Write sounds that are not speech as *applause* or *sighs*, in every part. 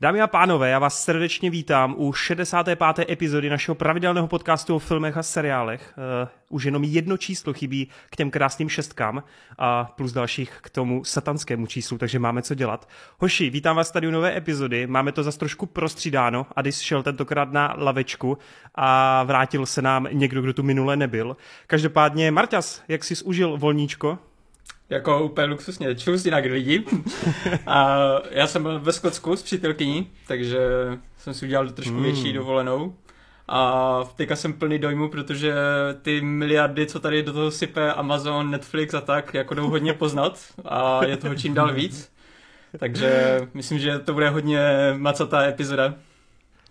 Dámy a pánové, já vás srdečně vítám u 65. epizody našeho pravidelného podcastu o filmech a seriálech. Uh, už jenom jedno číslo chybí k těm krásným šestkám a plus dalších k tomu satanskému číslu, takže máme co dělat. Hoši, vítám vás tady u nové epizody, máme to zase trošku prostřídáno. Adis šel tentokrát na lavečku a vrátil se nám někdo, kdo tu minule nebyl. Každopádně, Marťas, jak jsi užil volníčko? Jako úplně luxusně, čus jinak lidi. *laughs* A já jsem byl ve Skotsku s přítelkyní, takže jsem si udělal trošku mm. větší dovolenou. A teďka jsem plný dojmu, protože ty miliardy, co tady do toho sype Amazon, Netflix a tak, jako jdou hodně poznat a je toho čím dál víc. *laughs* Takže myslím, že to bude hodně macatá epizoda.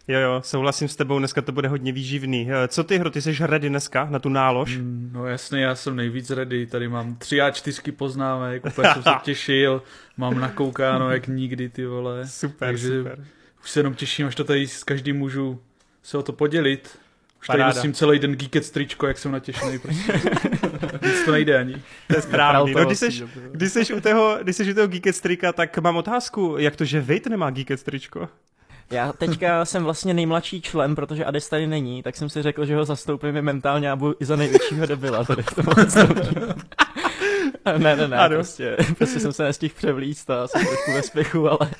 Jo, jo, souhlasím s tebou, dneska to bude hodně výživný. Eh, co ty hro, ty jsi ready dneska na tu nálož? Mm, no jasně, já jsem nejvíc ready, tady mám tři a čtyřky poznámek, úplně jsem se *laughs* těšil, mám nakoukáno jak nikdy ty vole. Super, Takže super. Už se jenom těším, až to tady s každým můžu se o to podělit. Už Paráda. tady nosím celý den Geeket stričko, jak jsem natěšený. Prostě. *laughs* Nic to nejde ani. To je správný. No, když jsi, když jsi u toho, když jsi u toho Geeket strika, tak mám otázku, jak to, že Vejt nemá Geeket stričko? Já teďka jsem vlastně nejmladší člen, protože Ades tady není, tak jsem si řekl, že ho zastoupím mentálně a budu i za největšího debila tady v tom *laughs* Ne, ne, ne, ano. prostě, prostě jsem se nestihl převlíct a jsem trošku ve spěchu, ale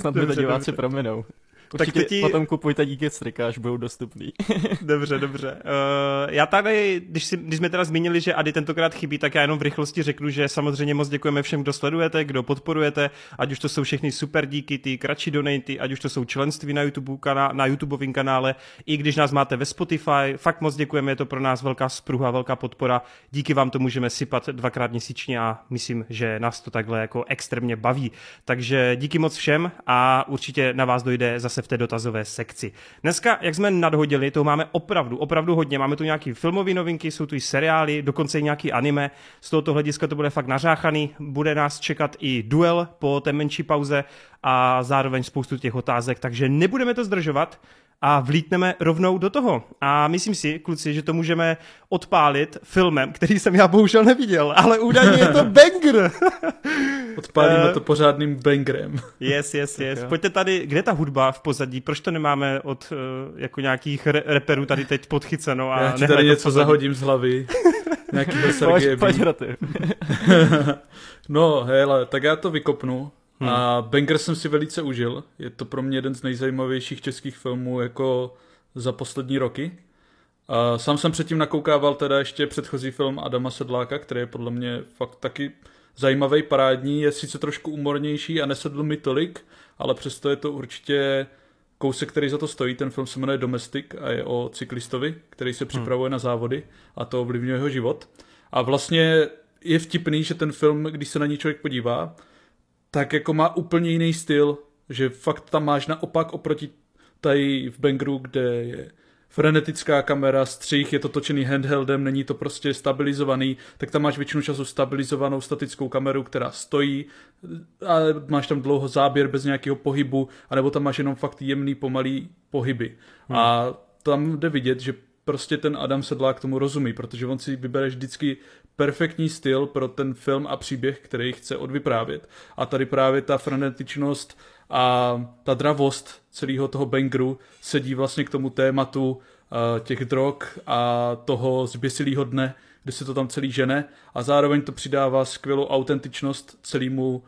snad by to diváci prominou. Určitě tak ti... potom kupujte díky strika, až budou dostupný. *laughs* dobře, dobře. Uh, já tady, když, si, když jsme teda zmínili, že Ady tentokrát chybí, tak já jenom v rychlosti řeknu, že samozřejmě moc děkujeme všem, kdo sledujete, kdo podporujete, ať už to jsou všechny super díky, ty kratší donaty, ať už to jsou členství na, YouTube kaná, na YouTubeovém kanále, i když nás máte ve Spotify, fakt moc děkujeme, je to pro nás velká spruha, velká podpora. Díky vám to můžeme sypat dvakrát měsíčně a myslím, že nás to takhle jako extrémně baví. Takže díky moc všem a určitě na vás dojde zase v té dotazové sekci. Dneska, jak jsme nadhodili, to máme opravdu, opravdu hodně. Máme tu nějaké filmové novinky, jsou tu i seriály, dokonce i nějaký anime. Z tohoto hlediska to bude fakt nařáchaný. Bude nás čekat i duel po té menší pauze a zároveň spoustu těch otázek, takže nebudeme to zdržovat a vlítneme rovnou do toho. A myslím si, kluci, že to můžeme odpálit filmem, který jsem já bohužel neviděl, ale údajně je to *laughs* banger. Odpálíme uh, to pořádným bangerem. Yes, yes, yes. Pojďte tady, kde ta hudba v pozadí? Proč to nemáme od uh, jako nějakých re- reperů tady teď podchyceno? A já ti tady něco zahodím z hlavy. *laughs* Nějaký Sergeje. *laughs* No, hele, tak já to vykopnu. Hmm. A Banger jsem si velice užil. Je to pro mě jeden z nejzajímavějších českých filmů jako za poslední roky. A sám jsem předtím nakoukával teda ještě předchozí film Adama Sedláka, který je podle mě fakt taky zajímavý, parádní, je sice trošku umornější a nesedl mi tolik, ale přesto je to určitě kousek, který za to stojí. Ten film se jmenuje Domestic a je o cyklistovi, který se připravuje hmm. na závody a to ovlivňuje jeho život. A vlastně je vtipný, že ten film, když se na ní člověk podívá, tak jako má úplně jiný styl, že fakt tam máš naopak oproti tady v Bangru, kde je frenetická kamera, střih, je to točený handheldem, není to prostě stabilizovaný, tak tam máš většinu času stabilizovanou statickou kameru, která stojí a máš tam dlouho záběr bez nějakého pohybu, anebo tam máš jenom fakt jemný, pomalý pohyby. Hmm. A tam jde vidět, že prostě ten Adam Sedlák tomu rozumí, protože on si vybere vždycky perfektní styl pro ten film a příběh, který chce odvyprávět. A tady právě ta frenetičnost a ta dravost celého toho bangru sedí vlastně k tomu tématu uh, těch drog a toho zběsilého dne, kdy se to tam celý žene a zároveň to přidává skvělou autentičnost celému uh,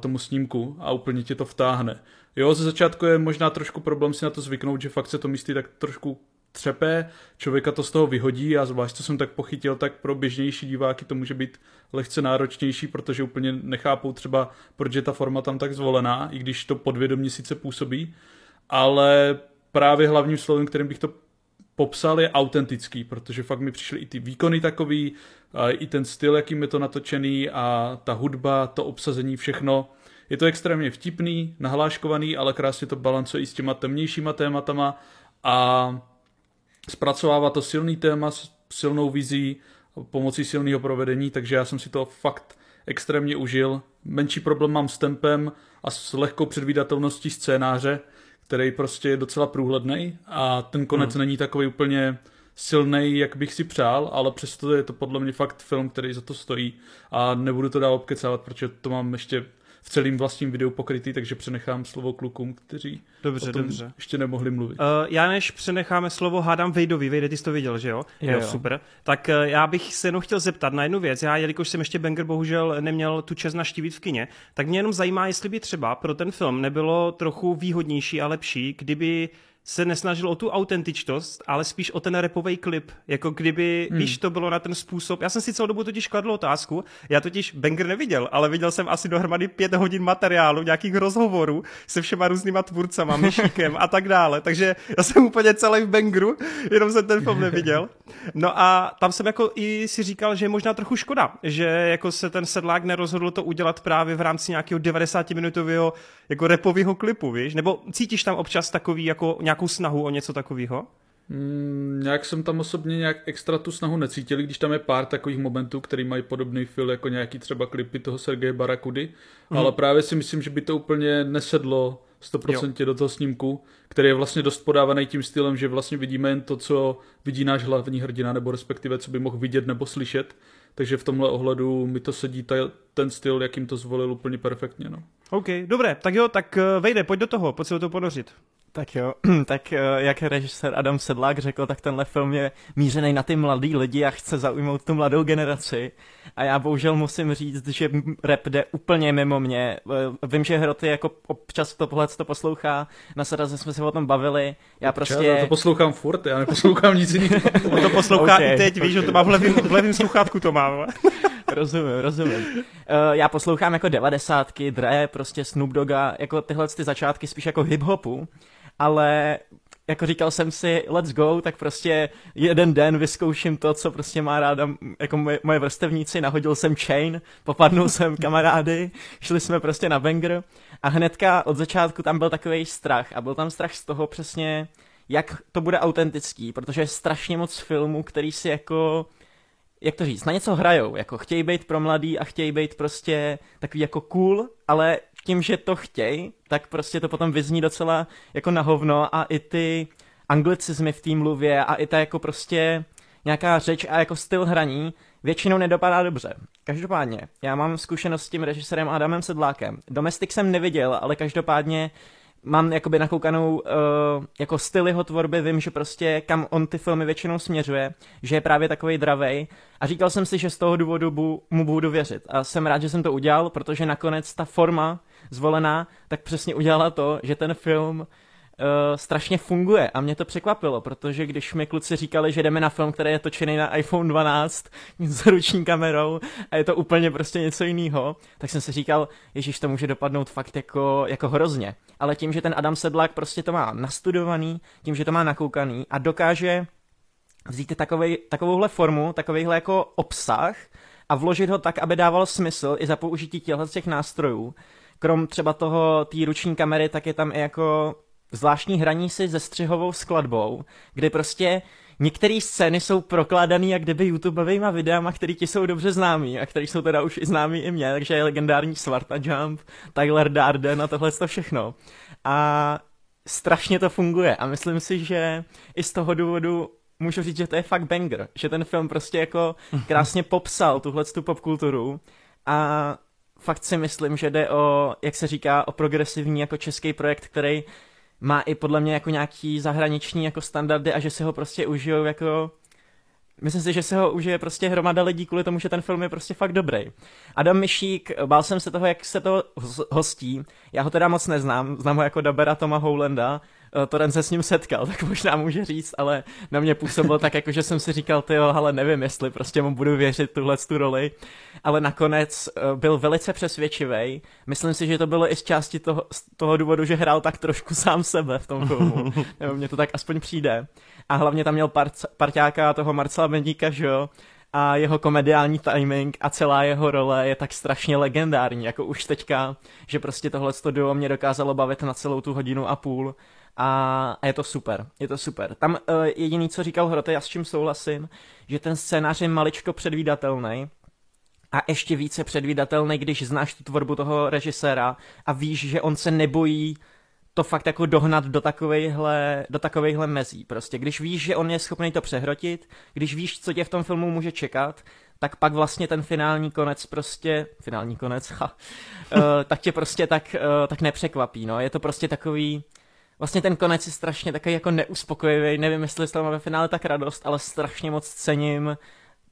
tomu snímku a úplně tě to vtáhne. Jo, ze začátku je možná trošku problém si na to zvyknout, že fakt se to myslí tak trošku třepe, člověka to z toho vyhodí a zvlášť, co jsem tak pochytil, tak pro běžnější diváky to může být lehce náročnější, protože úplně nechápou třeba, proč je ta forma tam tak zvolená, i když to podvědomě sice působí, ale právě hlavním slovem, kterým bych to popsal, je autentický, protože fakt mi přišly i ty výkony takový, i ten styl, jakým je to natočený a ta hudba, to obsazení, všechno. Je to extrémně vtipný, nahláškovaný, ale krásně to balancuje i s těma temnějšíma tématama a zpracovává to silný téma s silnou vizí, pomocí silného provedení, takže já jsem si to fakt extrémně užil. Menší problém mám s tempem a s lehkou předvídatelností scénáře, který prostě je docela průhledný a ten konec hmm. není takový úplně silný, jak bych si přál, ale přesto je to podle mě fakt film, který za to stojí a nebudu to dál obkecávat, protože to mám ještě v celém vlastním videu pokrytý, takže přenechám slovo klukům, kteří dobře, o tom dobře. ještě nemohli mluvit. Uh, já než přenecháme slovo, hádám Vejdovi, Vejde, ty jsi to viděl, že jo? Jo, jo. super. Tak uh, já bych se jenom chtěl zeptat na jednu věc. Já, jelikož jsem ještě Banger bohužel neměl tu čest naštívit v kině, tak mě jenom zajímá, jestli by třeba pro ten film nebylo trochu výhodnější a lepší, kdyby se nesnažil o tu autentičnost, ale spíš o ten repový klip. Jako kdyby, hmm. víš, to bylo na ten způsob. Já jsem si celou dobu totiž kladl otázku, já totiž Banger neviděl, ale viděl jsem asi dohromady pět hodin materiálu, nějakých rozhovorů se všema různýma tvůrcama, myšíkem a tak dále. Takže já jsem úplně celý v Bangeru, jenom jsem ten film neviděl. No a tam jsem jako i si říkal, že je možná trochu škoda, že jako se ten sedlák nerozhodl to udělat právě v rámci nějakého 90-minutového jako repového klipu, víš? Nebo cítíš tam občas takový jako nějakou snahu o něco takového? Mm, nějak jsem tam osobně nějak extra tu snahu necítil, když tam je pár takových momentů, který mají podobný feel jako nějaký třeba klipy toho Sergeje Barakudy, mm. ale právě si myslím, že by to úplně nesedlo 100% jo. do toho snímku, který je vlastně dost podávaný tím stylem, že vlastně vidíme jen to, co vidí náš hlavní hrdina, nebo respektive co by mohl vidět nebo slyšet. Takže v tomhle ohledu mi to sedí ta, ten styl, jakým to zvolil úplně perfektně. No. OK, dobré, tak jo, tak eh, vejde, pojď do toho, pojď se do toho ponořit. Tak jo, *clears throat* tak eh, jak režisér Adam Sedlák řekl, tak tenhle film je mířený na ty mladý lidi a chce zaujmout tu mladou generaci. A já bohužel musím říct, že rap jde úplně mimo mě. Eh, vím, že Hroty jako občas to pohled to poslouchá, na Saraze jsme se o tom bavili. Já prostě... Já to poslouchám furt, já neposlouchám nic jiného. *laughs* to poslouchá okay, i teď, víš, že to má v levém, v levém sluchátku to má. *laughs* rozumím, rozumím. Uh, já poslouchám jako devadesátky, Dre, prostě Snoop Dogga, jako tyhle ty začátky spíš jako hip-hopu ale jako říkal jsem si, let's go, tak prostě jeden den vyzkouším to, co prostě má ráda jako moje, moje vrstevníci, nahodil jsem chain, popadnul *laughs* jsem kamarády, šli jsme prostě na banger. A hnedka od začátku tam byl takový strach a byl tam strach z toho přesně, jak to bude autentický, protože je strašně moc filmů, který si jako jak to říct, na něco hrajou, jako chtějí být pro mladý a chtějí být prostě takový jako cool, ale tím, že to chtějí, tak prostě to potom vyzní docela jako na hovno a i ty anglicizmy v té mluvě a i ta jako prostě nějaká řeč a jako styl hraní většinou nedopadá dobře. Každopádně, já mám zkušenost s tím režisérem Adamem Sedlákem. Domestik jsem neviděl, ale každopádně mám jakoby nakoukanou uh, jako styl jeho tvorby, vím, že prostě kam on ty filmy většinou směřuje, že je právě takový dravej. A říkal jsem si, že z toho důvodu bu, mu budu věřit. A jsem rád, že jsem to udělal, protože nakonec ta forma zvolená tak přesně udělala to, že ten film strašně funguje a mě to překvapilo, protože když mi kluci říkali, že jdeme na film, který je točený na iPhone 12 *laughs* s ruční kamerou a je to úplně prostě něco jiného, tak jsem si říkal, ježíš, to může dopadnout fakt jako, jako hrozně. Ale tím, že ten Adam Sedlák prostě to má nastudovaný, tím, že to má nakoukaný a dokáže vzít takovej, takovouhle formu, takovýhle jako obsah a vložit ho tak, aby dával smysl i za použití těchto těch nástrojů. Krom třeba toho, té ruční kamery, tak je tam i jako zvláštní hraní si se střihovou skladbou, kdy prostě některé scény jsou prokládané jak kdyby YouTubeovými videama, které ti jsou dobře známý a které jsou teda už i známý i mě, takže je legendární Svarta Jump, Tyler Darden a tohle to všechno. A strašně to funguje a myslím si, že i z toho důvodu můžu říct, že to je fakt banger, že ten film prostě jako krásně popsal tuhle tu popkulturu a fakt si myslím, že jde o, jak se říká, o progresivní jako český projekt, který má i podle mě jako nějaký zahraniční jako standardy a že si ho prostě užijou jako Myslím si, že se ho užije prostě hromada lidí kvůli tomu, že ten film je prostě fakt dobrý. Adam Myšík, bál jsem se toho, jak se to hostí. Já ho teda moc neznám, znám ho jako dabera Toma Howlanda, Toren se s ním setkal, *laughs* tak možná může říct, ale na mě působilo tak, jako že jsem si říkal, ty ale nevím, jestli prostě mu budu věřit tuhle tu roli, ale nakonec eh, byl velice přesvědčivý. Myslím si, že to bylo i z části toho, z toho důvodu, že hrál tak trošku *laughs* sám sebe v tom filmu. *laughs* Nebo mně to tak aspoň přijde. A hlavně tam měl part, parťáka toho Marcela Bendíka, že jo, a jeho komediální timing a celá jeho role je tak strašně legendární, jako už teďka, že prostě tohle duo mě dokázalo bavit na celou tu hodinu a půl a, a je to super, je to super. Tam uh, jediný, co říkal Hrote, já s čím souhlasím, že ten scénář je maličko předvídatelný, a ještě více předvídatelný, když znáš tu tvorbu toho režiséra a víš, že on se nebojí to fakt jako dohnat do takovejhle, do takovejhle mezí. Prostě když víš, že on je schopný to přehrotit, když víš, co tě v tom filmu může čekat, tak pak vlastně ten finální konec prostě, finální konec, *laughs* ha, uh, tak tě prostě tak, uh, tak nepřekvapí, no. Je to prostě takový, vlastně ten konec je strašně takový jako neuspokojivý, nevím, jestli z toho má ve finále tak radost, ale strašně moc cením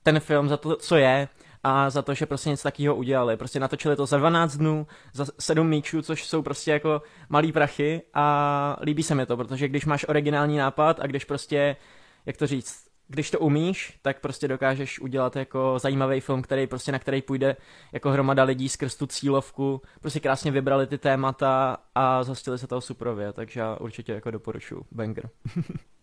ten film za to, co je a za to, že prostě něco takového udělali. Prostě natočili to za 12 dnů, za 7 míčů, což jsou prostě jako malý prachy a líbí se mi to, protože když máš originální nápad a když prostě, jak to říct, když to umíš, tak prostě dokážeš udělat jako zajímavý film, který prostě na který půjde jako hromada lidí skrz tu cílovku. Prostě krásně vybrali ty témata a zhostili se toho suprově, takže já určitě jako doporučuji. Banger. *laughs*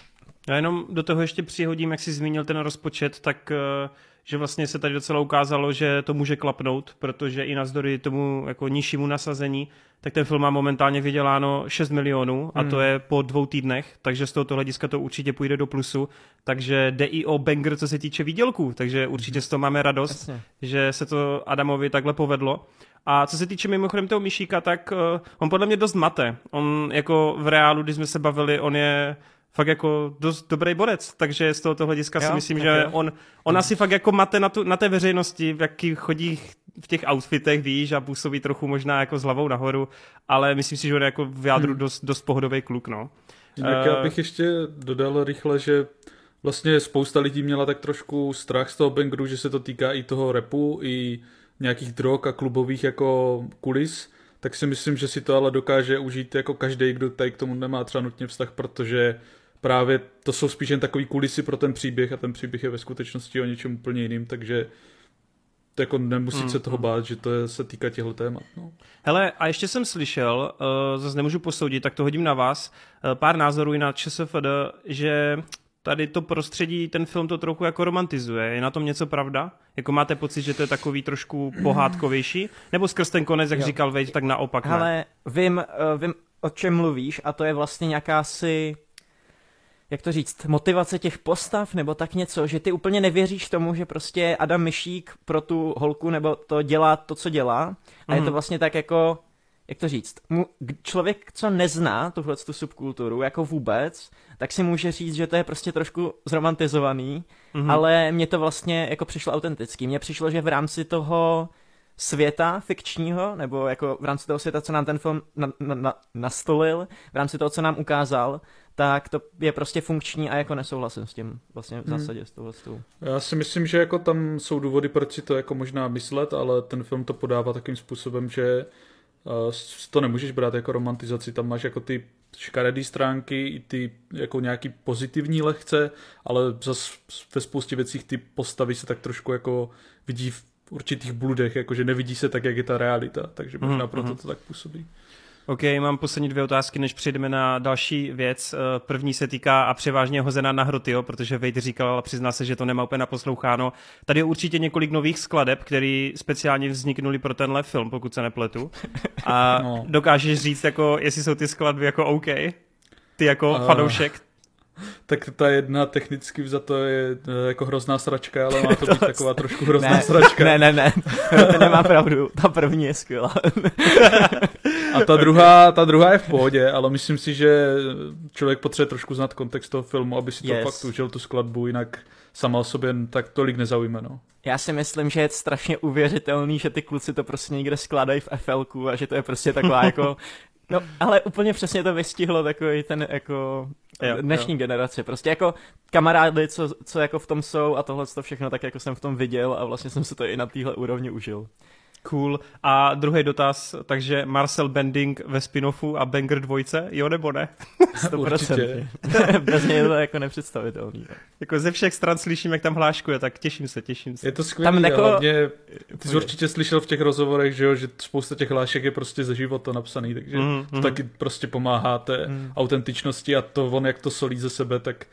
já jenom do toho ještě přihodím, jak jsi zmínil ten rozpočet, tak uh že vlastně se tady docela ukázalo, že to může klapnout, protože i navzdory tomu jako nižšímu nasazení, tak ten film má momentálně vyděláno 6 milionů a hmm. to je po dvou týdnech, takže z tohoto hlediska to určitě půjde do plusu, takže jde i o banger, co se týče výdělků, takže určitě z toho máme radost, Jasně. že se to Adamovi takhle povedlo. A co se týče mimochodem toho Myšíka, tak uh, on podle mě dost mate. On jako v reálu, když jsme se bavili, on je fakt jako dost dobrý borec, takže z tohoto hlediska jo, si myslím, že jo. on, on asi fakt jako mate na, tu, na té veřejnosti, jaký chodí v těch outfitech, víš, a působí trochu možná jako s hlavou nahoru, ale myslím si, že on je jako v jádru hmm. dost, dost pohodový kluk, no. Tak uh, já eh, bych ještě dodal rychle, že vlastně spousta lidí měla tak trošku strach z toho Bangru, že se to týká i toho repu, i nějakých drog a klubových jako kulis, tak si myslím, že si to ale dokáže užít jako každý, kdo tady k tomu nemá třeba nutně vztah, protože právě to jsou spíš jen takový kulisy pro ten příběh a ten příběh je ve skutečnosti o něčem úplně jiným, takže to jako nemusíte hmm. se toho bát, že to je, se týká těchto témat. No. Hele, a ještě jsem slyšel, uh, zase nemůžu posoudit, tak to hodím na vás, uh, pár názorů i na ČSFD, že tady to prostředí, ten film to trochu jako romantizuje. Je na tom něco pravda? Jako máte pocit, že to je takový trošku pohádkovější? Nebo skrz ten konec, jak jo. říkal Vejt, tak naopak Ale ne? vím, uh, vím, o čem mluvíš a to je vlastně nějaká si jak to říct, motivace těch postav nebo tak něco, že ty úplně nevěříš tomu, že prostě Adam Myšík pro tu holku nebo to dělá to, co dělá a mm-hmm. je to mhm. vlastně tak jako, jak to říct, mu, člověk, co nezná tuhle tu subkulturu jako vůbec, tak si může říct, že to je prostě trošku zromantizovaný, mm-hmm. ale mně to vlastně jako přišlo autentický. Mně přišlo, že v rámci toho světa fikčního, nebo jako v rámci toho světa, co nám ten film na, na, na, nastolil, v rámci toho, co nám ukázal, tak to je prostě funkční a jako nesouhlasím s tím vlastně v hmm. zásadě hmm. s tohle. Já si myslím, že jako tam jsou důvody, proč si to jako možná myslet, ale ten film to podává takým způsobem, že uh, to nemůžeš brát jako romantizaci, tam máš jako ty škaredý stránky, i ty jako nějaký pozitivní lehce, ale zase ve spoustě věcích ty postavy se tak trošku jako vidí v určitých bludech, jakože nevidí se tak, jak je ta realita, takže možná mm-hmm. proto mhm. to tak působí. OK, mám poslední dvě otázky, než přejdeme na další věc. Eh, první se týká a převážně hozená na hroty, protože Vejt říkal a přizná se, že to nemá úplně naposloucháno. Tady je určitě několik nových skladeb, které speciálně vzniknuly pro tenhle film, pokud se nepletu. *laughs* A no. dokážeš říct, jako, jestli jsou ty skladby jako OK? Ty jako uh, fanoušek? Tak ta jedna technicky vzato je eh, jako hrozná sračka, ale má *laughs* to být taková trošku hrozná ne, sračka. Ne, ne, ne, to nemá pravdu. Ta první je skvělá. A ta druhá, ta druhá je v pohodě, ale myslím si, že člověk potřebuje trošku znát kontext toho filmu, aby si to yes. fakt užil tu skladbu, jinak sama o sobě tak tolik nezaujme. No. Já si myslím, že je strašně uvěřitelný, že ty kluci to prostě někde skládají v FL a že to je prostě taková *laughs* jako No, ale úplně přesně to vystihlo takový ten jako jo, dnešní jo. generace. Prostě jako kamarády, co, co jako v tom jsou a tohle to všechno, tak jako jsem v tom viděl a vlastně jsem se to i na téhle úrovni užil. Cool. A druhý dotaz, takže Marcel Bending ve spin-offu a Banger dvojce, jo nebo ne? *laughs* 100%. *laughs* Bez něj je to jako nepředstavitelný. Jako ze všech stran slyším, jak tam hláškuje, tak těším se, těším se. Je to skvělé, tam jako... hlavně, ty jsi určitě slyšel v těch rozhovorech, že, jo, že spousta těch hlášek je prostě ze života napsaný, takže mm, to mm. taky prostě pomáhá té mm. autentičnosti a to on, jak to solí ze sebe, tak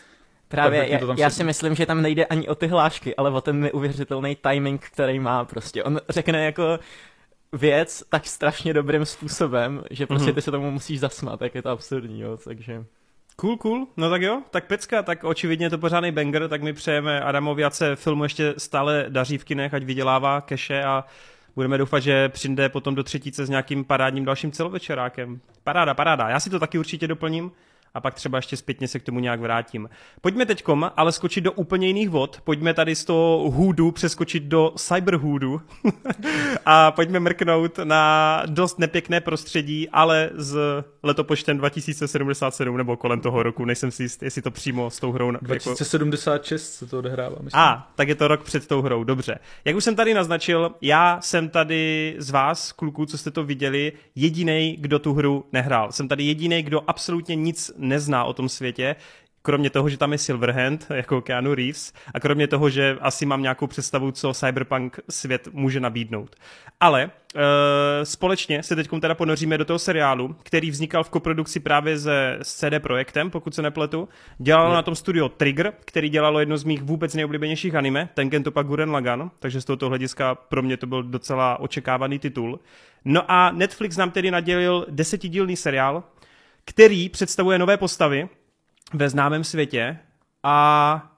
Právě, já, já si myslím, že tam nejde ani o ty hlášky, ale o ten neuvěřitelný timing, který má prostě. On řekne jako věc tak strašně dobrým způsobem, že prostě mhm. ty se tomu musíš zasmát, jak je to absurdní, jo, takže... Cool, cool. No tak jo, tak pecka, tak očividně to pořádný banger, tak my přejeme Adamovi, ať se filmu ještě stále daří v kinech, ať vydělává keše a Budeme doufat, že přijde potom do třetíce s nějakým parádním dalším celovečerákem. Paráda, paráda. Já si to taky určitě doplním a pak třeba ještě zpětně se k tomu nějak vrátím. Pojďme teďkom ale skočit do úplně jiných vod. Pojďme tady z toho hoodu přeskočit do cyberhoodu *laughs* a pojďme mrknout na dost nepěkné prostředí, ale z letopočtem 2077 nebo kolem toho roku, nejsem si jist, jestli to přímo s tou hrou... 2076 jako... se to odehrává, myslím. A, tak je to rok před tou hrou, dobře. Jak už jsem tady naznačil, já jsem tady z vás, kluků, co jste to viděli, jediný, kdo tu hru nehrál. Jsem tady jediný, kdo absolutně nic nezná o tom světě, kromě toho, že tam je Silverhand, jako Keanu Reeves, a kromě toho, že asi mám nějakou představu, co cyberpunk svět může nabídnout. Ale e, společně se teď teda ponoříme do toho seriálu, který vznikal v koprodukci právě se s CD Projektem, pokud se nepletu. Dělalo je. na tom studio Trigger, který dělalo jedno z mých vůbec nejoblíbenějších anime, Tengen Toppa Guren Lagan, takže z tohoto hlediska pro mě to byl docela očekávaný titul. No a Netflix nám tedy nadělil desetidílný seriál, který představuje nové postavy ve známém světě a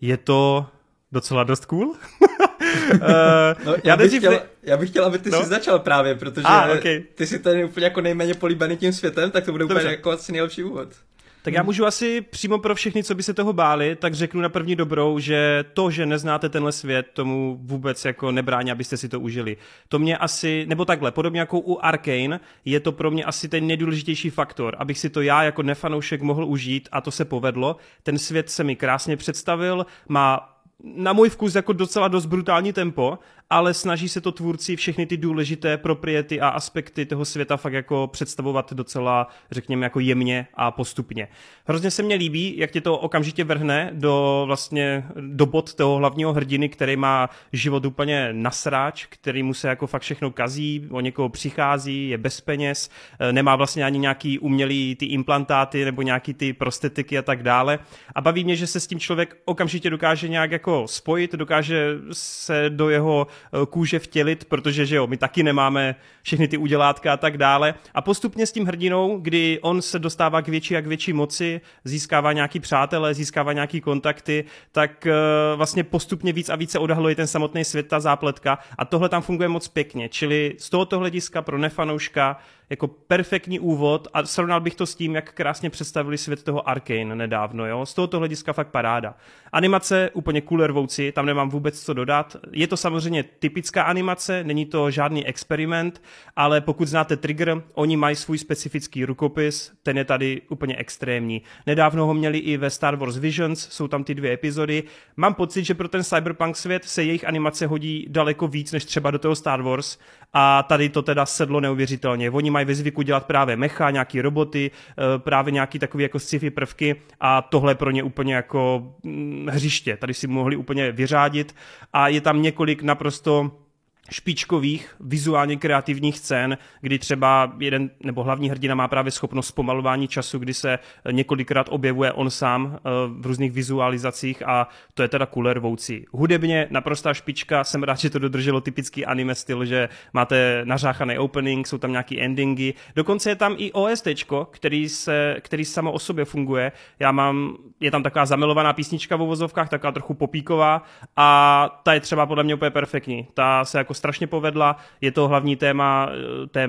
je to docela dost cool. uh, *laughs* no, já, bych chtěl, já bych chtěl, aby ty no? si začal právě, protože ah, okay. ty si ten úplně jako nejméně políbený tím světem, tak to bude Dobře. úplně jako asi nejlepší úvod. Tak já můžu asi přímo pro všechny, co by se toho báli, tak řeknu na první dobrou, že to, že neznáte tenhle svět, tomu vůbec jako nebrání, abyste si to užili. To mě asi, nebo takhle, podobně jako u Arkane, je to pro mě asi ten nejdůležitější faktor, abych si to já jako nefanoušek mohl užít a to se povedlo. Ten svět se mi krásně představil, má na můj vkus jako docela dost brutální tempo ale snaží se to tvůrci všechny ty důležité propriety a aspekty toho světa fakt jako představovat docela, řekněme, jako jemně a postupně. Hrozně se mně líbí, jak tě to okamžitě vrhne do vlastně do bod toho hlavního hrdiny, který má život úplně nasráč, který mu se jako fakt všechno kazí, o někoho přichází, je bez peněz, eh, nemá vlastně ani nějaký umělý ty implantáty nebo nějaký ty prostetiky a tak dále. A baví mě, že se s tím člověk okamžitě dokáže nějak jako spojit, dokáže se do jeho Eh, kůže vtělit, protože že jo, my taky nemáme všechny ty udělátka a tak dále. A postupně s tím hrdinou, kdy on se dostává k větší a k větší moci, získává nějaký přátelé, získává nějaký kontakty, tak eh, vlastně postupně víc a více odhaluje ten samotný svět, ta zápletka a tohle tam funguje moc pěkně. Čili z tohoto hlediska pro nefanouška jako perfektní úvod a srovnal bych to s tím, jak krásně představili svět toho Arkane nedávno, jo. Z tohoto hlediska fakt paráda. Animace úplně kulervouci, tam nemám vůbec co dodat. Je to samozřejmě typická animace, není to žádný experiment, ale pokud znáte Trigger, oni mají svůj specifický rukopis, ten je tady úplně extrémní. Nedávno ho měli i ve Star Wars Visions, jsou tam ty dvě epizody. Mám pocit, že pro ten cyberpunk svět se jejich animace hodí daleko víc než třeba do toho Star Wars a tady to teda sedlo neuvěřitelně. Oni mají ve zvyku dělat právě mecha, nějaký roboty, eh, právě nějaký takový jako sci-fi prvky a tohle pro ně úplně jako mm, hřiště. Tady si mohli úplně vyřádit a je tam několik naprosto špičkových, vizuálně kreativních scén, kdy třeba jeden nebo hlavní hrdina má právě schopnost zpomalování času, kdy se několikrát objevuje on sám eh, v různých vizualizacích a to je teda cooler voucí. Hudebně naprostá špička, jsem rád, že to dodrželo typický anime styl, že máte nařáchaný opening, jsou tam nějaký endingy, dokonce je tam i OST, který, se, který samo o sobě funguje. Já mám, je tam taková zamilovaná písnička v uvozovkách, taková trochu popíková a ta je třeba podle mě úplně perfektní. Ta se jako strašně povedla, je to hlavní téma eh, té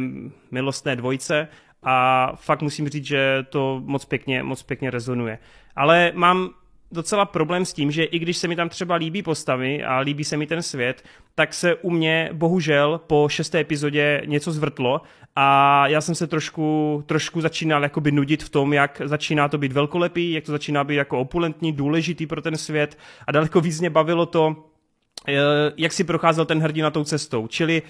milostné dvojce a fakt musím říct, že to moc pěkně, moc pěkně rezonuje. Ale mám docela problém s tím, že i když se mi tam třeba líbí postavy a líbí se mi ten svět, tak se u mě bohužel po šesté epizodě něco zvrtlo a já jsem se trošku, trošku začínal jakoby nudit v tom, jak začíná to být velkolepý, jak to začíná být jako opulentní, důležitý pro ten svět a daleko víc mě bavilo to, jak si procházel ten hrdina tou cestou. Čili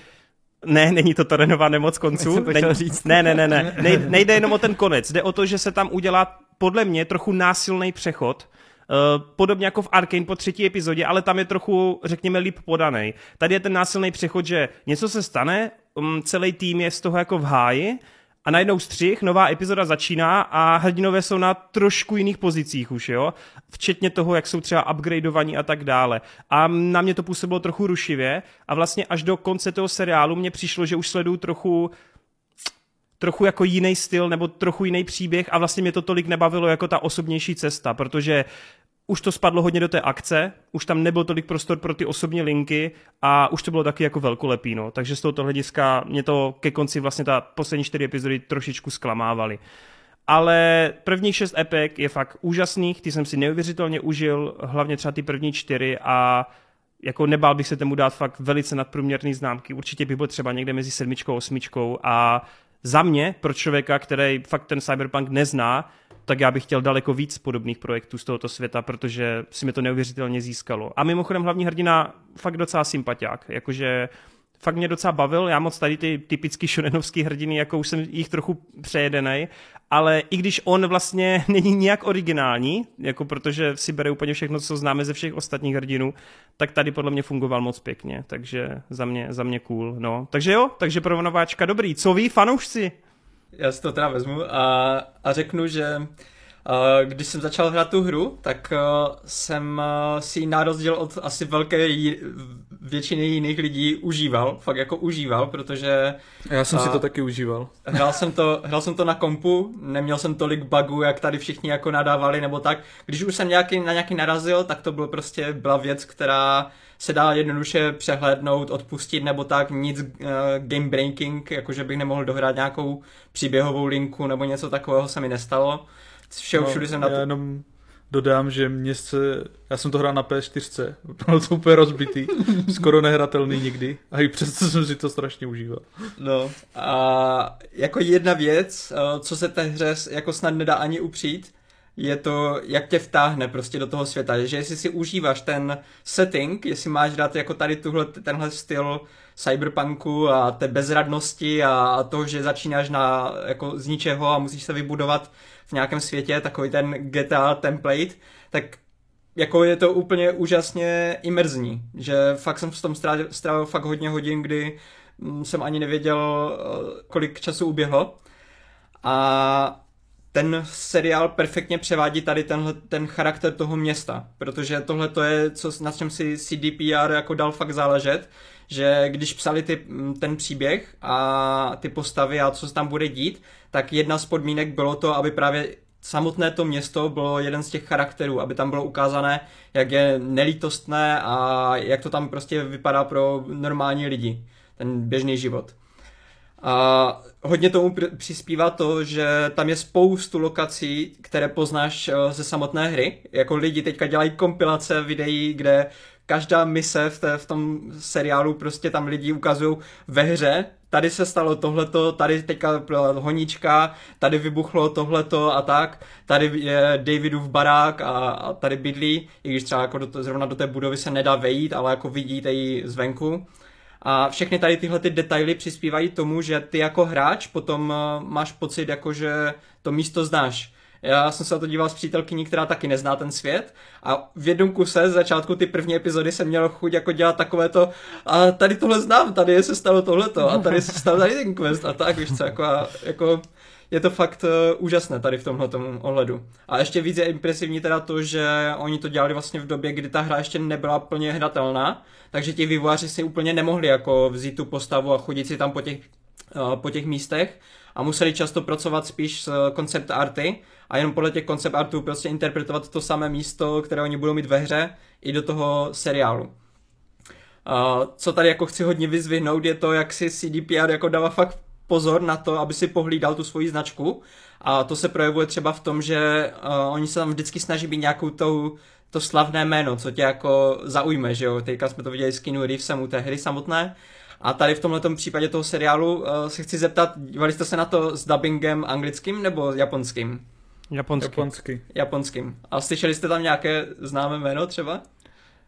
ne, není to Torenová nemoc konců. *laughs* Ne, říct. ne, ne, ne, ne. *laughs* Nej, nejde jenom o ten konec. Jde o to, že se tam udělá podle mě trochu násilný přechod, Uh, podobně jako v Arkane po třetí epizodě, ale tam je trochu, řekněme, líp podaný. Tady je ten násilný přechod, že něco se stane, um, celý tým je z toho jako v háji a najednou střih, nová epizoda začíná a hrdinové jsou na trošku jiných pozicích už, jo? Včetně toho, jak jsou třeba upgradeovaní a tak dále. A na mě to působilo trochu rušivě a vlastně až do konce toho seriálu mně přišlo, že už sleduju trochu trochu jako jiný styl nebo trochu jiný příběh a vlastně mě to tolik nebavilo jako ta osobnější cesta, protože už to spadlo hodně do té akce, už tam nebyl tolik prostor pro ty osobní linky a už to bylo taky jako velkolepý, no. Takže z tohoto hlediska mě to ke konci vlastně ta poslední čtyři epizody trošičku zklamávaly. Ale prvních šest epek je fakt úžasných, ty jsem si neuvěřitelně užil, hlavně třeba ty první čtyři a jako nebál bych se tomu dát fakt velice nadprůměrný známky. Určitě bych byl třeba někde mezi sedmičkou a osmičkou a za mě, pro člověka, který fakt ten cyberpunk nezná, tak já bych chtěl daleko víc podobných projektů z tohoto světa, protože si mi to neuvěřitelně získalo. A mimochodem hlavní hrdina fakt docela sympatiák, jakože fakt mě docela bavil, já moc tady ty typický šonenovský hrdiny, jako už jsem jich trochu přejedenej, ale i když on vlastně *laughs* není nijak originální, jako protože si bere úplně všechno, co známe ze všech ostatních hrdinů, tak tady podle mě fungoval moc pěkně, takže za mě, za mě cool, no. Takže jo, takže pro nováčka dobrý. Co ví fanoušci? Já si to teda vezmu a, a řeknu, že když jsem začal hrát tu hru, tak jsem si ji na rozdíl od asi velké většiny jiných lidí užíval, fakt jako užíval, protože... Já jsem si to taky užíval. Hrál jsem to, hrál jsem to na kompu, neměl jsem tolik bugů, jak tady všichni jako nadávali nebo tak. Když už jsem nějaký, na nějaký narazil, tak to bylo prostě byla věc, která se dá jednoduše přehlédnout, odpustit nebo tak, nic uh, game breaking, jakože bych nemohl dohrát nějakou příběhovou linku nebo něco takového se mi nestalo. Všeho no, všude jsem na to... jenom dodám, že mě se, já jsem to hrál na P4, *laughs* bylo to úplně rozbitý, skoro nehratelný nikdy. A i přesto jsem si to strašně užíval. No. A jako jedna věc, eh, co se té hře jako snad nedá ani upřít, je to, jak tě vtáhne prostě do toho světa, že jestli si užíváš ten setting, jestli máš dát jako tady tuhle, tenhle styl cyberpunku a té bezradnosti a toho, že začínáš na, jako z ničeho a musíš se vybudovat v nějakém světě, takový ten GTA template, tak jako je to úplně úžasně imerzní, že fakt jsem v tom strávil, strávil fakt hodně hodin, kdy mm, jsem ani nevěděl, eh, kolik času uběhlo. A ten seriál perfektně převádí tady tenhle, ten charakter toho města, protože tohle to je, co, na čem si CDPR jako dal fakt záležet, že když psali ty, ten příběh a ty postavy a co se tam bude dít, tak jedna z podmínek bylo to, aby právě samotné to město bylo jeden z těch charakterů, aby tam bylo ukázané, jak je nelítostné a jak to tam prostě vypadá pro normální lidi, ten běžný život. A hodně tomu přispívá to, že tam je spoustu lokací, které poznáš eh, ze samotné hry. Jako lidi teďka dělají kompilace videí, kde každá mise v, té, v tom seriálu prostě tam lidi ukazují ve hře, tady se stalo tohleto, tady teďka byla honička, tady vybuchlo tohleto a tak, tady je Davidův barák a, a tady bydlí, i když třeba jako do to, zrovna do té budovy se nedá vejít, ale jako vidíte ji zvenku. A všechny tady tyhle ty detaily přispívají tomu, že ty jako hráč potom uh, máš pocit, jako že to místo znáš. Já jsem se na to díval s přítelkyní, která taky nezná ten svět a v jednom kuse z začátku ty první epizody jsem měl chuť jako dělat takové to a tady tohle znám, tady se stalo tohleto a tady se stalo tady ten quest a tak, víš co, jako, a, jako je to fakt uh, úžasné tady v tomhle ohledu. A ještě víc je impresivní teda to, že oni to dělali vlastně v době, kdy ta hra ještě nebyla plně hratelná, takže ti vývojáři si úplně nemohli jako vzít tu postavu a chodit si tam po těch, uh, po těch místech a museli často pracovat spíš s koncept arty a jenom podle těch koncept artů prostě interpretovat to samé místo, které oni budou mít ve hře i do toho seriálu. Uh, co tady jako chci hodně vyzvihnout je to, jak si CDPR jako dává fakt pozor na to, aby si pohlídal tu svoji značku a to se projevuje třeba v tom, že uh, oni se tam vždycky snaží být nějakou tou to slavné jméno, co tě jako zaujme, že jo. Teďka jsme to viděli s Keanu Reevesem u té hry samotné. A tady v tomhle případě toho seriálu uh, se chci zeptat, dívali jste se na to s dubbingem anglickým nebo japonským? Japonský. Japonský. Japonským. A slyšeli jste tam nějaké známé jméno třeba?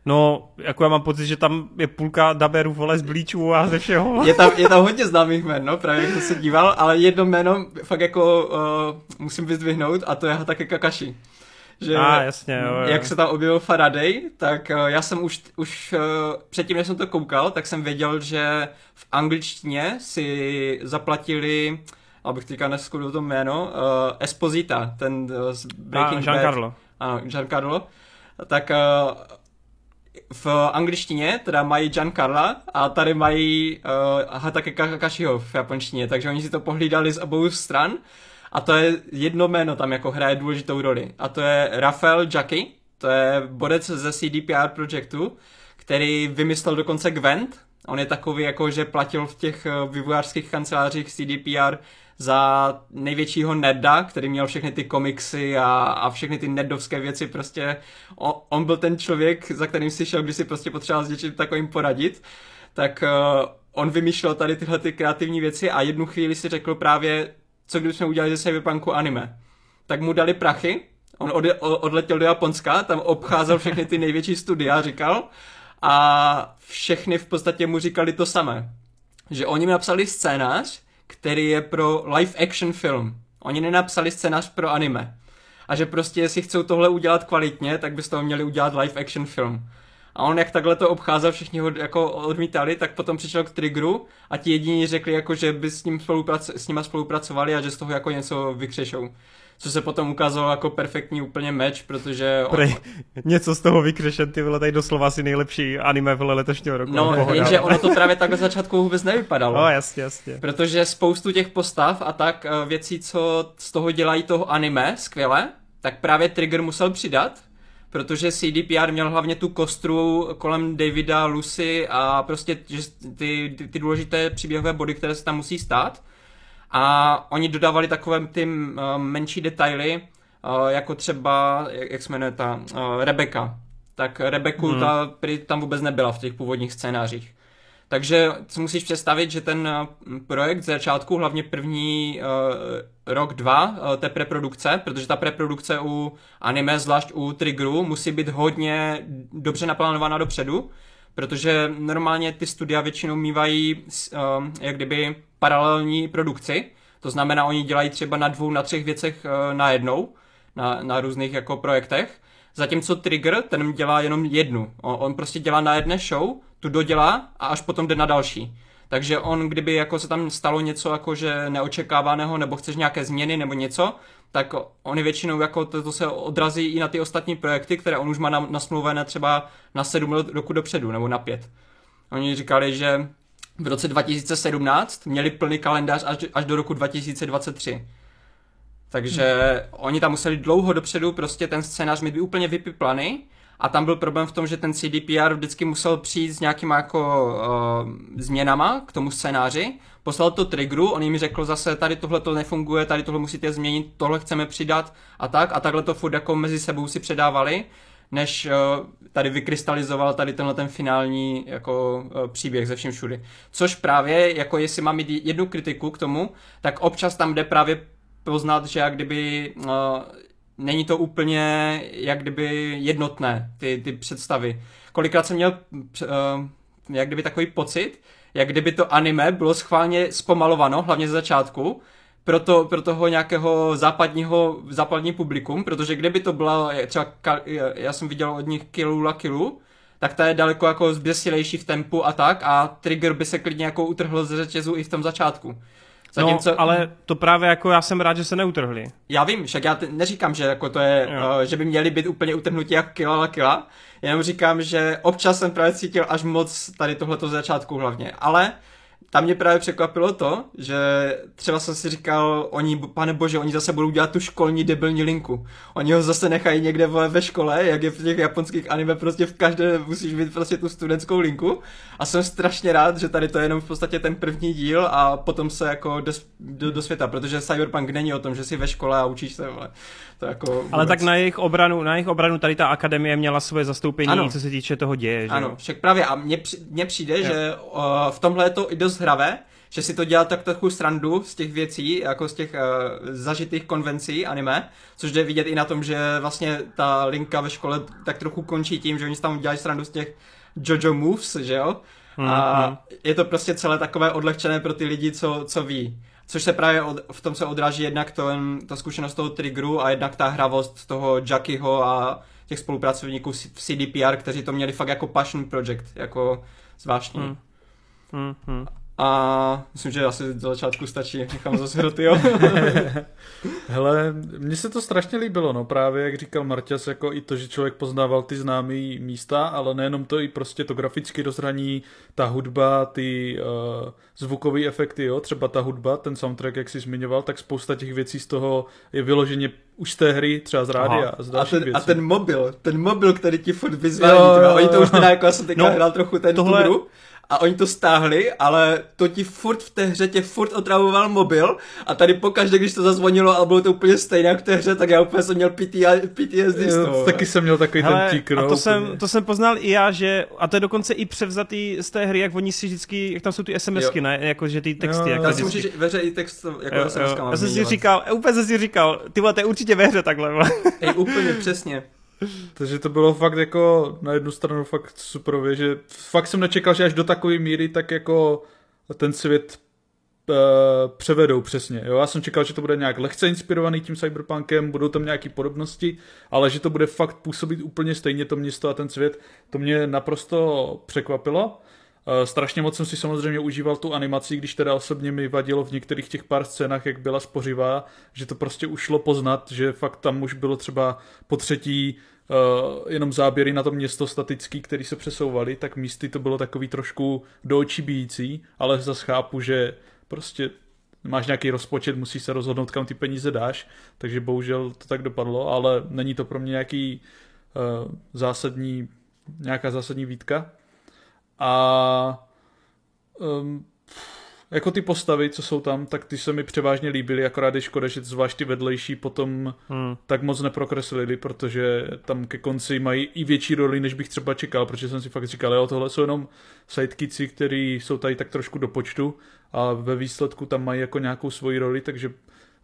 No, jako já mám pocit, že tam je půlka daberů, vole, z blíčů a ze všeho. Je tam, je tam hodně známých jmen, no, právě jak jsem se díval, ale jedno jméno fakt jako uh, musím vyzdvihnout a to je Hatake Kakashi. Že a, jasně, jo, jo. jak se tam objevil Faraday, tak uh, já jsem už, už uh, předtím, než jsem to koukal, tak jsem věděl, že v angličtině si zaplatili abych teďka neskudil to jméno, uh, Esposita, ten uh, z Breaking a, Giancarlo. Bad. Ano, Giancarlo. Tak uh, v angličtině teda mají Giancarla a tady mají uh, Hatake Kakashiho v japonštině, takže oni si to pohlídali z obou stran a to je jedno jméno tam jako hraje důležitou roli a to je Rafael Jackie, to je bodec ze CDPR projektu, který vymyslel dokonce Gwent. On je takový, jako že platil v těch eh, vývojářských kancelářích CDPR za největšího nerda, který měl všechny ty komiksy a, a všechny ty nerdovské věci, prostě on, on byl ten člověk, za kterým si šel, když si prostě potřeboval s něčím takovým poradit, tak uh, on vymýšlel tady tyhle ty kreativní věci a jednu chvíli si řekl právě, co kdybychom udělali ze Cyberpunku anime. Tak mu dali prachy, on od, odletěl do Japonska, tam obcházel všechny ty největší studia, říkal, a všechny v podstatě mu říkali to samé. Že oni mi napsali scénář, který je pro live action film. Oni nenapsali scénář pro anime. A že prostě, jestli chcou tohle udělat kvalitně, tak by z toho měli udělat live action film. A on jak takhle to obcházel, všichni ho jako odmítali, tak potom přišel k Triggeru a ti jediní řekli, jako, že by s, ním spoluprac- s nima spolupracovali a že z toho jako něco vykřešou co se potom ukázalo jako perfektní úplně meč, protože... On... Prej, něco z toho vykřešen, ty vole, tady doslova asi nejlepší anime vole letošního roku. No, jenže ono to právě takhle začátku vůbec nevypadalo. *laughs* No, jasně, jasně. Protože spoustu těch postav a tak eh, věcí, co z toho dělají toho anime skvěle, tak právě Trigger musel přidat, protože CDPR měl hlavně tu kostru kolem Davida, Lucy a prostě ty, ty, ty důležité příběhové body, které se tam musí stát. A oni dodávali takové ty menší detaily, uh, jako třeba, jak, se jmenuje ta, uh, Rebecca. Tak Rebeku hmm. ta tam vůbec nebyla v těch původních scénářích. Takže si musíš představit, že ten projekt z začátku, hlavně první uh, rok, dva uh, té preprodukce, protože ta preprodukce u anime, zvlášť u Triggeru, musí být hodně dobře naplánovaná dopředu, protože normálně ty studia většinou mývají uh, jak kdyby paralelní produkci, to znamená, oni dělají třeba na dvou, na třech věcech uh, najednou, na, na různých jako projektech, zatímco Trigger, ten dělá jenom jednu. On, on prostě dělá na jedné show, tu dodělá a až potom jde na další. Takže on, kdyby jako se tam stalo něco jako že neočekávaného, nebo chceš nějaké změny nebo něco, tak oni většinou jako to, to se odrazí i na ty ostatní projekty, které on už má nasmluvené třeba na sedm roku dopředu, nebo na pět. Oni říkali, že v roce 2017 měli plný kalendář až, až do roku 2023. Takže hmm. oni tam museli dlouho dopředu prostě ten scénář mít úplně vypiplaný a tam byl problém v tom, že ten CDPR vždycky musel přijít s nějakýma jako uh, změnama k tomu scénáři, poslal to Triggeru, on jim řekl zase, tady tohle to nefunguje, tady tohle musíte změnit, tohle chceme přidat a tak a takhle to furt jako mezi sebou si předávali, než uh, tady vykrystalizoval tady tenhle ten finální jako uh, příběh ze všem všudy. Což právě, jako jestli mám jednu kritiku k tomu, tak občas tam jde právě poznat, že jak kdyby uh, není to úplně jak kdyby jednotné, ty, ty představy. Kolikrát jsem měl uh, jak kdyby takový pocit, jak kdyby to anime bylo schválně zpomalováno, hlavně ze začátku, pro, to, pro toho nějakého západního, západní publikum, protože kdyby to byla třeba, já jsem viděl od nich Kilu la Kilu, tak ta je daleko jako zběsilejší v tempu a tak a Trigger by se klidně jako utrhl ze řetězu i v tom začátku. Zatímco, no, ale to právě jako já jsem rád, že se neutrhli. Já vím, však já t- neříkám, že jako to je, uh, že by měli být úplně utrhnutí jak kila la kila, jenom říkám, že občas jsem právě cítil až moc tady tohleto začátku hlavně, ale tam mě právě překvapilo to, že třeba jsem si říkal, oni, pane bože, oni zase budou dělat tu školní debilní linku. Oni ho zase nechají někde ve škole, jak je v těch japonských anime, prostě v každé musíš mít prostě tu studentskou linku. A jsem strašně rád, že tady to je jenom v podstatě ten první díl a potom se jako do, do, do světa, protože Cyberpunk není o tom, že jsi ve škole a učíš se, ale to jako vůbec... Ale tak na jejich obranu, na jejich obranu tady ta akademie měla svoje zastoupení, ano. co se týče toho děje. Že? Ano, však právě a mně, mně přijde, jo. že uh, v tomhle je to i dost hravé, že si to dělá tak trochu srandu z těch věcí, jako z těch uh, zažitých konvencí anime, což jde vidět i na tom, že vlastně ta linka ve škole tak trochu končí tím, že oni tam dělají srandu z těch Jojo moves, že jo? Mm-hmm. A mhm. je to prostě celé takové odlehčené pro ty lidi, co, co ví. Což se právě od, v tom se odráží jednak to, ta zkušenost toho Triggeru a jednak ta hravost toho Jackyho a těch spolupracovníků v CDPR, kteří to měli fakt jako passion project, jako zvláštní. Mm. Mm-hmm. A myslím, že asi do začátku stačí, nechám zase hroty, jo. *laughs* Hele, mně se to strašně líbilo, no právě, jak říkal Marťas, jako i to, že člověk poznával ty známé místa, ale nejenom to, i prostě to grafické rozhraní, ta hudba, ty uh, zvukové efekty, jo, třeba ta hudba, ten soundtrack, jak jsi zmiňoval, tak spousta těch věcí z toho je vyloženě už z té hry, třeba z rádia, Aha. z A dalších ten, věcí. a ten mobil, ten mobil, který ti furt vyzvání, Jo, jo, jo, oni to jo. už teda jako, já jsem teďka No, hrál trochu ten tohle- tohle... hru, a oni to stáhli, ale to ti furt v té hře tě furt otravoval mobil a tady pokaždé, když to zazvonilo a bylo to úplně stejné jak v té hře, tak já úplně jsem měl PTSD z Jo, toho. taky jsem měl takový Hele, ten tík, no, a to úplně. jsem, to jsem poznal i já, že, a to je dokonce i převzatý z té hry, jak oni si vždycky, jak tam jsou ty SMSky, Jo. ne, jako že ty texty, Jo, jak to si můžeš ve hře i text jako Jo, jo. SMS Já jsem si říkal, úplně jsem si říkal, ty vole, to je určitě ve hře takhle. Ej, úplně přesně. Takže to bylo fakt jako na jednu stranu fakt superově, že fakt jsem nečekal, že až do takové míry tak jako ten svět uh, převedou přesně. Jo? Já jsem čekal, že to bude nějak lehce inspirovaný tím cyberpunkem, budou tam nějaké podobnosti, ale že to bude fakt působit úplně stejně to město a ten svět, to mě naprosto překvapilo. Uh, strašně moc jsem si samozřejmě užíval tu animaci, když teda osobně mi vadilo v některých těch pár scénách, jak byla spořivá, že to prostě ušlo poznat, že fakt tam už bylo třeba po třetí uh, jenom záběry na to město statický, který se přesouvaly, tak místy to bylo takový trošku do očí bíjící, ale zase chápu, že prostě máš nějaký rozpočet, musíš se rozhodnout, kam ty peníze dáš, takže bohužel to tak dopadlo, ale není to pro mě nějaký uh, zásadní, nějaká zásadní výtka. A um, jako ty postavy, co jsou tam, tak ty se mi převážně líbily, akorát je škoda, že zvlášť ty vedlejší potom Hmm. tak moc neprokreslili, protože tam ke konci mají i větší roli, než bych třeba čekal, protože jsem si fakt říkal, jo, tohle jsou jenom sidekici, kteří jsou tady tak trošku do počtu a ve výsledku tam mají jako nějakou svoji roli, takže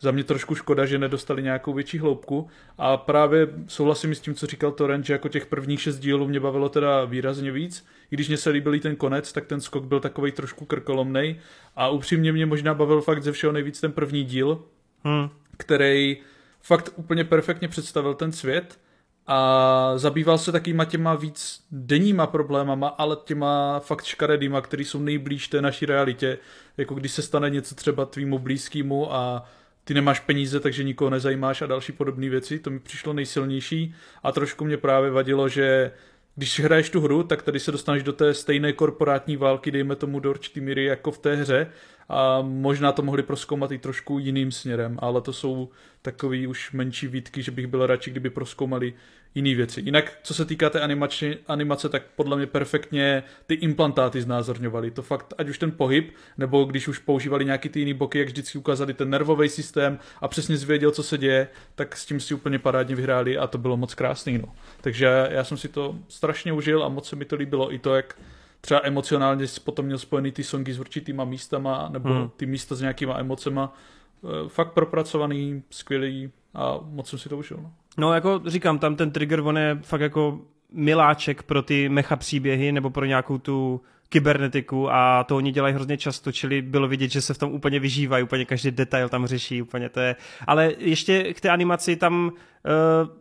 za mě trošku škoda, že nedostali nějakou větší hloubku. A právě souhlasím s tím, co říkal Torrent, že jako těch prvních šest dílů mě bavilo teda výrazně víc, i když mě se líbil i ten konec, tak ten skok byl takový trošku krkolomnej. A upřímně mě možná bavil fakt ze všeho nejvíc ten první díl, Hmm. který fakt úplně perfektně představil ten svět. A zabýval se takýma těma víc denníma problémama, ale těma fakt škaredýma, který jsou nejblíž té naší realitě, jako když se stane něco třeba tvýmu blízkému a ty nemáš peníze, takže nikoho nezajímáš a další podobné věci, to mi přišlo nejsilnější. A trošku mě právě vadilo, že když hraješ tu hru, tak tady se dostaneš do té stejné korporátní války, dejme tomu do určitý míry jako v té hře a možná to mohli proskoumat i trošku jiným směrem, ale to jsou takový už menší výtky, že bych byl radši, kdyby proskoumali jiné věci. Jinak, co se týká té animace, animace, tak podle mě perfektně ty implantáty znázorňovali. To fakt, ať už ten pohyb, nebo když už používali nějaký ty jiný boky, jak vždycky ukázali ten nervový systém a přesně zvěděl, co se děje, tak s tím si úplně parádně vyhráli a to bylo moc krásný. No. Takže já jsem si to strašně užil a moc se mi to líbilo i to, jak třeba emocionálně jsi potom měl spojený ty songy s určitýma místama, nebo Hmm. ty místa s nějakýma emocema. Eh, Fakt propracovaný, skvělý a moc jsem si to užil. No. No jako říkám, tam ten trigger, on je fakt jako miláček pro ty mecha příběhy nebo pro nějakou tu kybernetiku a to oni dělají hrozně často, čili bylo vidět, že se v tom úplně vyžívají, úplně každý detail tam řeší, úplně to je. Ale ještě k té animaci tam uh,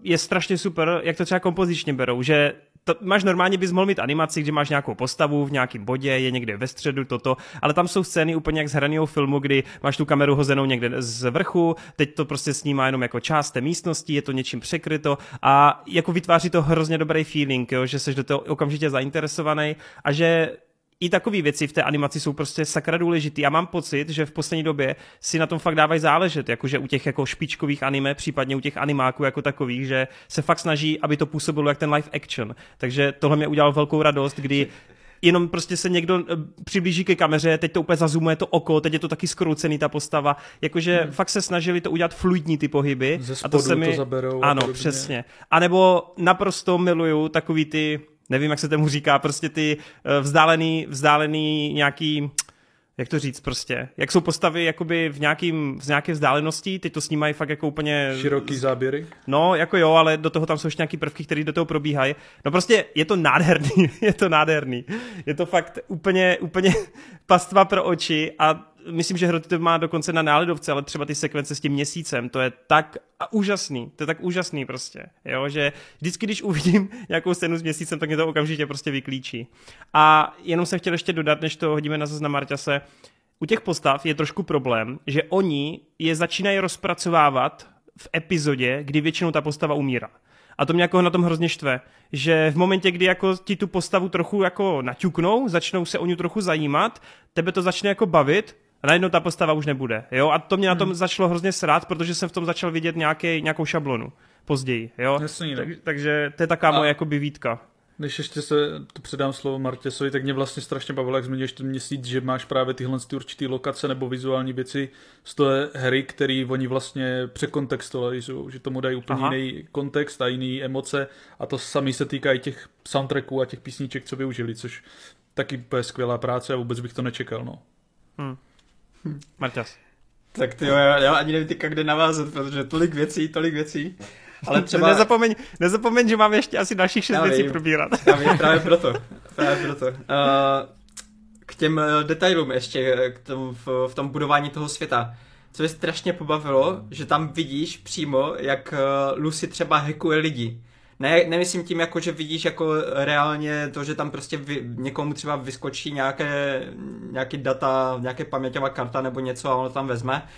je strašně super, jak to třeba kompozičně berou, že to, máš normálně bys mohl mít animaci, kde máš nějakou postavu v nějakém bodě, je někde ve středu toto, ale tam jsou scény úplně jak z hraného filmu, kdy máš tu kameru hozenou někde z vrchu, teď to prostě snímá jenom jako část té místnosti, je to něčím překryto a jako vytváří to hrozně dobrý feeling, jo, že jsi do toho okamžitě zainteresovaný a že i takové věci v té animaci jsou prostě sakra důležitý. Já mám pocit, že v poslední době si na tom fakt dávají záležet, jakože u těch jako špičkových anime, případně u těch animáků jako takových, že se fakt snaží, aby to působilo jak ten live action. Takže tohle mě udělalo velkou radost, kdy jenom prostě se někdo eh, přiblíží ke kameře, teď to úplně zazumuje to oko, teď je to taky skroucený ta postava, jakože hmm. fakt se snažili to udělat fluidní ty pohyby. Ze a to spodu se mi... to zaberou a Ano, podobně. přesně. A nebo naprosto miluju takový ty, nevím, jak se tomu říká, prostě ty eh, vzdálený, vzdálený nějaký, jak to říct prostě, jak jsou postavy jakoby v, nějakým, v nějaké vzdálenosti, teď to snímají fakt jako úplně... Široký záběry. No, jako jo, ale do toho tam jsou ještě nějaký prvky, které do toho probíhají. No prostě je to nádherný, *laughs* je to nádherný. Je to fakt úplně, úplně *laughs* pastva pro oči a myslím, že hroty to má dokonce na náledovce, ale třeba ty sekvence s tím měsícem, to je tak úžasný, to je tak úžasný prostě, jo, že vždycky, když uvidím *laughs* nějakou scénu s měsícem, tak mě to okamžitě prostě vyklíčí. A jenom jsem chtěl ještě dodat, než to hodíme na seznam Marťase, u těch postav je trošku problém, že oni je začínají rozpracovávat v epizodě, kdy většinou ta postava umírá. A to mě jako na tom hrozně štve, že v momentě, kdy jako ti tu postavu trochu jako naťuknou, začnou se o ní trochu zajímat, tebe to začne jako bavit, A najednou ta postava už nebude, jo? A to mě na tom hmm. začalo hrozně srát, protože jsem v tom začal vidět nějaký, nějakou šablonu později, jo? Jasný, no. tak, takže to je taková moje jakoby výtka. Než ještě se to předám slovo Martěsovi, tak mě vlastně strašně bavilo, jak zmiňuješ ten měsíc, že máš právě tyhle ty určitý lokace nebo vizuální věci z té hry, který oni vlastně překontextualizují, že tomu dají úplně Aha. jiný kontext a jiný emoce a to samý se týká i těch soundtracků a těch písniček, co využili, což taky je skvělá práce a vůbec bych to nečekal, no. Hmm. Hm. Marťas. Tak ty jo, já, já ani nevím teďka, kde navázat, protože tolik věcí, tolik věcí. Ale *laughs* třeba... nezapomeň, nezapomeň, že máme ještě asi dalších šest věcí probírat. Já vím, právě *laughs* proto. Právě proto. Uh, k těm eh, detailům ještě, eh, k tomu, v, v tom budování toho světa. Co mě strašně pobavilo, že tam vidíš přímo, jak Lucy třeba hackuje lidi. Ne, nemyslím tím, jako, že vidíš jako reálně to, že tam prostě vy, někomu třeba vyskočí nějaké, nějaký data, nějaké paměťová karta nebo něco a ono tam vezme,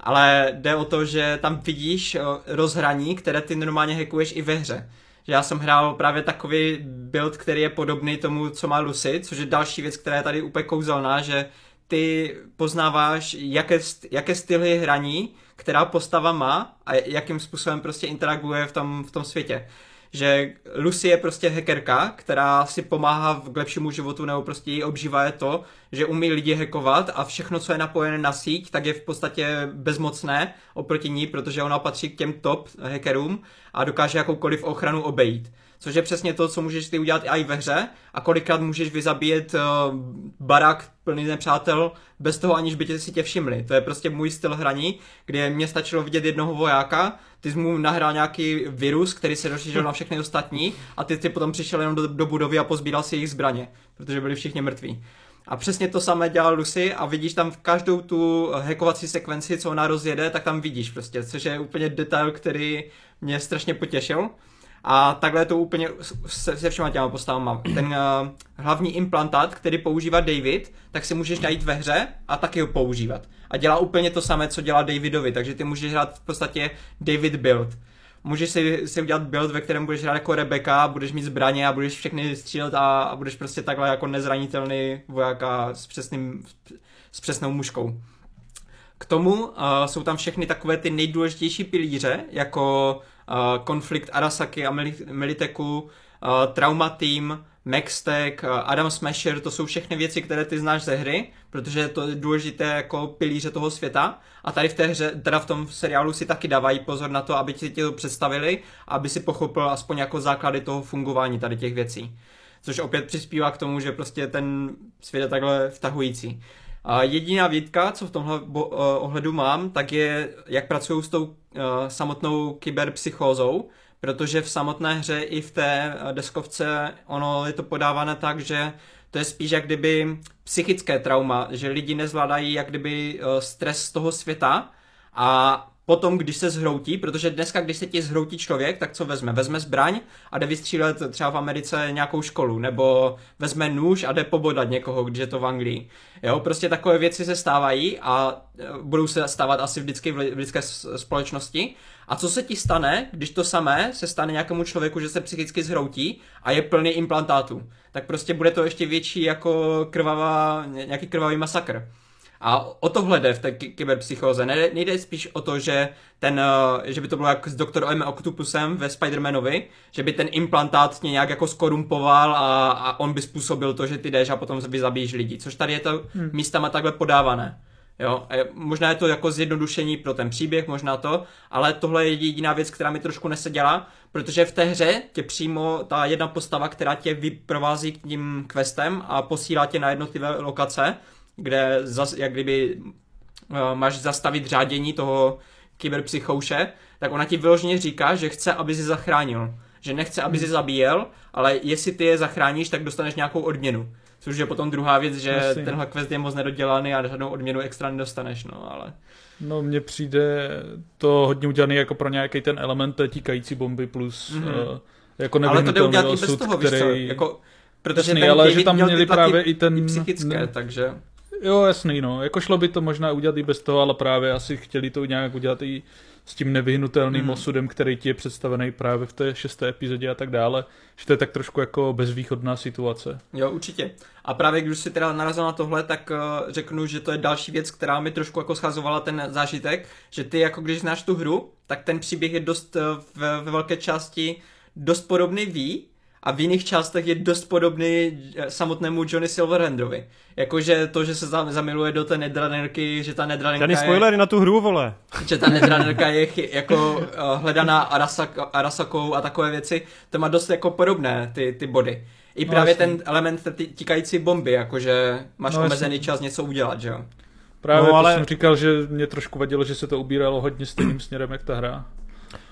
ale jde o to, že tam vidíš rozhraní, které ty normálně hackuješ i ve hře. Že já jsem hrál právě takový build, který je podobný tomu, co má Lucy, což je další věc, která je tady úplně kouzelná, že ty poznáváš, jaké, jaké styly hraní, která postava má a jakým způsobem prostě interaguje v tom, v tom světě že Lucy je prostě hackerka, která si pomáhá v lepšímu životu nebo prostě její obživa je to, že umí lidi hackovat a všechno, co je napojené na síť, tak je v podstatě bezmocné oproti ní, protože ona patří k těm top hackerům a dokáže jakoukoliv ochranu obejít. Což je přesně to, co můžeš ty udělat i ve hře a kolikrát můžeš vyzabíjet uh, barak plný nepřátel bez toho, aniž by tě si tě všimli. To je prostě můj styl hraní, kde mě stačilo vidět jednoho vojáka, ty jsi mu nahrál nějaký virus, který se rozšířil na všechny ostatní a ty, ty potom přišel jenom do, do budovy a pozbíral si jejich zbraně, protože byli všichni mrtví. A přesně to samé dělá Lucy a vidíš tam v každou tu hackovací sekvenci, co ona rozjede, tak tam vidíš prostě, což je úplně detail, který mě strašně potěšil. A takhle je to úplně se, se všema těma postavama. Ten uh, hlavní implantát, který používá David, tak si můžeš najít ve hře a taky ho používat. A dělá úplně to samé, co dělá Davidovi, takže ty můžeš hrát v podstatě David build. Můžeš si, si udělat build, ve kterém budeš hrát jako Rebecca, budeš mít zbraně a budeš všechny střílet a, a budeš prostě takhle jako nezranitelný vojáka s, přesným, s přesnou muškou. K tomu uh, jsou tam všechny takové ty nejdůležitější pilíře, jako uh, konflikt Arasaki a Militeku, uh, Trauma Team, Maxtech, uh, Adam Smasher, to jsou všechny věci, které ty znáš ze hry, protože to je důležité jako pilíře toho světa. A tady v té hře, teda v tom seriálu si taky dávají pozor na to, aby ti to představili, aby si pochopil aspoň jako základy toho fungování tady těch věcí. Což opět přispívá k tomu, že prostě ten svět je takhle vtahující. A jediná výtka, co v tomhle uh, ohledu mám, tak je, jak pracují s tou uh, samotnou kyberpsychózou, protože v samotné hře i v té uh, deskovce ono je to podávané tak, že to je spíš jak kdyby psychické trauma, že lidi nezvládají jak kdyby uh, stres z toho světa a potom, když se zhroutí, protože dneska, když se ti zhroutí člověk, tak co vezme? Vezme zbraň a jde vystřílet třeba v Americe nějakou školu, nebo vezme nůž a jde pobodat někoho, když je to v Anglii. Jo, prostě takové věci se stávají a e, budou se stávat asi vždycky v lidské společnosti. A co se ti stane, když to samé se stane nějakému člověku, že se psychicky zhroutí a je plný implantátů? Tak prostě bude to ještě větší jako krvavá, nějaký krvavý masakr. A o tohle jde v té kyberpsychóze. Nejde, nejde spíš o to, že, ten, eh, že by to bylo jak s doktorem Octopusem ve Spider-Manovi, že by ten implantát tě nějak jako skorumpoval a, a on by způsobil to, že ty jdeš a potom zabíjíš lidi. Což tady je to hmm. místama takhle podávané. Jo, a možná je to jako zjednodušení pro ten příběh, možná to, ale tohle je jediná věc, která mi trošku neseděla, protože v té hře tě přímo ta jedna postava, která tě vyprovází k tím questem a posílá tě na jednotlivé lokace, kde zas, jak kdyby uh, máš zastavit řádění toho kyberpsychouše, tak ona ti vyloženě říká, že chce, aby si zachránil. Že nechce, aby si hmm. zabíjel, ale jestli ty je zachráníš, tak dostaneš nějakou odměnu. Což je potom druhá věc, že Myslím. tenhle quest je moc nedodělaný a žádnou odměnu extra nedostaneš, no ale... No mně přijde to hodně udělaný jako pro nějaký ten element té tíkající bomby plus mm-hmm. uh, jako Ale to jde udělat i bez toho, který... víš co? Jako, protože Jasný, ten ale že tam měli právě i ten... I psychické, ne, takže... Jo, jasný, no. Jako šlo by to možná udělat i bez toho, ale právě asi chtěli to nějak udělat i s tím nevyhnutelným Mhm. osudem, který ti je představený právě v té šesté epizodě a tak dále. Že to je tak trošku jako bezvýchodná situace. Jo, určitě. A právě když si teda narazil na tohle, tak uh, řeknu, že to je další věc, která mi trošku jako schazovala ten zážitek, že ty jako když znáš tu hru, tak ten příběh je dost uh, ve, ve velké části dost podobný ví a v jiných částech je dost podobný eh, samotnému Johnny Silverhandovi. Jakože to, že se zam- zamiluje do té nedranerky, že ta nedranerka Žádný je, spoilery na tu hru, vole. že ta nedranerka *laughs* je chy- jako uh, hledaná Arasak, Arasakou a takové věci, to má dost jako podobné ty, ty body. I No, právě jasně. ten element té ty tíkající bomby, jakože máš No, omezený čas něco udělat, že jo? Právě No, ale... ale- to jsem říkal, že mě trošku vadilo, že se to ubíralo hodně stejným směrem, jak ta hra.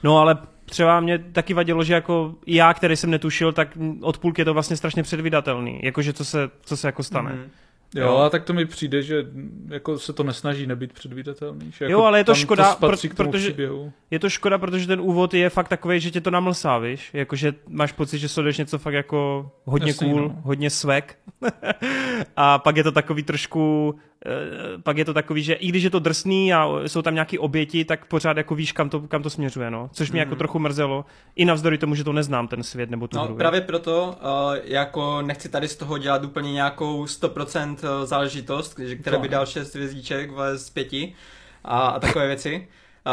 No ale třeba mě taky vadilo, že jako já, který jsem netušil, tak od půlky je to vlastně strašně předvídatelný. Jakože co se, co se jako stane. Mhm. Jo, Jo. a tak to mi přijde, že mm, jako se to nesnaží nebýt předvídatelný. Že Jo, jako ale je to tam škoda, to pro- protože- příběhu. Je to škoda, protože ten úvod je fakt takový, že tě to namlsá, víš? Jakože máš pocit, že sleduješ něco fakt jako hodně Jasný, cool, no. hodně swag. *laughs* a pak je to takový trošku, eh, pak je to takový, že i když je to drsný a jsou tam nějaký oběti, tak pořád jako víš, kam to, kam to směřuje, no. Což mě Mhm. jako trochu mrzelo. I navzdory tomu, že to neznám, ten svět nebo tu No hru. právě proto, uh, jako nechci tady z toho dělat úplně nějakou 100% záležitost, že- která To by dal 6 hvězdiček z pěti a, a takové věci. Uh,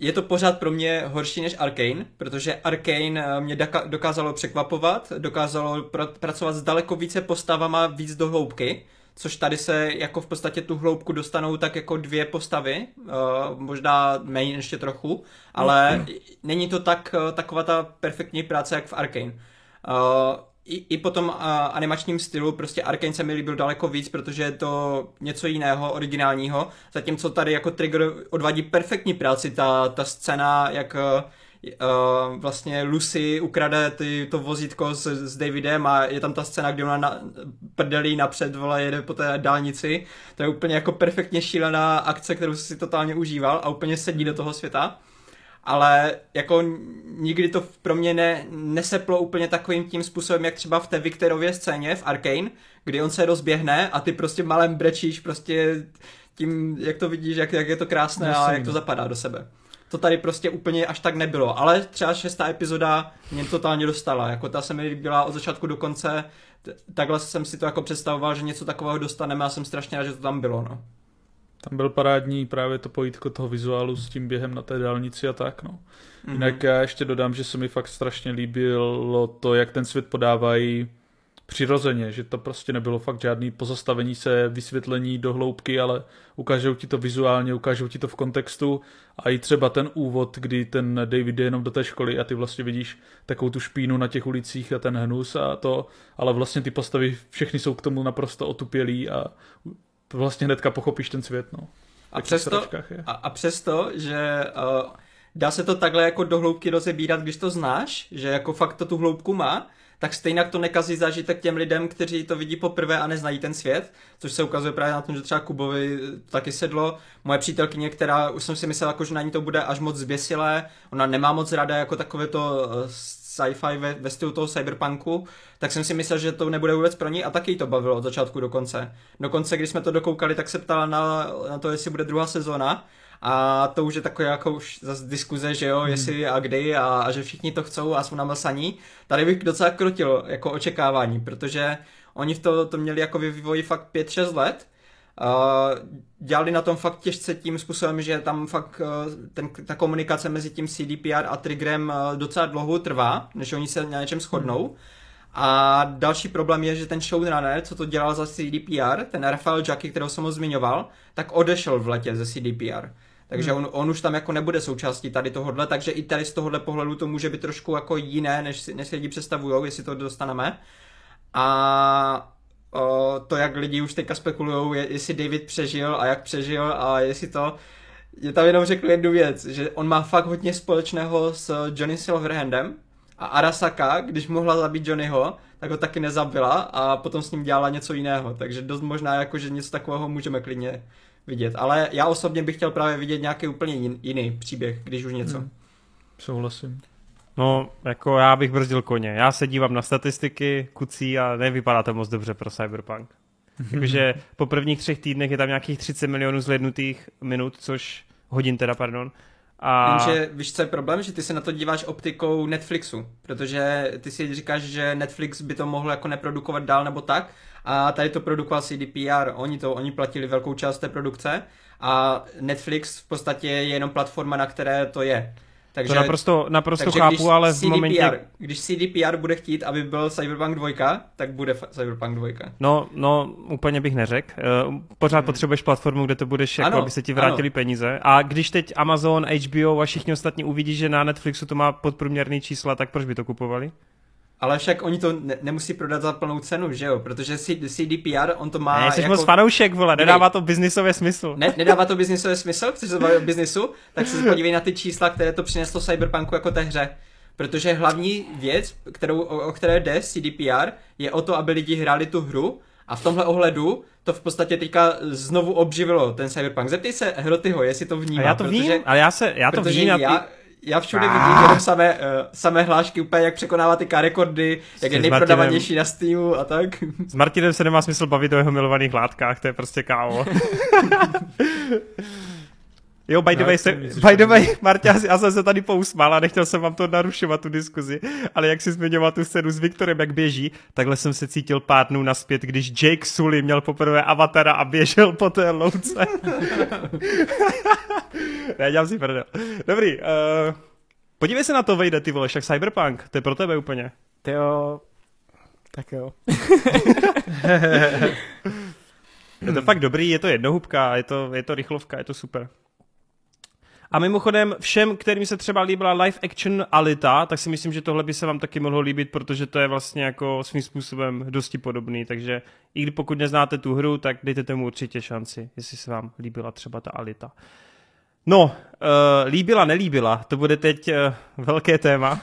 je to pořád pro mě horší než Arkane, protože Arkane eh, mě doka- dokázalo překvapovat, dokázalo pr- pracovat s daleko více postavama víc do hloubky, což tady se jako v podstatě tu hloubku dostanou tak jako dvě postavy, uh, možná méně ještě trochu, ale není to tak, eh, taková ta perfektní práce jak v Arkane. Uh, i, I po tom uh, animačním stylu prostě Arkane se mi líbil daleko víc, protože je to něco jiného, originálního, zatímco tady jako Trigger odvádí perfektní práci, ta, ta scéna, jak uh, vlastně Lucy ukrade ty, to vozítko s, s Davidem a je tam ta scéna, kde ona na, prdelí napřed, vole, jede po té dálnici, to je úplně jako perfektně šílená akce, kterou si totálně užíval a úplně sedí do toho světa ale jako nikdy to pro mě ne, neseplo úplně takovým tím způsobem, jak třeba v té Viktorově scéně v Arkane, kdy on se rozběhne a ty prostě malem brečíš prostě tím, jak to vidíš, jak, jak je to krásné a Jasně, jak to no. zapadá do sebe. To tady prostě úplně až tak nebylo, ale třeba šestá epizoda mě totálně dostala, jako ta se mi líbila od začátku do konce, takhle jsem si to jako představoval, že něco takového dostaneme a jsem strašně rád, že to tam bylo, no. Tam byl parádní právě to pojítko toho vizuálu s tím během na té dálnici a tak, no. Mhm. Jinak já ještě dodám, že se mi fakt strašně líbilo to, jak ten svět podávají přirozeně, že to prostě nebylo fakt žádný pozastavení se, vysvětlení do hloubky, ale ukážou ti to vizuálně, ukážou ti to v kontextu a i třeba ten úvod, kdy ten David jde jenom do té školy a ty vlastně vidíš takovou tu špínu na těch ulicích a ten hnus a to, ale vlastně ty postavy všechny jsou k tomu naprosto otupělí a vlastně hnedka pochopíš ten svět, no. A přesto, a, a přesto, že uh, dá se to takhle jako do hloubky rozebírat, když to znáš, že jako fakt to tu hloubku má, tak stejně to nekazí zážitek těm lidem, kteří to vidí poprvé a neznají ten svět, což se ukazuje právě na tom, že třeba Kubovi taky sedlo. Moje přítelkyně, která už jsem si myslel, jako, že na ní to bude až moc zběsilé, ona nemá moc ráda jako takové to uh, sci-fi ve, ve stylu toho cyberpunku, tak jsem si myslel, že to nebude vůbec pro ní a taky jí to bavilo od začátku do konce. Dokonce, když jsme to dokoukali, tak se ptala na, na to, jestli bude druhá sezóna a to už je takové jako už zase diskuze, že jo, hmm. jestli a kdy a, a že všichni to chcou a jsou namlsaní. Tady bych docela krotil jako očekávání, protože oni v to, to měli jako vývoji fakt 5-6 let dělali na tom fakt těžce tím způsobem, že tam fakt uh, ten, ta komunikace mezi tím CDPR a Triggerem uh, docela dlouho trvá, než oni se na něčem shodnou. A další problém je, že ten showrunner, co to dělal za CDPR, ten Rafael Jackie, kterého jsem ho zmiňoval, tak odešel v letě ze CDPR. Takže on, on už tam jako nebude součástí tady tohohle, takže i tady z tohohle pohledu to může být trošku jako jiné, než si, než si lidi představují, jestli to dostaneme. A o, to, jak lidi už teďka spekulují, je, jestli David přežil a jak přežil a jestli to... Je tam jenom řekl jednu věc, že on má fakt hodně společného s Johnny Silverhandem a Arasaka, když mohla zabít Johnnyho, tak ho taky nezabila a potom s ním dělala něco jiného, takže dost možná jako, že něco takového můžeme klidně vidět, ale já osobně bych chtěl právě vidět nějaký úplně jin, jiný příběh, když už něco. Hmm. Souhlasím. No, jako já bych brzdil koně. Já se dívám na statistiky, kucí a nevypadá to moc dobře pro Cyberpunk. Takže po prvních třech týdnech je tam nějakých 30 milionů zhlednutých minut, což hodin teda, pardon. A... Jenže víš, co je problém? Že ty se na to díváš optikou Netflixu, protože ty si říkáš, že Netflix by to mohl jako neprodukovat dál nebo tak a tady to produkoval CDPR, oni to, oni platili velkou část té produkce a Netflix v podstatě je jenom platforma, na které to je. Takže, to naprosto, naprosto takže chápu, ale v CDPR, momentě... Když CDPR bude chtít, aby byl Cyberpunk 2, tak bude Cyberpunk 2. No, no úplně bych neřekl. Uh, pořád hmm. potřebuješ platformu, kde to budeš, jako, aby se ti vrátili ano. peníze. A když teď Amazon, HBO a všichni ostatní uvidí, že na Netflixu to má podprůměrný čísla, tak proč by to kupovali? Ale však oni to ne- nemusí prodat za plnou cenu, že jo? Protože CDPR, on to má Ne, jsi jako... moc fanoušek, vole, nedává to biznisové smysl. Ne, nedává to biznisové smysl, chceš se bavit o biznisu, tak se podívej na ty čísla, které to přineslo Cyberpunku jako té hře. Protože hlavní věc, kterou, o, o které jde CDPR, je o to, aby lidi hráli tu hru a v tomhle ohledu to v podstatě teďka znovu obživilo ten Cyberpunk. Zeptej se Hrotyho, jestli to vnímá. A já to protože, vím, ale já, se, já to vím. Já, já všude vidím jenom samé, uh, samé hlášky, úplně jak překonává ty rekordy, jak je nejprodávanější na Steamu a tak. S Martinem se nemá smysl bavit o jeho milovaných látkách, to je prostě kávo. *laughs* Jo, by the, way, se, by the way, Martě, já jsem se tady pousmál a nechtěl jsem vám to narušovat, tu diskuzi, ale jak si zmiňoval tu scénu s Viktorem, jak běží, takhle jsem se cítil pár dnů naspět, když Jake Sully měl poprvé avatara a běžel po té louce. *laughs* ne, dělám si prdel. Dobrý, uh, podívej se na to, vejde, ty vole, však Cyberpunk, to je pro tebe úplně. Ty jo, tak jo. *laughs* je to fakt dobrý, je to jednohubka, je to, je to rychlovka, je to super. A mimochodem všem, kterým se třeba líbila live action Alita, tak si myslím, že tohle by se vám taky mohlo líbit, protože to je vlastně jako svým způsobem dosti podobný, takže i když pokud neznáte tu hru, tak dejte tomu určitě šanci, jestli se vám líbila třeba ta Alita. No, uh, líbila, nelíbila, to bude teď uh, velké téma,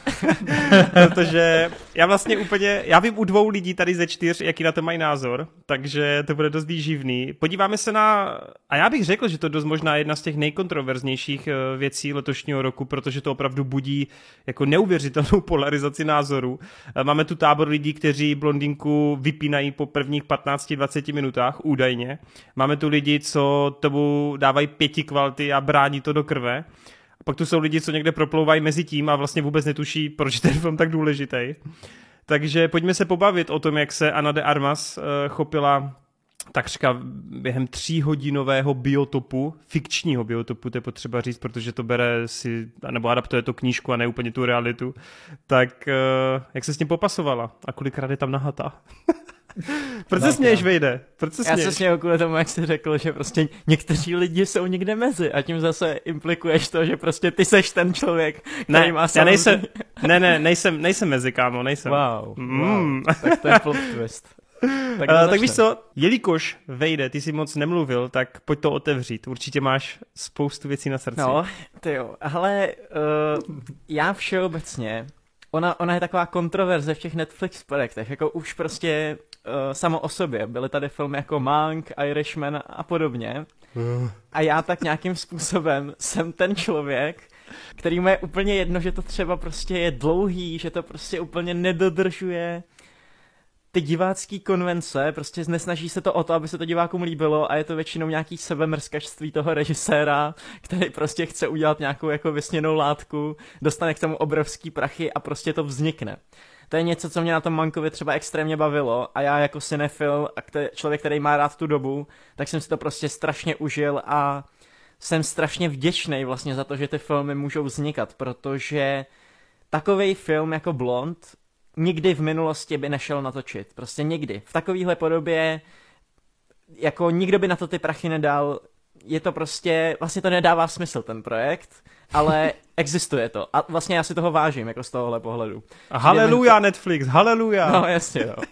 *laughs* protože já vlastně úplně, já vím u dvou lidí tady ze čtyř, jaký na to mají názor, takže to bude dost výživný. Podíváme se na, a já bych řekl, že to je dost možná jedna z těch nejkontroverznějších uh, věcí letošního roku, protože to opravdu budí jako neuvěřitelnou *laughs* polarizaci názorů. Uh, máme tu tábor lidí, kteří blondinku vypínají po prvních 15-20 minutách, údajně. Máme tu lidi, co tomu dávají pěti kvality a brání to do krve. A pak tu jsou lidi, co někde proplouvají mezi tím a vlastně vůbec netuší, proč je ten film tak důležitý. Takže pojďme se pobavit o tom, jak se Ana de Armas uh, chopila takřka během tříhodinového biotopu, fikčního biotopu, to je potřeba říct, protože to bere si, nebo adaptuje to knížku a ne úplně tu realitu, tak uh, jak se s tím popasovala a kolikrát je tam nahata? *laughs* Proč se směješ, Vejde? Proč se směješ? Já se směju kvůli tomu, jak jsi řekl, že prostě někteří lidi jsou někde mezi a tím zase implikuješ to, že prostě ty seš ten člověk, který ne, má já nejsem, ne, ne, nejsem, nejsem mezi, kámo, nejsem. Wow, mm. wow. tak to je plot twist. *laughs* Tak, uh, tak víš co, jelikož Vejde, ty jsi moc nemluvil, tak pojď to otevřít. Určitě máš spoustu věcí na srdci. No, ty jo, ale uh, já všeobecně ona, ona je taková kontroverze v těch Netflix projektech, jako už prostě samo o sobě. Byly tady filmy jako Mank, Irishman a podobně. Uh. A já tak nějakým způsobem jsem ten člověk, který mu je úplně jedno, že to třeba prostě je dlouhý, že to prostě úplně nedodržuje ty divácký konvence, prostě nesnaží se to o to, aby se to divákům líbilo a je to většinou nějaký sebemrskačství toho režiséra, který prostě chce udělat nějakou jako vysněnou látku, dostane k tomu obrovský prachy a prostě to vznikne. To je něco, co mě na tom Mankovi třeba extrémně bavilo a já jako cinefil a člověk, který má rád tu dobu, tak jsem si to prostě strašně užil a jsem strašně vděčný vlastně za to, že ty filmy můžou vznikat, protože takový film jako Blond nikdy v minulosti by nešel natočit. Prostě nikdy. V takovéhle podobě jako nikdo by na to ty prachy nedal. Je to prostě, vlastně to nedává smysl ten projekt, ale existuje to. A vlastně já si toho vážím, jako z tohohle pohledu. A haleluja to... Netflix, haleluja. No jasně, no.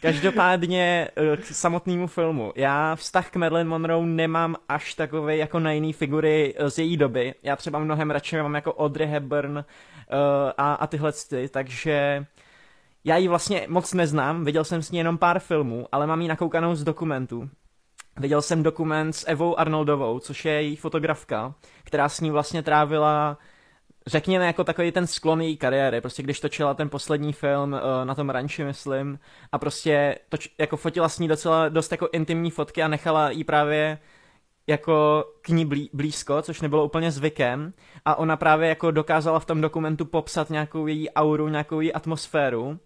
Každopádně eh, k samotnému filmu. Já vztah k Marilyn Monroe nemám až takový jako na jiný figury eh, z její doby. Já třeba mnohem radši mám jako Audrey Hepburn uh, a, a tyhle ty, takže já ji vlastně moc neznám, viděl jsem s ní jenom pár filmů, ale mám ji nakoukanou z dokumentů. Viděl jsem dokument s Evou Arnoldovou, což je její fotografka, která s ní vlastně trávila řekněme jako takový ten sklon její kariéry, prostě když točila ten poslední film uh, na tom ranči, myslím, a prostě toč, jako fotila s ní docela dost jako intimní fotky a nechala jí právě jako k ní blí, blízko, což nebylo úplně zvykem. A ona právě jako dokázala v tom dokumentu popsat nějakou její auru, nějakou její atmosféru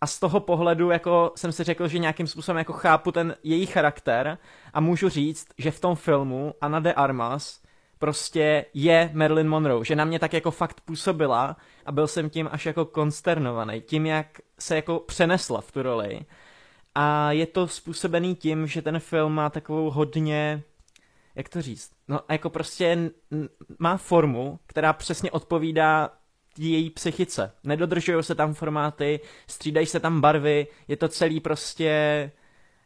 a z toho pohledu jako jsem si řekl, že nějakým způsobem jako chápu ten její charakter a můžu říct, že v tom filmu Anna de Armas prostě je Marilyn Monroe, že na mě tak jako fakt působila a byl jsem tím až jako konsternovaný, tím jak se jako přenesla v tu roli. A je to způsobený tím, že ten film má takovou hodně jak to říct, no jako prostě má formu, která přesně odpovídá její psychice. Nedodržují se tam formáty, střídají se tam barvy, je to celý prostě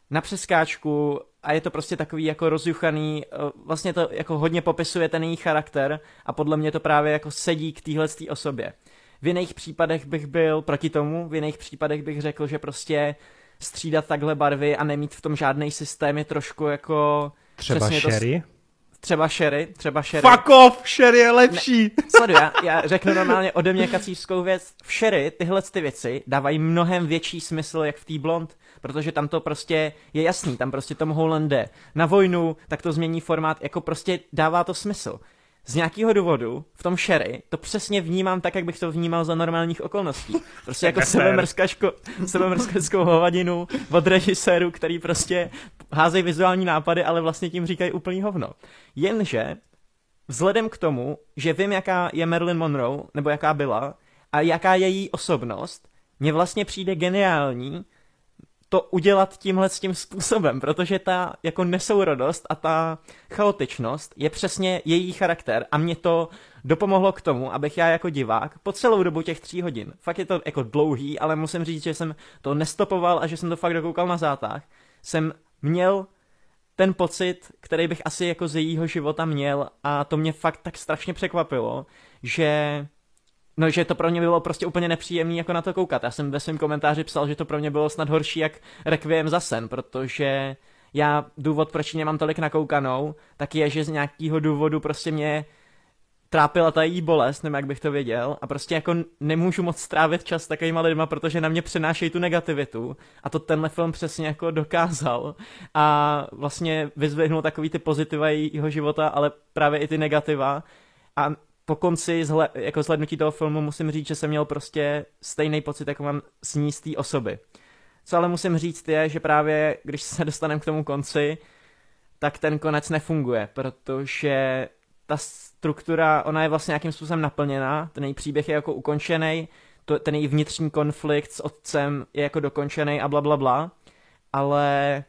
na přeskáčku a je to prostě takový jako rozjuchaný, eh, vlastně to jako hodně popisuje ten její charakter a podle mě to právě jako sedí k téhle osobě. V jiných případech bych byl proti tomu, v jiných případech bych řekl, že prostě střídat takhle barvy a nemít v tom žádný systém je trošku jako Třeba Sherry? To, třeba Sherry, třeba Sherry. Fuck off, Sherry je lepší. Ne, sleduj, já, já řeknu normálně ode mě kacířskou věc. V Sherry tyhle ty věci dávají mnohem větší smysl, jak v té blond, protože tam to prostě je jasný, tam prostě Tom Holland jde na vojnu, tak to změní formát, jako prostě dává to smysl z nějakého důvodu v tom sherry to přesně vnímám tak, jak bych to vnímal za normálních okolností. Prostě jako sebemrskačskou hovadinu od režiséru, který prostě házejí vizuální nápady, ale vlastně tím říkají úplný hovno. Jenže vzhledem k tomu, že vím, jaká je Marilyn Monroe, nebo jaká byla, a jaká je její osobnost, mně vlastně přijde geniální, to udělat tímhle s tím způsobem, protože ta jako nesourodost a ta chaotičnost je přesně její charakter a mě to dopomohlo k tomu, abych já jako divák po celou dobu těch tří hodin, fakt je to jako dlouhý, ale musím říct, že jsem to nestopoval a že jsem to fakt dokoukal na zátah, jsem měl ten pocit, který bych asi jako z jejího života měl a to mě fakt tak strašně překvapilo, že No, že to pro mě bylo prostě úplně nepříjemný jako na to koukat. Já jsem ve svém komentáři psal, že to pro mě bylo snad horší jak Requiem za sen, protože já důvod, proč nemám tolik nakoukanou, tak je, že z nějakého důvodu prostě mě trápila ta její bolest, nevím, jak bych to věděl, a prostě jako nemůžu moc strávit čas s takovýma lidma, protože na mě přenášejí tu negativitu. A to tenhle film přesně jako dokázal. A vlastně vyzvihnul takový ty pozitiva jejího života, ale právě i ty negativa. A po konci zhle, jako zhlednutí toho filmu musím říct, že jsem měl prostě stejný pocit, jako mám s ní z té osoby. Co ale musím říct je, že právě když se dostaneme k tomu konci, tak ten konec nefunguje, protože ta struktura, ona je vlastně nějakým způsobem naplněná, ten její příběh je jako ukončený, ten její vnitřní konflikt s otcem je jako dokončený a bla bla bla, ale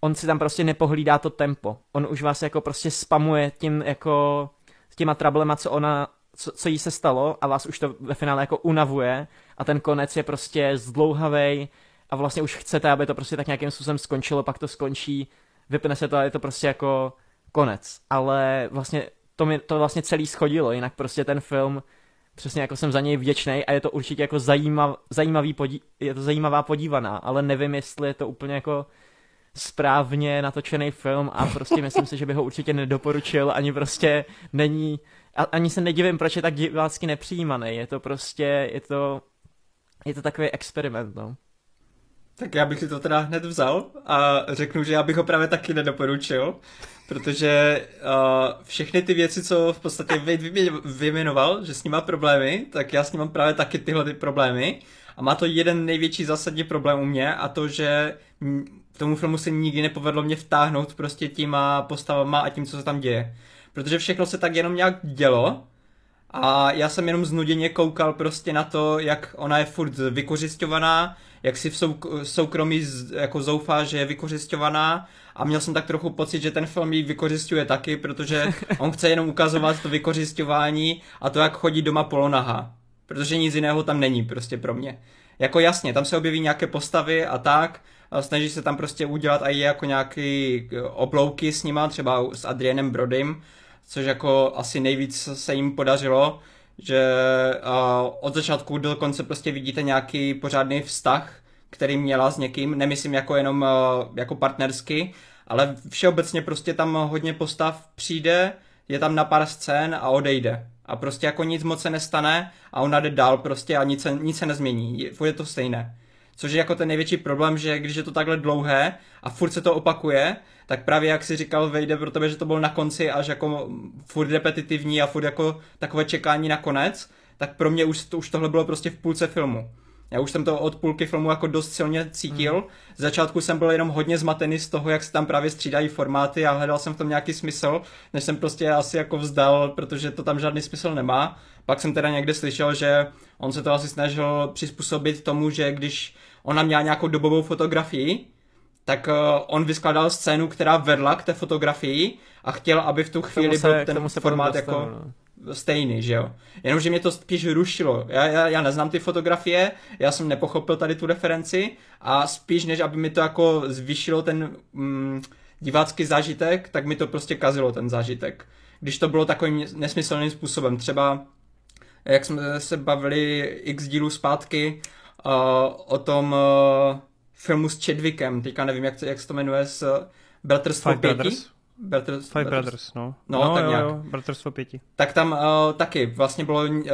on si tam prostě nepohlídá to tempo. On už vás jako prostě spamuje tím jako těma trablema, co ona, co, co jí se stalo a vás už to ve finále jako unavuje a ten konec je prostě zdlouhavej a vlastně už chcete, aby to prostě tak nějakým způsobem skončilo, pak to skončí, vypne se to a je to prostě jako konec. Ale vlastně to mi to vlastně celý schodilo, jinak prostě ten film přesně jako jsem za něj vděčný a je to určitě jako zajímav, zajímavý podí, je to zajímavá podívaná, ale nevím, jestli je to úplně jako správně natočený film a prostě myslím si, že by ho určitě nedoporučil, ani prostě není, ani se nedivím, proč je tak divácky nepřijímaný, je to prostě, je to, je to takový experiment, no. Tak já bych si to teda hned vzal a řeknu, že já bych ho právě taky nedoporučil, protože uh, všechny ty věci, co v podstatě vyjmenoval, že s ním má problémy, tak já s ním mám právě taky tyhle ty problémy. A má to jeden největší zásadní problém u mě a to, že tomu filmu se nikdy nepovedlo mě vtáhnout prostě těma postavama a tím, co se tam děje. Protože všechno se tak jenom nějak dělo a já jsem jenom znuděně koukal prostě na to, jak ona je furt vykořišťovaná, jak si v souk- soukromí z, jako zoufá, že je vykořišťovaná a měl jsem tak trochu pocit, že ten film ji vykořišťuje taky, protože *laughs* on chce jenom ukazovat to vykořišťování a to, jak chodí doma polonaha. Protože nic jiného tam není prostě pro mě. Jako jasně, tam se objeví nějaké postavy a tak, snaží se tam prostě udělat i jako nějaký eh, oblouky s nima, třeba s Adrianem Brodym, což jako asi nejvíc se jim podařilo, že od začátku do konce prostě vidíte nějaký pořádný vztah, který měla s někým, nemyslím jako jenom uh, jako partnersky, ale všeobecně prostě tam hodně postav přijde, je tam na pár scén a odejde. A prostě jako nic moc se nestane a ona jde dál prostě a nic se, nic se nezmění. Je to stejné. Což je jako ten největší problém, že když je to takhle dlouhé a furt se to opakuje, tak právě jak si říkal, vejde pro tebe, že to bylo na konci až jako furt repetitivní a furt jako takové čekání na konec, tak pro mě už, to, už tohle bylo prostě v půlce filmu. Já už jsem to od půlky filmu jako dost silně cítil. Mm. Z začátku jsem byl jenom hodně zmatený z toho, jak se tam právě střídají formáty a hledal jsem v tom nějaký smysl, než jsem prostě asi jako vzdal, protože to tam žádný smysl nemá. Pak jsem teda někde slyšel, že on se to asi snažil přizpůsobit tomu, že když ona měla nějakou dobovou fotografii, tak uh, on vyskládal scénu, která vedla k té fotografii a chtěl, aby v tu chvíli se, byl ten formát jako... No stejný, že jo. Jenomže mě to spíš rušilo. Já, já, já neznám ty fotografie, já jsem nepochopil tady tu referenci a spíš než aby mi to jako zvýšilo ten mm, divácký zážitek, tak mi to prostě kazilo ten zážitek. Když to bylo takovým nesmyslným způsobem. Třeba, jak jsme se bavili x dílů zpátky uh, o tom uh, filmu s Chadwickem, teďka nevím, jak, jak se to jmenuje, s Five Brothers? Brothers, Five Brothers, Brothers no. No, no tak jo, nějak. Jo, Bratrstvo pěti. Tak tam uh, taky vlastně bylo, uh,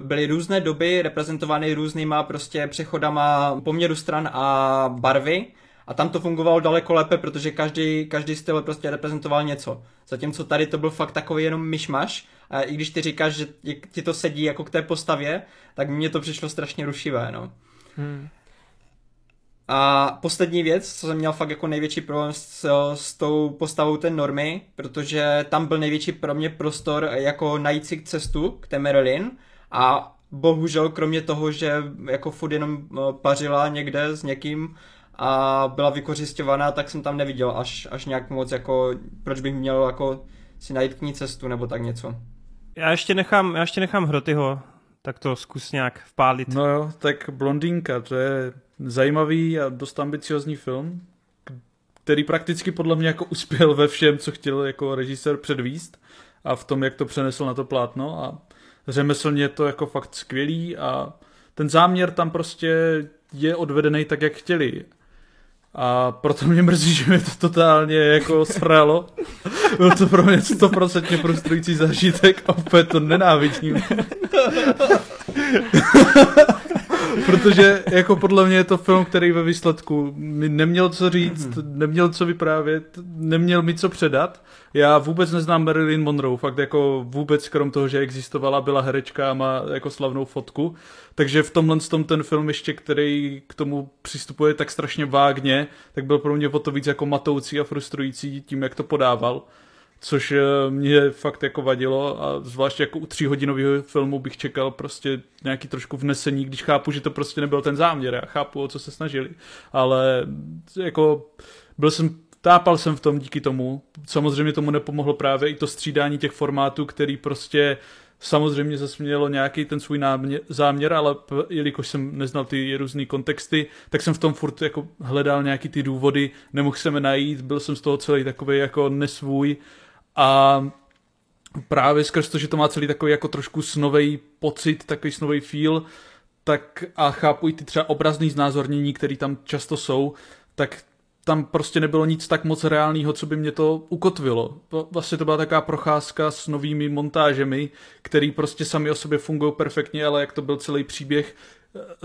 byly různé doby reprezentovány různýma prostě přechodama poměru stran a barvy a tam to fungovalo daleko lépe, protože každý, každý styl prostě reprezentoval něco. Zatímco tady to byl fakt takový jenom myšmaš a i když ty říkáš, že ti to sedí jako k té postavě, tak mně to přišlo strašně rušivé, no. Hmm. A poslední věc, co jsem měl fakt jako největší problém s, s tou postavou té normy, protože tam byl největší pro mě prostor jako najít si cestu k té Marilyn a bohužel kromě toho, že jako furt jenom eh, pařila někde s někým a byla vykořišťovaná, tak jsem tam neviděl až, až nějak moc jako, proč bych měl jako si najít k ní cestu nebo tak něco. Já ještě nechám, já ještě nechám Hrotyho, tak to zkus nějak vpálit. No jo, tak Blondýnka, to je zajímavý a dost ambiciozní film, který prakticky podle mě jako uspěl ve všem, co chtěl jako režisér předvíst a v tom, jak to přenesl na to plátno a řemeslně to jako fakt skvělý a ten záměr tam prostě je odvedený tak, jak chtěli. A proto mě mrzí, že mi to totálně jako sralo. Byl to pro mě 100% frustrující zážitek a opět to nenávidím. Protože jako podle mě je to film, který ve výsledku mi neměl co říct, mm-hmm. neměl co vyprávět, neměl mi co předat. Já vůbec neznám Marilyn Monroe, fakt jako vůbec krom toho, že existovala, byla herečka a má jako slavnou fotku. Takže v tomhle tom ten film ještě, který k tomu přistupuje tak strašně vágně, tak byl pro mě o to víc jako matoucí a frustrující tím, jak to podával což eh, mě fakt jako vadilo a zvláště jako u tříhodinového filmu bych čekal prostě nějaký trošku vnesení, když chápu, že to prostě nebyl ten záměr, já chápu, o co se snažili, ale jako byl jsem tápal jsem v tom díky tomu. Samozřejmě tomu nepomohlo právě i to střídání těch formátů, který prostě samozřejmě zase mělo nějaký ten svůj záměr, ale jelikož jsem neznal ty různé kontexty, tak jsem v tom furt jako hledal nějaký ty důvody, nemohl jsem je najít, byl jsem z toho celý takový jako nesvůj a právě skrz to, že to má celý takový jako trošku snový pocit, takový snový feel, tak a chápu i ty třeba obrazný znázornění, které tam často jsou, tak tam prostě nebylo nic tak moc reálného, co by mě to ukotvilo. Vlastně to byla taková procházka s novými montážemi, které prostě sami o sobě fungují perfektně, ale jak to byl celý příběh,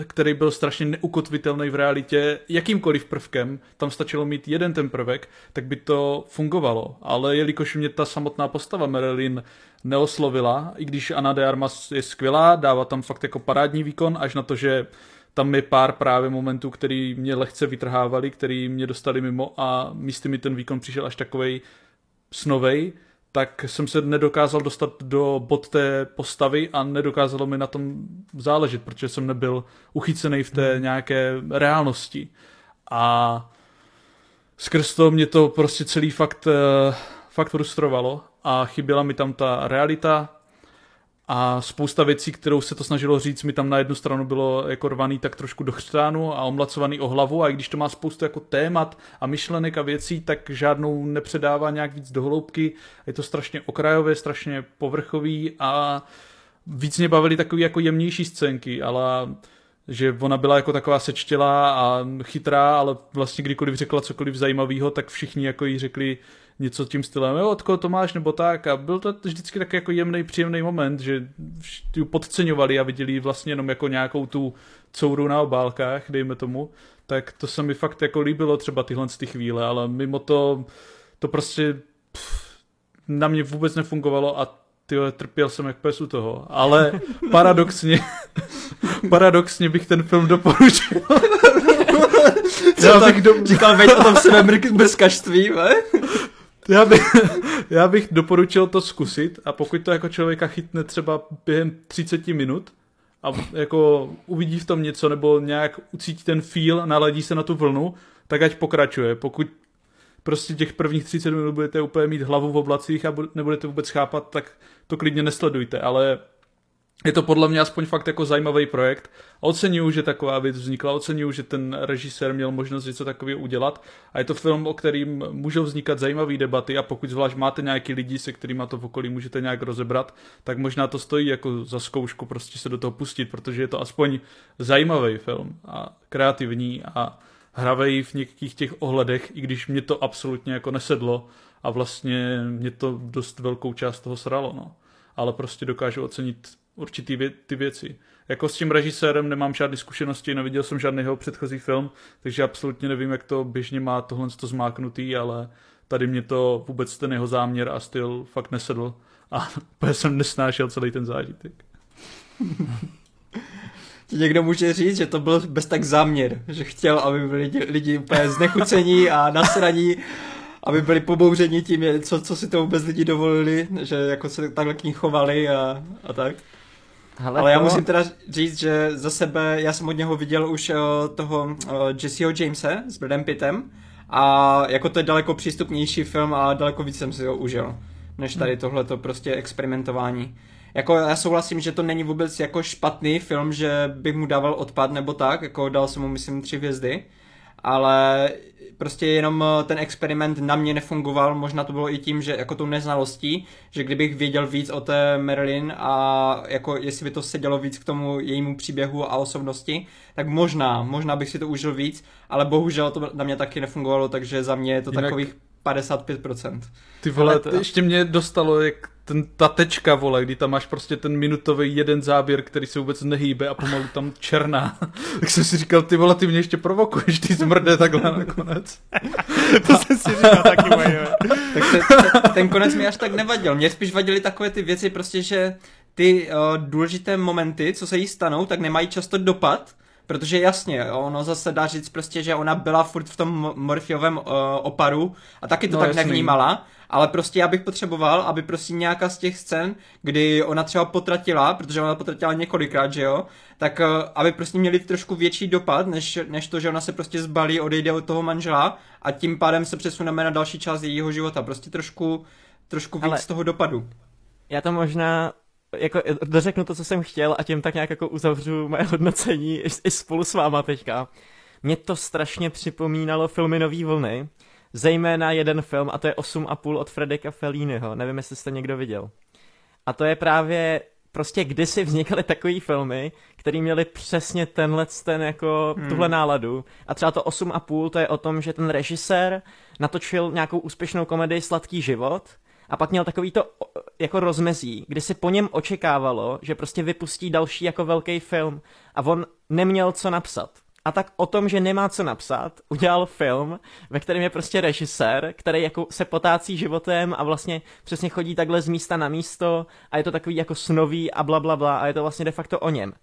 který byl strašně neukotvitelný v realitě jakýmkoliv prvkem, tam stačilo mít jeden ten prvek, tak by to fungovalo. Ale jelikož mě ta samotná postava Marilyn neoslovila, i když Ana de Armas je skvělá, dává tam fakt jako parádní výkon, až na to, že tam je pár právě momentů, který mě lehce vytrhávali, který mě dostali mimo a místy mi ten výkon přišel až takovej snovej, tak jsem se nedokázal dostat do bod té postavy a nedokázalo mi na tom záležet, protože jsem nebyl uchycený v té hmm. nějaké reálnosti. A skrz to mě to prostě celý fakt, eh, fakt frustrovalo a chyběla mi tam ta realita, a spousta věcí, kterou se to snažilo říct, mi tam na jednu stranu bylo jako rvaný tak trošku do chřtánu a omlacovaný o hlavu a i když to má spoustu jako témat a myšlenek a věcí, tak žádnou nepředává nějak víc do hloubky. Je to strašně okrajové, strašně povrchový a víc mě bavily takové jako jemnější scénky, ale že ona byla jako taková sečtělá a chytrá, ale vlastně kdykoliv řekla cokoliv zajímavého, tak všichni jako jí řekli, něco tím stylem, jo, od koho to máš, nebo tak. A byl to vždycky tak jako jemný, příjemný moment, že ji podceňovali a viděli vlastně jenom jako nějakou tu couru na obálkách, dejme tomu. Tak to se mi fakt jako líbilo třeba tyhle ty chvíle, ale mimo to, to prostě pff, na mě vůbec nefungovalo a tyhle, trpěl jsem jak pes u toho. Ale *laughs* paradoxně, *laughs* paradoxně bych ten film doporučil. Co *laughs* já bych do... říkal, veď o tom bez kaštví, ve? Já bych, *laughs* já bych doporučil to zkusit a pokud to jako člověka chytne třeba během 30 minut a jako uvidí v tom něco nebo nějak ucítí ten feel, naladí se na tu vlnu, tak ať pokračuje. Pokud prostě těch prvních 30 minut budete úplně mít hlavu v oblacích a nebudete vůbec chápat, tak to klidně nesledujte, ale je to podle mě aspoň fakt jako zajímavý projekt. Oceňuju, že taková věc vznikla, oceňuju, že ten režisér měl možnost něco takového udělat. A je to film, o kterým můžou vznikat zajímavé debaty. A pokud zvlášť máte nějaký lidi, se kterými to v okolí můžete nějak rozebrat, tak možná to stojí jako za zkoušku prostě se do toho pustit, protože je to aspoň zajímavý film a kreativní a hravej v některých těch ohledech, i když mě to absolutně jako nesedlo a vlastně mě to dost velkou část toho sralo, no. Ale prostě dokážu ocenit určitý vě- ty věci. Jako s tím režisérem nemám žádné zkušenosti, neviděl jsem žádný jeho předchozí film, takže absolutně nevím, jak to běžně má tohle to zmáknutý, ale tady mě to vůbec ten jeho záměr a styl fakt nesedl a *laughs* úplně jsem nesnášel celý ten zážitek. Ti někdo může říct, že to byl bez tak záměr, že chtěl, aby byli lidi, lidi úplně znechucení a nasraní, aby byli pobouřeni tím, co, co si to vůbec lidi dovolili, že jako se takhle k ní chovali a, a tak. Hele, Ale já musím teda říct, že za sebe, já jsem od něho viděl už uh, toho uh, Jesseho Jamese s Bradem Pittem a jako to je daleko přístupnější film a daleko víc jsem si ho užil, než tady hmm. tohleto prostě experimentování. Jako já souhlasím, že to není vůbec jako špatný film, že bych mu dával odpad nebo tak, jako dal jsem mu myslím tři hvězdy, ale prostě jenom eh, ten experiment na mě nefungoval, možná to bylo i tím, že jako tou neznalostí, že kdybych věděl víc o té Marilyn a jako jestli by to sedělo víc k tomu jejímu příběhu a osobnosti, tak možná, možná bych si to užil víc, ale bohužel to na mě taky nefungovalo, takže za mě je to Jinak... takových 55%. Ty vole, to... ještě mě dostalo, jak ten, ta tečka, vole, kdy tam máš prostě ten minutový jeden záběr, který se vůbec nehýbe a pomalu tam černá. *laughs* tak jsem si říkal, ty vole, ty mě ještě provokuješ, ty zmrde takhle nakonec. *laughs* to jsem si říkal taky, moje. tak ten, ten, ten konec mi až tak nevadil. Mě spíš vadily takové ty věci, prostě, že ty uh, důležité momenty, co se jí stanou, tak nemají často dopad, Protože jasně, ono zase dá říct prostě, že ona byla furt v tom morfiovém uh, oparu a taky to no, tak jasný. nevnímala, ale prostě já bych potřeboval, aby prostě nějaká z těch scén, kdy ona třeba potratila, protože ona potratila několikrát, že jo, tak uh, aby prostě měli trošku větší dopad, než, než to, že ona se prostě zbalí, odejde od toho manžela a tím pádem se přesuneme na další část jejího života. Prostě trošku, trošku víc ale... toho dopadu. Já to možná jako dořeknu to, co jsem chtěl a tím tak nějak jako uzavřu moje hodnocení i, i spolu s váma teďka. Mě to strašně připomínalo filmy Nový vlny, zejména jeden film a to je 8,5 od Fredeka Felliniho, nevím, jestli jste někdo viděl. A to je právě prostě kdysi vznikaly takové filmy, které měly přesně tenhle ten jako hmm. tuhle náladu. A třeba to 8,5 to je o tom, že ten režisér natočil nějakou úspěšnou komedii Sladký život a pak měl takový to jako rozmezí, kdy si po něm očekávalo, že prostě vypustí další jako velký film a on neměl co napsat. A tak o tom, že nemá co napsat, udělal film, ve kterém je prostě režisér, který jako se potácí životem a vlastně přesně chodí takhle z místa na místo a je to takový jako snový a bla bla bla a je to vlastně de facto o něm.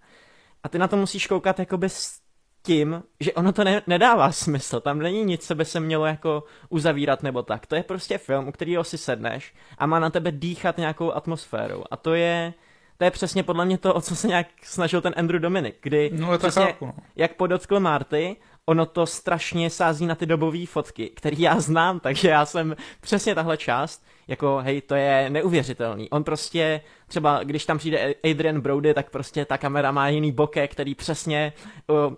A ty na to musíš koukat jakoby s tím, že ono to ne, nedává smysl, tam není nic, co by se mělo jako uzavírat nebo tak. To je prostě film, u kterého si sedneš a má na tebe dýchat nějakou atmosférou. A to je, to je přesně podle mě to, o co se nějak snažil ten Andrew Dominic, kdy no, přesně, chápu, no. jak podotkl Marty, ono to strašně sází na ty dobové fotky, které já znám, takže já jsem přesně tahle část, jako hej, to je neuvěřitelný. On prostě, třeba když tam přijde Adrian Brody, tak prostě ta kamera má jiný boke, který přesně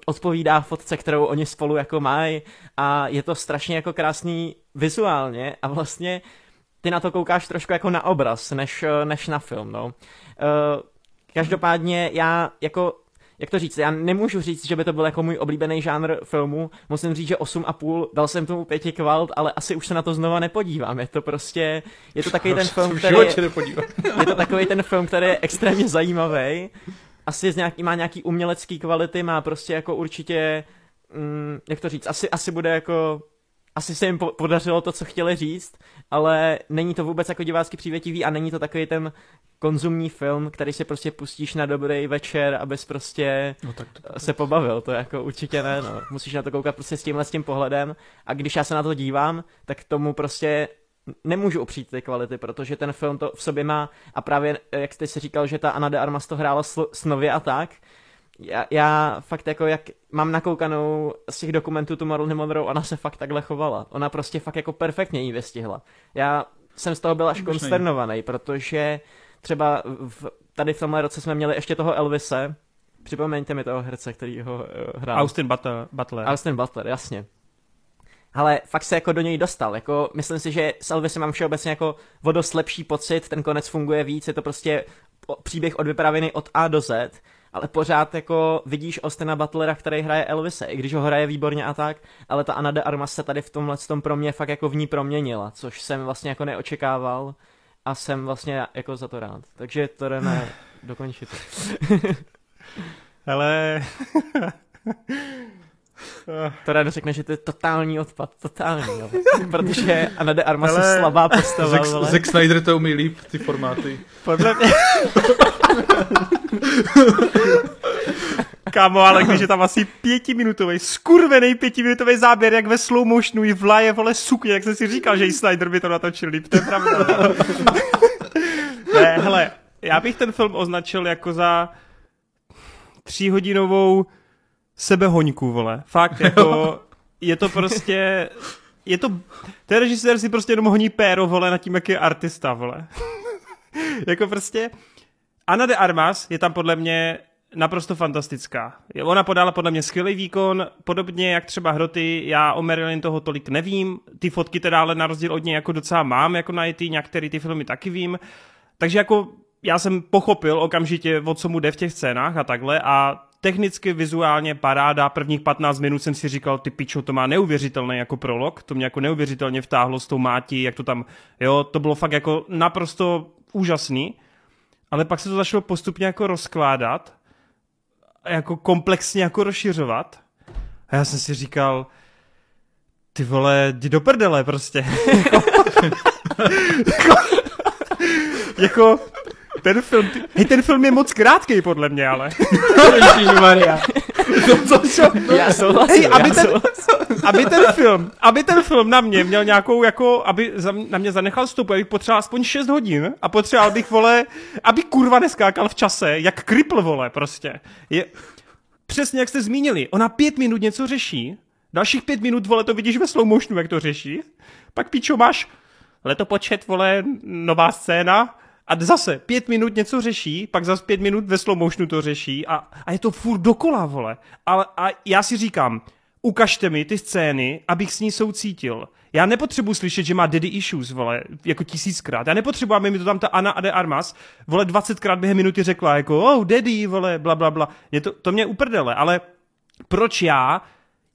odpovídá fotce, kterou oni spolu jako mají a je to strašně jako krásný vizuálně a vlastně ty na to koukáš trošku jako na obraz, než, než na film, no. Uh, každopádně já jako jak to říct, já nemůžu říct, že by to byl jako můj oblíbený žánr filmu, musím říct, že 8,5, dal jsem tomu pěti kvalt, ale asi už se na to znova nepodívám, je to prostě, je to takový *laughs* ten film, který, *laughs* je to takový ten film, který je extrémně zajímavý, asi z nějaký, má nějaký umělecký kvality, má prostě jako určitě, mm, jak to říct, asi, asi bude jako asi se jim podařilo to, co chtěli říct, ale není to vůbec jako divácky přívětivý a není to takový ten konzumní film, který si prostě pustíš na dobrý večer, abys prostě no, tak to, se pobavil. To jako určitě ne, no. Musíš na to koukat prostě s tímhle s tím pohledem a když já se na to dívám, tak tomu prostě nemůžu upřít ty kvality, protože ten film to v sobě má a právě, jak jste si říkal, že ta Anna de Armas to hrála snově a tak, já, já fakt jako jak mám nakoukanou z těch dokumentů tu Marilyn Monroe, ona se fakt takhle chovala. Ona prostě fakt jako perfektně jí vystihla. Já jsem z toho byl až konsternovaný, protože třeba v, tady v tomhle roce jsme měli ještě toho Elvise, připomeňte mi toho herce, který ho uh, hrál. Austin Butler. Austin Butler, jasně. Ale fakt se jako do něj dostal, jako myslím si, že s Elvisem mám všeobecně jako vodost lepší pocit, ten konec funguje víc, je to prostě příběh odvyprávěný od A do Z ale pořád jako vidíš Ostina Butlera, který hraje Elvise, i když ho hraje výborně a tak, ale ta Anna de Armas se tady v tomhle tom pro mě fakt jako v ní proměnila, což jsem vlastně jako neočekával a jsem vlastně jako za to rád. Takže to jdeme *sighs* dokončit. Ale... *laughs* To rád řekne, že to je totální odpad, totální, jo. *laughs* protože Anna de Armas je slabá postava. Zack, Zack Snyder to umí líp, ty formáty. Podle mě... *laughs* Kámo, ale když je tam asi pětiminutový, skurvený pětiminutový záběr, jak ve slow motionu i vlaje, vole, sukně, jak jsem si říkal, že i Snyder by to natočil líp, to je pravda. ne, hele, já bych ten film označil jako za tříhodinovou sebehoňku, vole. Fakt, jako, *laughs* je to prostě, je to, ten režisér si prostě jenom honí péro, vole, nad tím, jak je artista, vole. *laughs* jako prostě, Ana de Armas je tam podle mě naprosto fantastická. Ona podala podle mě skvělý výkon, podobně jak třeba Hroty, já o Marilyn toho tolik nevím, ty fotky teda ale na rozdíl od něj jako docela mám, jako na IT, některé ty filmy taky vím, takže jako já jsem pochopil okamžitě, o co mu jde v těch scénách a takhle a technicky, vizuálně paráda, prvních 15 minut jsem si říkal, ty pičo, to má neuvěřitelný jako prolog, to mě jako neuvěřitelně vtáhlo s tou mátí, jak to tam, jo, to bylo fakt jako naprosto úžasný ale pak se to začalo postupně jako rozkládat jako komplexně jako rozšiřovat. A já jsem si říkal, ty vole, jdi do prdele prostě. *laughs* *laughs* jako, jako, ten film, ty, hej, ten film je moc krátký podle mě, ale. Maria. to, *laughs* co, co? Já souhlasím, hej, aby, já ten, aby ten film, aby ten film na mě měl nějakou, jako, aby za, na mě zanechal stopu, abych potřeboval aspoň 6 hodin a potřeboval bych, vole, aby kurva neskákal v čase, jak kripl, vole, prostě. Je, přesně jak jste zmínili, ona pět minut něco řeší, dalších pět minut, vole, to vidíš ve slow motionu, jak to řeší, pak pičo máš letopočet, vole, nová scéna, a zase pět minut něco řeší, pak zase pět minut ve slow motionu to řeší a, a je to furt dokola, vole. Ale, a já si říkám, ukažte mi ty scény, abych s ní soucítil. Já nepotřebuji slyšet, že má daddy issues, vole, jako tisíckrát. Já nepotřebuji, aby mi to tam ta Anna Ade Armas, vole, dvacetkrát během minuty řekla, jako, oh, daddy, vole, bla, bla, bla. Je to, to mě uprdele, ale proč já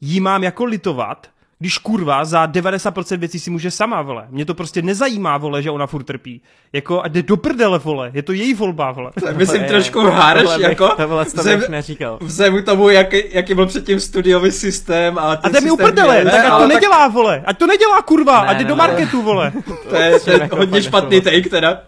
jí mám jako litovat, když kurva za 90% věcí si může sama, vole. Mě to prostě nezajímá, vole, že ona furt trpí. Jako, a jde do prdele, vole. Je to její volba, vole. Tak myslím trošku harš, jako. To bylo to vzem, neříkal. Vzem tomu, jaký, jaký byl předtím studiový systém a A jde mi uprdele, tak ať to nedělá, vole. Ať to nedělá, kurva. Ne, ať jde ne, do marketu, vole. *laughs* to je, to je jako hodně špatný take, teda.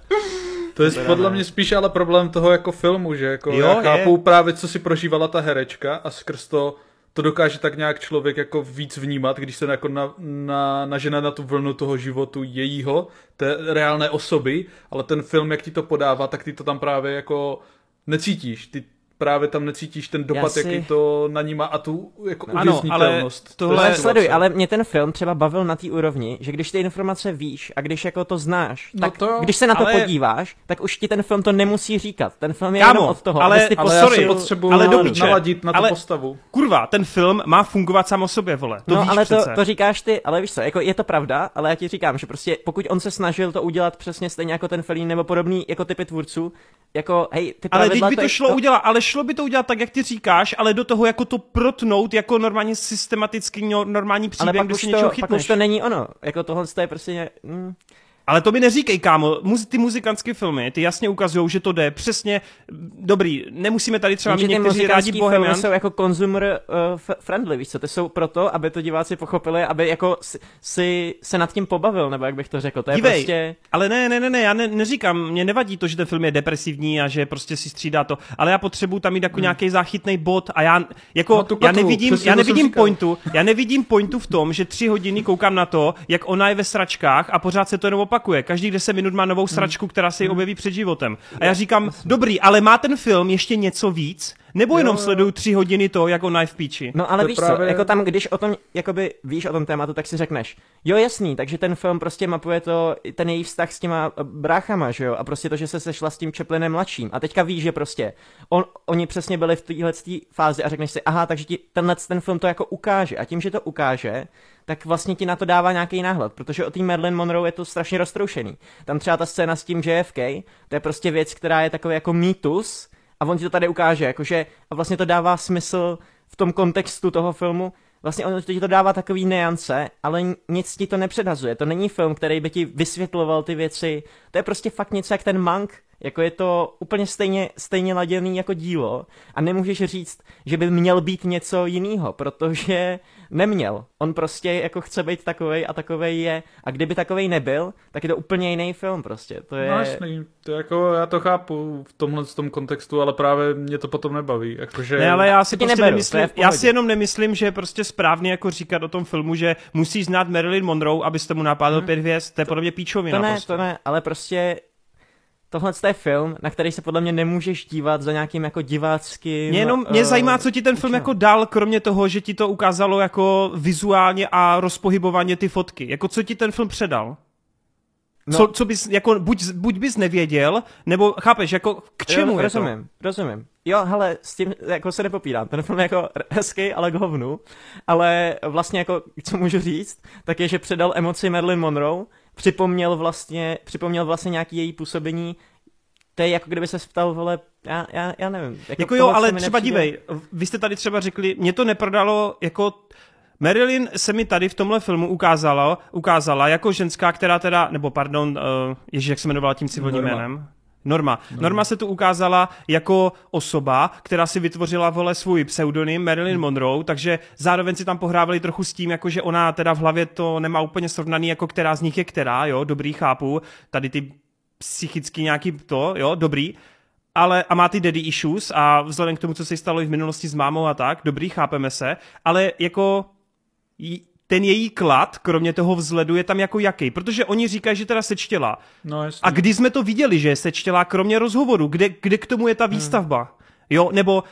To je podle mě spíš ale problém toho jako filmu, že jako jo, já chápu je. právě, co si prožívala ta herečka a skrz to to dokáže tak nějak člověk jako víc vnímat, když se jako na, na, nažena na tu vlnu toho životu jejího, té reálné osoby, ale ten film, jak ti to podává, tak ty to tam právě jako necítíš. Ty právě tam necítíš ten dopad, si... jaký to na ní má a tu jako ano, ale tohle to sleduj, ale mě ten film třeba bavil na té úrovni, že když ty informace víš a když jako to znáš, no tak to, když se na to ale... podíváš, tak už ti ten film to nemusí říkat. Ten film je Kámo, jenom od toho, ale, ty ale sorry, já potřebuji ale do naladit na tu ale, postavu. Kurva, ten film má fungovat sám o sobě, vole. To no, víš ale to, to, říkáš ty, ale víš co, jako je to pravda, ale já ti říkám, že prostě pokud on se snažil to udělat přesně stejně jako ten Felín nebo podobný jako typy tvůrců, jako, hej, ty Ale teď by to šlo udělat, ale šlo by to udělat tak, jak ty říkáš, ale do toho jako to protnout jako normálně systematický no- normální ale příběh, pak kde už, to, něčeho pak chytneš. už to není ono. Jako tohle to je prostě... ně- Mm. Ale to mi neříkej, kámo, ty muzikantské filmy, ty jasně ukazují, že to jde přesně, dobrý, nemusíme tady třeba mít někteří rádi Bohemian, jsou jako consumer uh, friendly, víš co, ty jsou proto, aby to diváci pochopili, aby jako si, si se nad tím pobavil, nebo jak bych to řekl, to je Dívej, prostě... Ale ne, ne, ne, ne, já ne, neříkám, mě nevadí to, že ten film je depresivní a že prostě si střídá to, ale já potřebuji tam mít jako hmm. nějaký záchytný bod a já, jako, No, tu já nevidím, já nevidím pointu, já nevidím pointu v tom, že tři hodiny koukám na to, jak ona je ve sračkách a pořád se to jenom opakuje. Každých 10 minut má novou sračku, která se jí objeví před životem. A já říkám, dobrý, ale má ten film ještě něco víc? Nebo jenom Jo, sleduju tři hodiny to, jak ona je v píči? No ale To víš co, právě- jako tam, když o tom, jakoby víš o tom tématu, tak si řekneš, jo jasný, takže ten film prostě mapuje to, ten její vztah s těma eh, bráchama, že jo, a prostě to, že se sešla s tím Chaplinem mladším. A teďka víš, že prostě on, oni přesně byli v téhle fázi a řekneš si, aha, takže ti tenhle ten film to jako ukáže. A tím, že to ukáže, tak vlastně ti na to dává nějaký náhled, protože o té Marilyn Monroe je to strašně roztroušený. Tam třeba ta scéna s tím JFK, to je prostě věc, která je takový jako mýtus, a on ti to tady ukáže, jakože, a vlastně to dává smysl v tom kontextu toho filmu, vlastně on ti to dává takový neance, ale nic ti to nepředhazuje. To není film, který by ti vysvětloval ty věci. To je prostě fakt něco jak ten Monk. Jako je to úplně stejně, stejně laděný jako dílo a nemůžeš říct, že by měl být něco jiného, protože neměl. On prostě jako chce být takovej a takovej je. A kdyby takovej nebyl, tak je to úplně jiný film prostě. To je... No jasný, to je jako, já to chápu v tomhle tom kontextu, ale právě mě to potom nebaví. Jakože, Ne, ale já si prostě neberu, to nemyslím, v já si jenom nemyslím, že je prostě správně jako říkat o tom filmu, že musíš znát Marilyn Monroe, abyste mu napádl pět hvězd, to je podle mě píčovina. To ne, prostě. to ne, ale prostě tohle je film, na který se podle mě nemůžeš dívat za nějakým jako diváckým... Mě jenom mě eh, zajímá, co ti ten film jako dal, kromě toho, že ti to ukázalo jako vizuálně a rozpohybovaně ty fotky. Jako co ti ten film předal? No. Co, co bys, jako buď, buď bys nevěděl, nebo chápeš, jako k čemu jo, je rozumím, rozumím. Jo, hele, s tím jako se nepopírám. Ten film je jako *laughs* hezký, ale k hovnu. Ale vlastně jako, co můžu říct, tak je, že předal emoci Marilyn Monroe, připomněl vlastně, připomněl vlastně nějaký její působení to je jako kdyby se ptal, vole, já, já, já nevím. Jako jo, tohle ale třeba nepřijde- dívej, vy jste tady třeba řekli, mě to neprodalo jako... Marilyn se mi tady v tomhle filmu ukázala, ukázala jako ženská, která teda, nebo pardon, uh, ježiš, jak se jmenovala tím civilním Norma. jménem? Norma. Norma. Se tu ukázala jako osoba, která si vytvořila vole svůj pseudonym Marilyn Monroe, takže zároveň si tam pohrávali trochu s tím, jako že ona teda v hlavě to nemá úplně srovnaný, jako která z nich je která, jo, dobrý, chápu, tady ty psychicky nějaký to, jo, dobrý, ale a má ty daddy issues a vzhledem k tomu, co se stalo i v minulosti s mámou a tak, dobrý, chápeme se, ale jako ten její klad, kromě toho vzhledu, je tam jako jaký? Protože oni říkají, že teda sečtěla. No, jasný. A kdy jsme to viděli, že je sečtěla, kromě rozhovoru? Kde, kde k tomu je ta výstavba? Jo, nebo...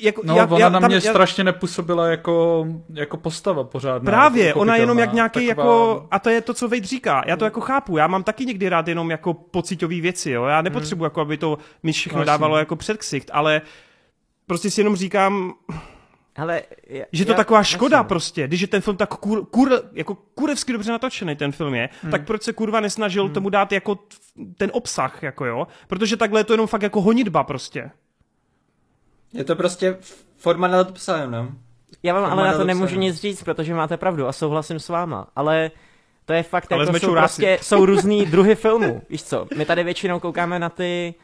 Jako, No, já, ona já, na tam- mě já, strašně nepůsobila jako, jako postava pořádná. Právě, jako ona jenom jak nějaký Taková- jako, a to je to, co Vejt říká, já to jako chápu, já mám taky někdy rád jenom jako pocitový věci, jo, já nepotřebuji jako, aby to mi všechno No, dávalo jako před ksicht, ale prostě si jenom říkám, Hele, já, že to já, taková škoda jasně. prostě, když je ten film tak kur, kur, jako kurevsky dobře natočený ten film je, hmm. tak proč se kurva nesnažil hmm. tomu dát jako t- ten obsah, jako jo, protože takhle je to jenom fakt jako honitba prostě. Je to prostě forma nad obsahem, no. Já vám Forma ale na to nemůžu nic říct, protože máte pravdu a souhlasím s váma, ale to je fakt, Ale jako jsou prostě, jsou různý druhy filmů, víš co, my tady většinou koukáme na ty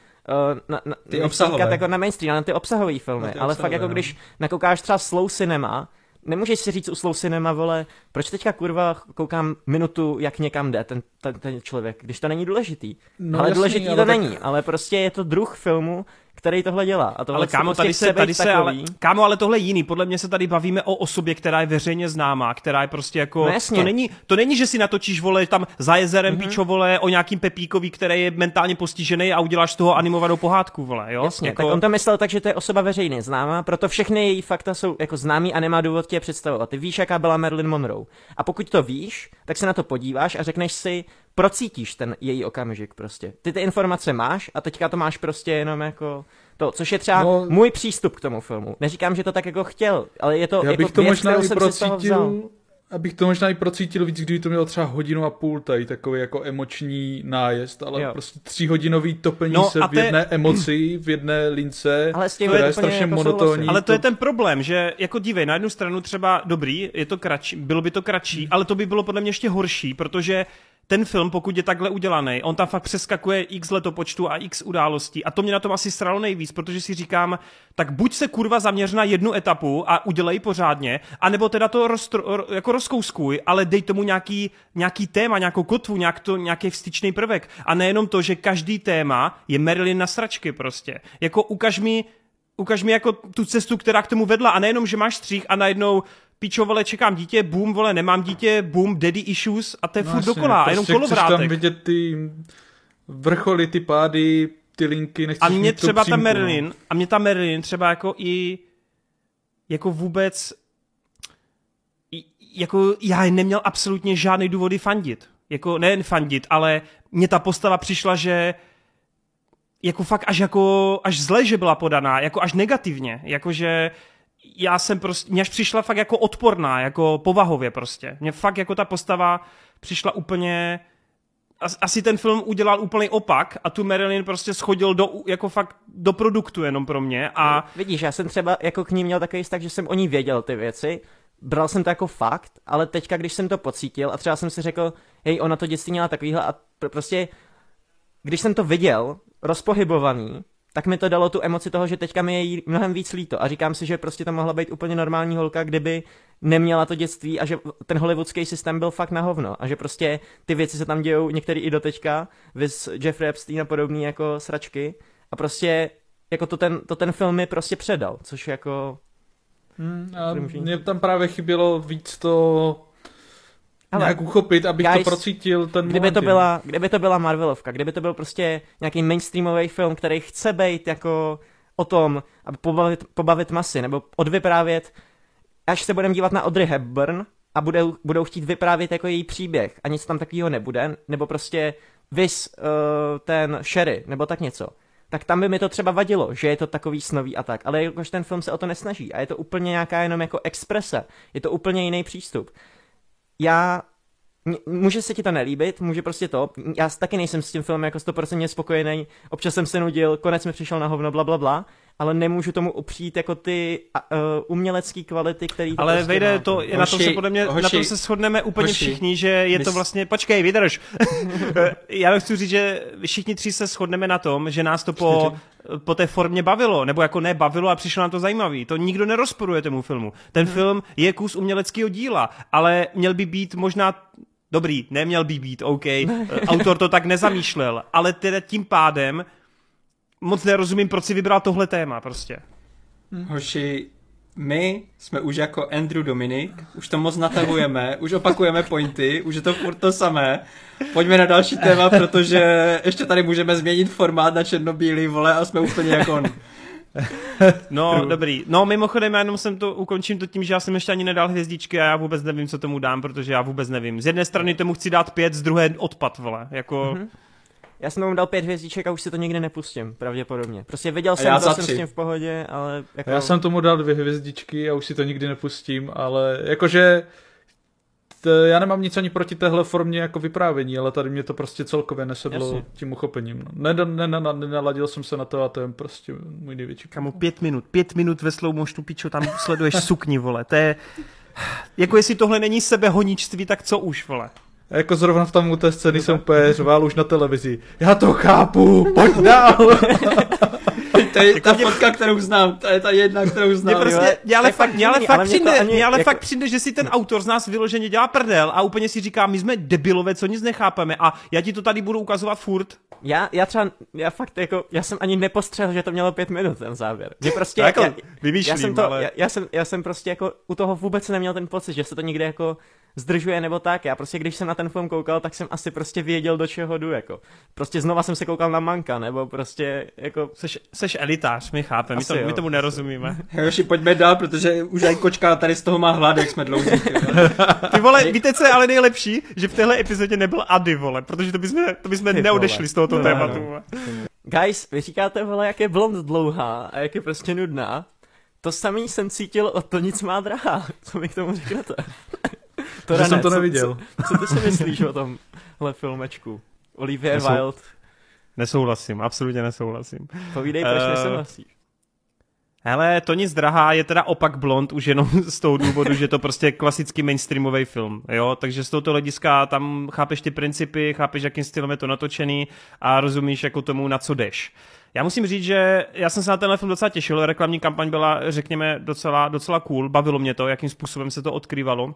na, na, Ty obsahové. jako na mainstream, ale na ty obsahové filmy, Na ty ale fakt obsahové, jako no. když nakoukáš třeba slow cinema, Nemůžeš si říct u slow cinema, vole, proč teďka kurva koukám minutu, jak někam jde ten, ten, ten člověk, když to není důležitý. No ale jasný, důležitý ale to tak- není, ale prostě je to druh filmu, který tohle dělá. A tohle Ale kámo, prostě tady se, tady se, ale, kámo, ale tohle je jiný. Podle mě se tady bavíme o osobě, která je veřejně známá, která je prostě jako, No jasně. to není, to není, že si natočíš, vole, tam za jezerem, Mhm. mm-hmm. píčo, vole, o nějakým Pepíkovi, který je mentálně postižený a uděláš z toho animovanou pohádku, vole, jo? Jasně, jako, tak on to myslel tak, že to je osoba veřejně známá, proto všechny její fakta jsou jako známý a nemá důvod tě je představovat. Ty víš, jaká byla Marilyn Monroe. A pokud to víš, tak se na to podíváš a řekneš si, procítíš ten její okamžik prostě. Ty ty informace máš a teďka to máš prostě jenom jako to, což je třeba No- můj přístup k tomu filmu. Neříkám, že to tak jako chtěl, ale je to Já jako bych to věc, možná kterou i procítil, abych to možná i procítil víc, kdyby to mělo třeba hodinu a půl tady, takový jako emoční nájezd, ale Jo. prostě tříhodinový topení No se v jedné emoci, v jedné lince, *clears throat* Ale s tím která je je úplně strašně jako monotónní. Ale to je ten problém, že jako dívej, na jednu stranu třeba dobrý, je to kratší, bylo by to kratší, ale to by bylo podle mě ještě horší, protože ten film, pokud je takhle udělaný, on tam fakt přeskakuje x letopočtu a x událostí a to mě na tom asi sralo nejvíc, protože si říkám, tak buď se kurva zaměř na jednu etapu a udělej pořádně, anebo teda to roztr, ro- jako rozkouskuj, ale dej tomu nějaký, nějaký téma, nějakou kotvu, nějak to, nějaký vstyčný prvek a nejenom to, že každý téma je Marilyn na sračky prostě. Jako ukaž mi ukaž mi jako tu cestu, která k tomu vedla a nejenom, že máš střih a najednou pičo, vole, čekám dítě, boom, vole, nemám dítě, boom, daddy issues a to je no, furt jasně, dokola, a jenom prostě chceš tam kolovrátek. vidět ty vrcholy, ty pády, ty linky, nechceš A mě třeba ta přímku, Marilyn, No. a mě ta Marilyn třeba jako i jako vůbec jako já neměl absolutně žádný důvody fandit. Jako nejen fandit, ale mě ta postava přišla, že jako fakt až jako, až zle, že byla podaná, jako až negativně, jakože já jsem prostě, mě až přišla fakt jako odporná, jako povahově prostě. Mně fakt jako ta postava přišla úplně, as- asi ten film udělal úplný opak a tu Marilyn prostě schodil do, jako fakt do produktu jenom pro mě a Vidíš, já jsem třeba jako k ní měl takový vztah, že jsem o ní věděl ty věci, bral jsem to jako fakt, ale teďka, když jsem to pocítil a třeba jsem si řekl, hej, ona to dětství měla takovýhle a pr- prostě, když jsem to viděl, rozpohybovaný, tak mi to dalo tu emoci toho, že teďka mi je jí mnohem víc líto. A říkám si, že prostě to mohla být úplně normální holka, kdyby neměla to dětství a že ten hollywoodský systém byl fakt na hovno. A že prostě ty věci se tam dějou některý i do teďka, vys Jeffrey Epstein a podobný jako sračky. A prostě jako to ten, to ten film mi prostě předal, což jako... Hmm, a mně tam právě chybělo víc to Ale nějak uchopit, abych guys, to procítil ten Kdyby moment, to, byla, kdyby to byla Marvelovka, kdyby to byl prostě nějaký mainstreamový film, který chce být jako o tom, aby pobavit, pobavit masy, nebo odvyprávět, až se budeme dívat na Audrey Hepburn a budou, budou chtít vyprávět jako její příběh a nic tam takového nebude, nebo prostě vys uh, ten Sherry, nebo tak něco, tak tam by mi to třeba vadilo, že je to takový snový a tak, ale jakož ten film se o to nesnaží a je to úplně nějaká jenom jako exprese, je to úplně jiný přístup. Já Může se ti to nelíbit, může prostě to. Já taky nejsem s tím filmem jako 100% spokojený. Občas jsem se nudil, konec mi přišel na hovno, bla, bla, bla. Ale nemůžu tomu upřít jako ty uh, umělecké kvality, který to Ale prostě vejde má. to, na tom Hoši, se podle mě, na hoši, tom se shodneme úplně hoši, všichni, že je my to vlastně, počkej, vydrž. *laughs* Já chci říct, že všichni tři se shodneme na tom, že nás to po, po té formě bavilo, nebo jako ne bavilo a přišlo nám to zajímavý. To nikdo nerozporuje tomu filmu. Ten Hmm. film je kus uměleckého díla, ale měl by být možná Dobrý, neměl by být, OK. *laughs* Autor to tak nezamýšlel, ale teda tím pádem moc nerozumím, proč si vybral tohle téma prostě. Hoši, my jsme už jako Andrew Dominik, už to moc natahujeme, *laughs* už opakujeme pointy, už je to furt to samé. Pojďme na další téma, protože ještě tady můžeme změnit formát na černobílý, vole, a jsme úplně jako on. *laughs* No, True. dobrý. No, mimochodem, já jenom jsem to, ukončím to tím, že já jsem ještě ani nedal hvězdičky a já vůbec nevím, co tomu dám, protože já vůbec nevím. Z jedné strany tomu chci dát pět, z druhé odpad, vole. Jako, Mhm. Já jsem tomu dal pět hvězdiček a už si to nikdy nepustím, pravděpodobně. Prostě viděl jsem, za jsem s tím v pohodě, ale jako... Já jsem tomu dal dvě hvězdičky a už si to nikdy nepustím, ale jakože t, já nemám nic ani proti téhle formě jako vyprávění, ale tady mě to prostě celkově nesedlo Jasně. tím uchopením. No. Ne, ne, ne, nenaladil jsem se na to a to je prostě můj největší. Kamu, pět minut, pět minut ve slow motionu, pičo, tam sleduješ sukni, vole. To je... Jako jestli tohle není sebehoničství, tak co už, vole. A jako zrovna v tam u té scény jsem úplně řval už na televizi. Já to chápu, pojď dál. *laughs* To je ta fotka, kterou znám, to je ta jedna, kterou Mě znám. prostě, mě ale fakt, mě ale fakt ale mě přijde, ani mě ale jako- fakt přijde, že si ten autor z nás vyloženě dělá prdel a úplně si říká, my jsme debilové, co nic nechápeme a já ti to tady budu ukazovat furt. Já, já třeba, já fakt jako, já jsem ani nepostřehl, že to mělo pět minut ten závěr. Že prostě To jako já, já jsem to, ale... já, já, jsem, já jsem prostě jako u toho vůbec neměl ten pocit, že se to někde jako zdržuje nebo tak. Já prostě, když jsem na ten film koukal, tak jsem asi prostě věděl, do čeho jdu, jako. Prostě znova jsem se koukal na Manka, nebo prostě jako... Seš, seš elitář, my chápeme, my, to, jo, my tomu nerozumíme. *laughs* Hoši, pojďme dál, protože už aj kočka tady z toho má hlad, jak jsme dlouhý. ty vole. Víte, co je ale nejlepší? Že v téhle epizodě nebyl Ady, vole, protože to bychom, to bychom Ty neodešli vole. z tohoto No, tématu. no. Guys, vy říkáte, vole, jak je blond dlouhá a jak je prostě nudná. To samý jsem cítil od to nic má drahá. Co mi k tomu řeknete? To že jsem to co- neviděl. Co, co ty si myslíš o tomhle filmečku? Olivia Nesou- Wilde, Nesouhlasím, absolutně nesouhlasím. povídej, proč Eh, nesouhlasíš. Hele, to nic drahá je teda opak blond už jenom *laughs* z toho důvodu, že to prostě je klasický mainstreamový film, jo, takže z tohoto hlediska tam chápeš ty principy, chápeš, jakým stylem je to natočený a rozumíš jako tomu, na co jdeš. Já musím říct, že já jsem se na tenhle film docela těšil, reklamní kampaň byla, řekněme, docela, docela cool, bavilo mě to, jakým způsobem se to odkrývalo.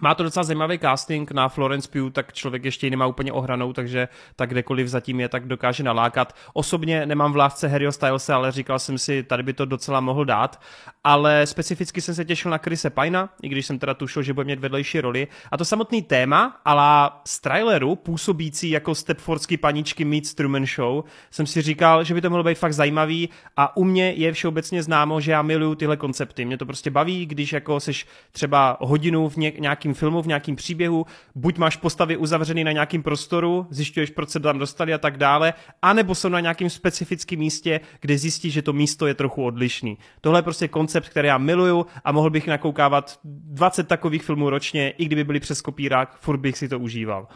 Má to docela zajímavý casting na Florence Pugh, tak člověk ještě ji nemá úplně ohranou, takže tak kdekoliv zatím je, tak dokáže nalákat. Osobně nemám v lásce Harryho Stylese, ale říkal jsem si, tady by to docela mohl dát. Ale specificky jsem se těšil na Chrise Pina, i když jsem teda tušil, že bude mít vedlejší roli. A to samotný téma, ale z traileru, působící jako Stepfordský paničky meets Truman Show, jsem si říkal, že by to mohlo být fakt zajímavý a u mě je všeobecně známo, že já miluju tyhle koncepty. Mě to prostě baví, když jako seš třeba hodinu v ně, nějakým filmu, v nějakým příběhu, buď máš postavy uzavřený na nějakým prostoru, zjišťuješ, proč se tam dostali a tak dále, anebo jsou na nějakém specifickém místě, kde zjistíš, že to místo je trochu odlišný. Tohle je prostě koncept, který já miluju a mohl bych nakoukávat 20 takových filmů ročně, i kdyby byly přes kopírák, furt bych si to užíval.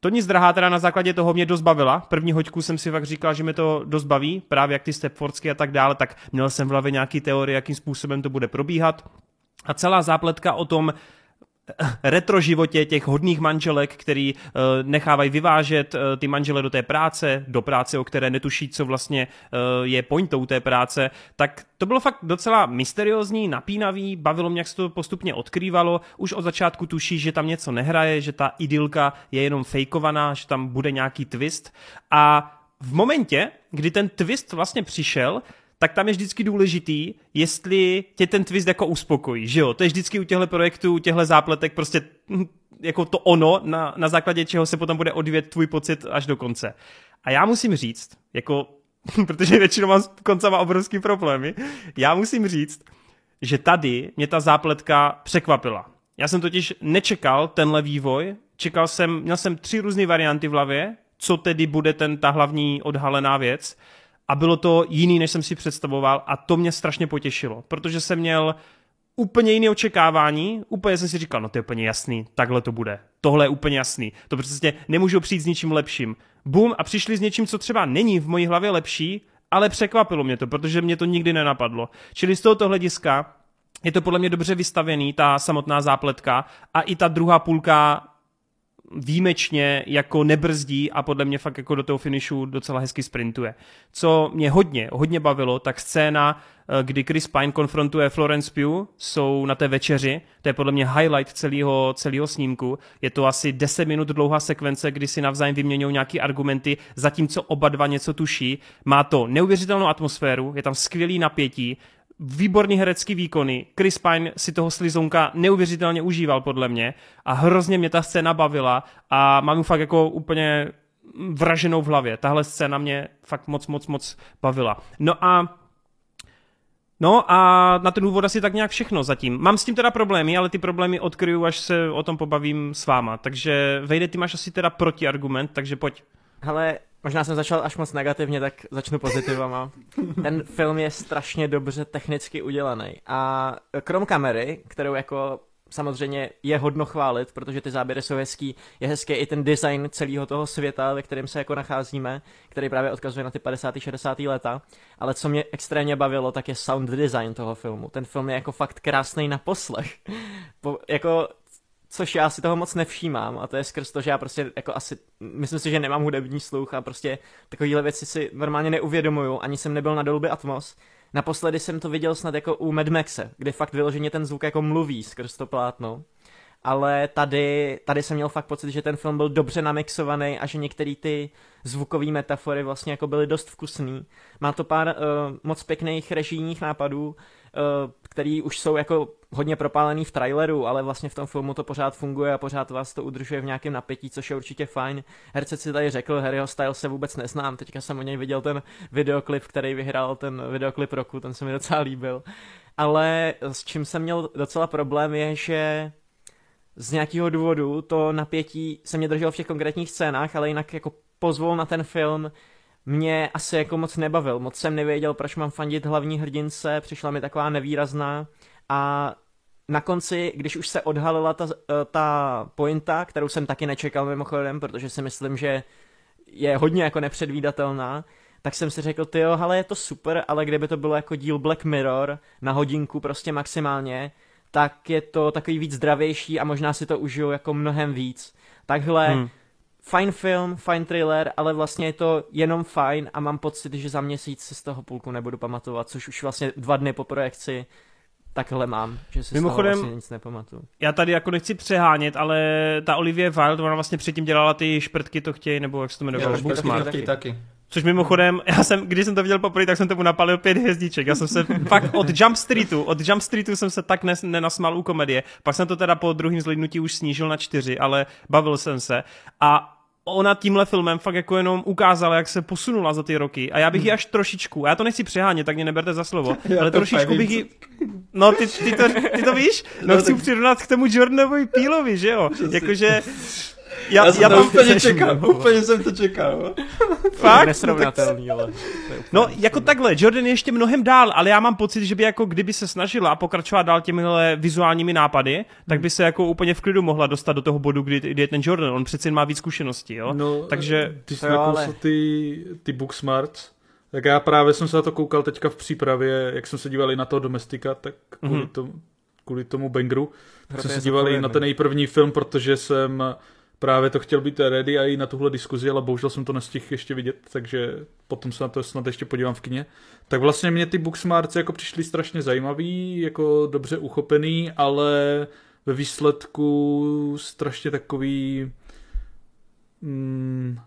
To nic drahá teda na základě toho mě dost bavila. První hoďku jsem si fakt říkal, že mi to dost baví, právě jak ty Stepfordsky a tak dále, tak měl jsem v hlavě nějaký teorie, jakým způsobem to bude probíhat. A celá zápletka o tom *laughs* retro životě těch hodných manželek, který uh, nechávají vyvážet uh, ty manžele do té práce, do práce, o které netuší, co vlastně uh, je pointou té práce, tak to bylo fakt docela mysteriózní, napínavý, bavilo mě, jak se to postupně odkrývalo, už od začátku tuší, že tam něco nehraje, že ta idylka je jenom fejkovaná, že tam bude nějaký twist. A v momentě, kdy ten twist vlastně přišel, tak tam je vždycky důležitý, jestli tě ten twist jako uspokojí, že jo? To je vždycky u těchto projektů, u těchto zápletek prostě hm, jako to ono, na, na základě čeho se potom bude odvět tvůj pocit až do konce. A já musím říct, jako, *laughs* protože většinou mám s koncama obrovský problémy, já musím říct, že tady mě ta zápletka překvapila. Já jsem totiž nečekal tenhle vývoj, čekal jsem, měl jsem tři různé varianty v hlavě, co tedy bude ten ta hlavní odhalená věc a bylo to jiný, než jsem si představoval a to mě strašně potěšilo, protože jsem měl úplně jiné očekávání, úplně jsem si říkal, no to je úplně jasný, takhle to bude, tohle je úplně jasný, to prostě nemůžu přijít s ničím lepším. Bum a přišli s něčím, co třeba není v mojí hlavě lepší, ale překvapilo mě to, protože mě to nikdy nenapadlo. Čili z tohoto hlediska je to podle mě dobře vystavený, ta samotná zápletka a i ta druhá půlka výjimečně jako nebrzdí a podle mě fakt jako do toho finišu docela hezky sprintuje. Co mě hodně, hodně bavilo, tak scéna, eh, kdy Chris Pine konfrontuje Florence Pugh, jsou na té večeři, to je podle mě highlight celého, celého snímku, je to asi 10 minut dlouhá sekvence, kdy si navzájem vyměňují nějaké argumenty, zatímco oba dva něco tuší, má to neuvěřitelnou atmosféru, je tam skvělý napětí, výborný herecký výkony. Chris Pine si toho slizonka neuvěřitelně užíval podle mě a hrozně mě ta scéna bavila a mám ju fakt jako úplně vraženou v hlavě. Tahle scéna mě fakt moc, moc, moc bavila. No a No a na ten úvod asi tak nějak všechno zatím. Mám s tím teda problémy, ale ty problémy odkryju, až se o tom pobavím s váma. Takže Vejde, ty máš asi teda protiargument, takže pojď. Hele, možná jsem začal až moc negativně, tak začnu pozitivama. Ten film je strašně dobře technicky udělaný a krom kamery, kterou jako samozřejmě je hodno chválit, protože ty záběry jsou hezký, je hezký i ten design celého toho světa, ve kterém se jako nacházíme, který právě odkazuje na ty 50. 60. leta, ale co mě extrémně bavilo, tak je sound design toho filmu. Ten film je jako fakt krásný na poslech. Po, jako což já si toho moc nevšímám a to je skrz to, že já prostě jako asi, myslím si, že nemám hudební sluch a prostě takovéhle věci si normálně neuvědomuju, ani jsem nebyl na Dolby Atmos. Naposledy jsem to viděl snad jako u Mad Maxe, kdy fakt vyloženě ten zvuk jako mluví skrz to plátno. Ale tady, tady jsem měl fakt pocit, že ten film byl dobře namixovaný a že některé ty zvukové metafory vlastně jako byly dost vkusný. Má to pár uh, moc pěkných režijních nápadů, který už jsou jako hodně propálený v traileru, ale vlastně v tom filmu to pořád funguje a pořád vás to udržuje v nějakém napětí, což je určitě fajn. Herce si tady řekl, Harryho Styles se vůbec neznám, teďka jsem o něj viděl ten videoklip, který vyhrál ten videoklip roku, ten se mi docela líbil. Ale s čím jsem měl docela problém je, že z nějakého důvodu to napětí se mě drželo v těch konkrétních scénách, ale jinak jako pozvol na ten film mě asi jako moc nebavil. Moc jsem nevěděl, proč mám fandit hlavní hrdince, přišla mi taková nevýrazná a na konci, když už se odhalila ta, eh, ta pointa, kterou jsem taky nečekal mimochodem, protože si myslím, že je hodně jako nepředvídatelná, tak jsem si řekl, ty jo, ale je to super, ale kdyby to bylo jako díl Black Mirror na hodinku prostě maximálně, tak je to takový víc zdravější a možná si to užiju jako mnohem víc. Takhle hmm. Fajn film, fajn thriller, ale vlastně je to jenom fajn a mám pocit, že za měsíc si z toho půlku nebudu pamatovat, což už vlastně dva dny po projekci takhle mám, že si Mimochodem, z toho vlastně nic nepamatuju. Já tady jako nechci přehánět, ale ta Olivia Wilde, ona vlastně předtím dělala ty šprtky to chtějí, nebo jak se to jmenovalo, Booksmart. Taky, taky. Což mimochodem, *laughs* já jsem, když jsem to viděl poprvé, tak jsem tomu napalil pět hvězdiček. Já jsem se fakt od Jump Streetu, od Jump Streetu jsem se tak nes, nenasmal u komedie. Pak jsem to teda po druhém zlidnutí už snížil na čtyři, ale bavil jsem se. A ona tímhle filmem fakt jako jenom ukázala, jak se posunula za ty roky. A já bych ji až trošičku, já to nechci přehánět, tak mě neberte za slovo, *laughs* ale trošičku bych ji... No, ty, ty, to, ty to víš? No, no chci tak... přirovnat k tomu Jordanovi Pílovi, že jo? Jakože já, já, jsem já to úplně čekal, úplně jsem to čekal. Fakt? Nesrovnatelný, ale... No, jako takhle, Jordan je ještě mnohem dál, ale já mám pocit, že by jako kdyby se snažila pokračovat dál těmihle vizuálními nápady, tak by se jako úplně v klidu mohla dostat do toho bodu, kdy, kdy je ten Jordan. On přeci má víc zkušeností, jo? No, Takže... Ty jsi ale... ty, ty Booksmart, tak já právě jsem se na to koukal teďka v přípravě, jak jsem se díval i na to Domestika, tak kvůli, mm-hmm. tomu, kvůli tomu Bangru, tak jsem se díval i na ten nejprvní film, protože jsem právě to chtěl být ready a i na tuhle diskuzi, ale bohužel jsem to nestihl ještě vidět, takže potom se na to snad ještě podívám v kně. Tak vlastně mě ty Booksmarts jako přišly strašně zajímavý, jako dobře uchopený, ale ve výsledku strašně takový mm,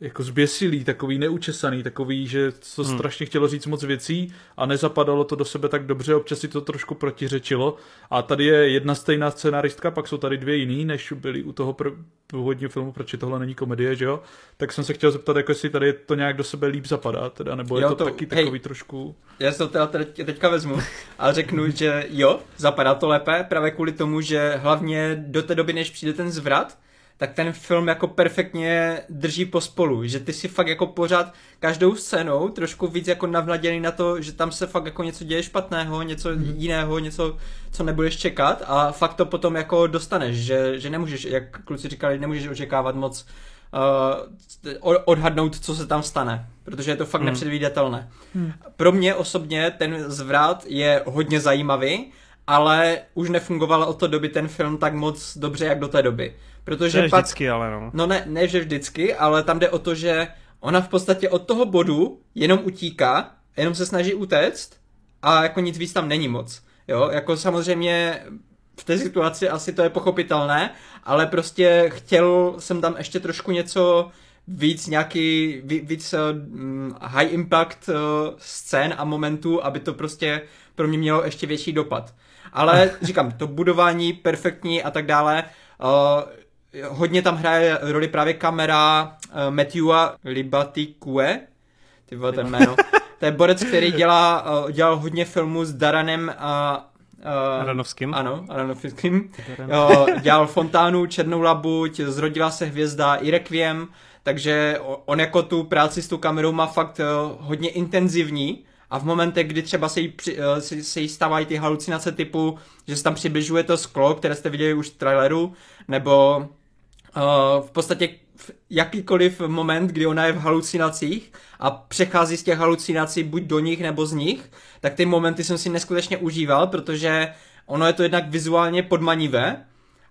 jako zběsilý, takový neučesaný, takový, že to hmm. strašně chtělo říct moc věcí a nezapadalo to do sebe tak dobře, občas si to trošku protiřečilo. A tady je jedna stejná scénaristka, pak jsou tady dvě jiný, než byly u toho pr- původního filmu, proč tohle není komedie, že jo? Tak jsem se chtěl zeptat, jako jestli tady to nějak do sebe líp zapadá, teda, nebo jo, je to, to taky hej, takový trošku... Já si to teda teď, teďka vezmu a řeknu, že jo, zapadá to lépe, právě kvůli tomu, že hlavně do té doby, než přijde ten zvrat, tak ten film jako perfektně drží pospolu, že ty si fakt jako pořád každou scénou trošku víc jako navladěný na to, že tam se fakt jako něco děje špatného, něco mm. jiného, něco, co nebudeš čekat a fakt to potom jako dostaneš, že, že nemůžeš, jak kluci říkali, nemůžeš očekávat moc uh, odhadnout, co se tam stane, protože je to fakt mm. nepředvídatelné. Mm. Pro mě osobně ten zvrat je hodně zajímavý, ale už nefungoval od té doby ten film tak moc dobře, jak do té doby. Protože ne pak, vždycky, ale no. No ne, ne, že vždycky, ale tam jde o to, že ona v podstatě od toho bodu jenom utíká, jenom se snaží utéct a jako nic víc tam není moc. Jo, jako samozřejmě v té situaci asi to je pochopitelné, ale prostě chtěl jsem tam ještě trošku něco víc nějaký, víc uh, high impact uh, scén a momentů, aby to prostě pro mě mělo ještě větší dopad. Ale *laughs* říkám, to budování perfektní a tak dále, uh, hodně tam hraje roli právě kamera uh, Matthewa Libatikue, ty vole ten jméno. to je borec, který dělá, uh, dělal hodně filmů s Daranem a Uh, Aranovským. Ano, Aranovským. uh, dělal Fontánu, Černou labuť, Zrodila se hvězda, i Requiem, takže on jako tu práci s tou kamerou má fakt uh, hodně intenzivní a v momentech, kdy třeba se jí, při, uh, se, se jí stávají ty halucinace typu, že se tam přibližuje to sklo, které jste viděli už v traileru, nebo v podstatě v jakýkoliv moment, kdy ona je v halucinacích a přechází z těch halucinací buď do nich nebo z nich, tak ty momenty jsem si neskutečně užíval, protože ono je to jednak vizuálně podmanivé,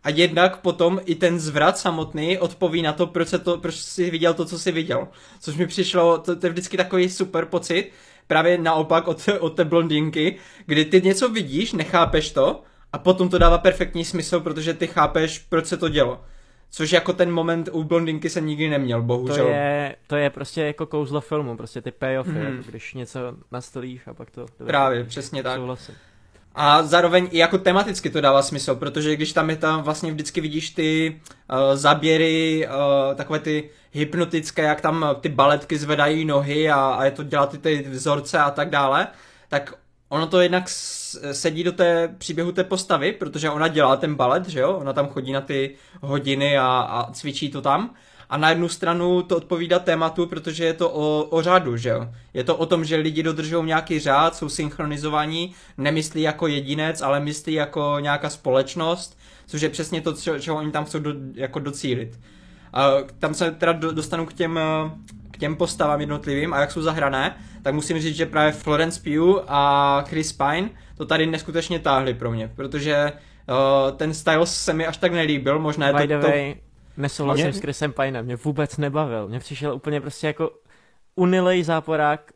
a jednak potom i ten zvrat samotný odpoví na to, proč, se to, proč jsi viděl to, co jsi viděl. Což mi přišlo, to, to je vždycky takový super pocit, právě naopak od, od té blondinky, kdy ty něco vidíš, nechápeš to a potom to dává perfektní smysl, protože ty chápeš, proč se to dělo. Což jako ten moment u blondinky se nikdy neměl, bohužel. To je, to je prostě jako kouzlo filmu, prostě ty payoffy, mm-hmm. když něco nastolíš a pak to... Právě, přesně tak. Souhlasím. A zároveň i jako tematicky to dává smysl, protože když tam je tam vlastně vždycky vidíš ty uh, zaběry, uh, takové ty hypnotické, jak tam ty baletky zvedají nohy a, a je to dělá ty, ty vzorce a tak dále, tak ono to jednak sedí do té příběhu té postavy, protože ona dělá ten balet, že jo, ona tam chodí na ty hodiny a, a cvičí to tam a na jednu stranu to odpovídá tématu, protože je to o, o řádu, že jo. Je to o tom, že lidi dodržují nějaký řád, jsou synchronizovaní, nemyslí jako jedinec, ale myslí jako nějaká společnost, což je přesně to, čeho oni tam chcou do, jako docílit. A tam se teda do, dostanu k těm, k těm postavám jednotlivým a jak jsou zahrané, tak musím říct, že právě Florence Pugh a Chris Pine to tady neskutečně táhli pro mě, protože uh, ten Styles se mi až tak nelíbil, možná je By to, the to way, nesouhlasím s Chrisem Pinem, mě vůbec nebavil. Mě přišel úplně prostě jako unilej záporák,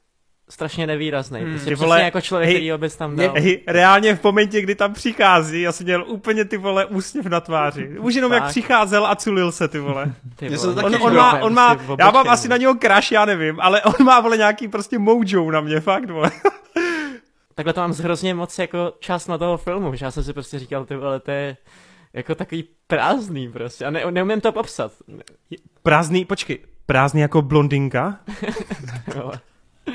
strašně nevýrazný. Hmm. Prostě vole, jako člověk, hej, který bys tam dal. Hej, reálně v momentě, kdy tam přichází, já jsem měl úplně ty vole úsměv na tváři. Už jenom jak Fakt? přicházel a culil se ty vole. *laughs* Ty vole, On, on, má, on má, Prostě já mám asi na něho crush, já nevím, ale *laughs* on má vole nějaký prostě mojo na mě, fakt vole. *laughs* Takhle to mám hrozně moc jako čas na toho filmu, že já jsem si prostě říkal, ty vole, to je jako takový prázdný prostě a ne, neumím to popsat. Prázdný, počkej, prázdný jako blondinka?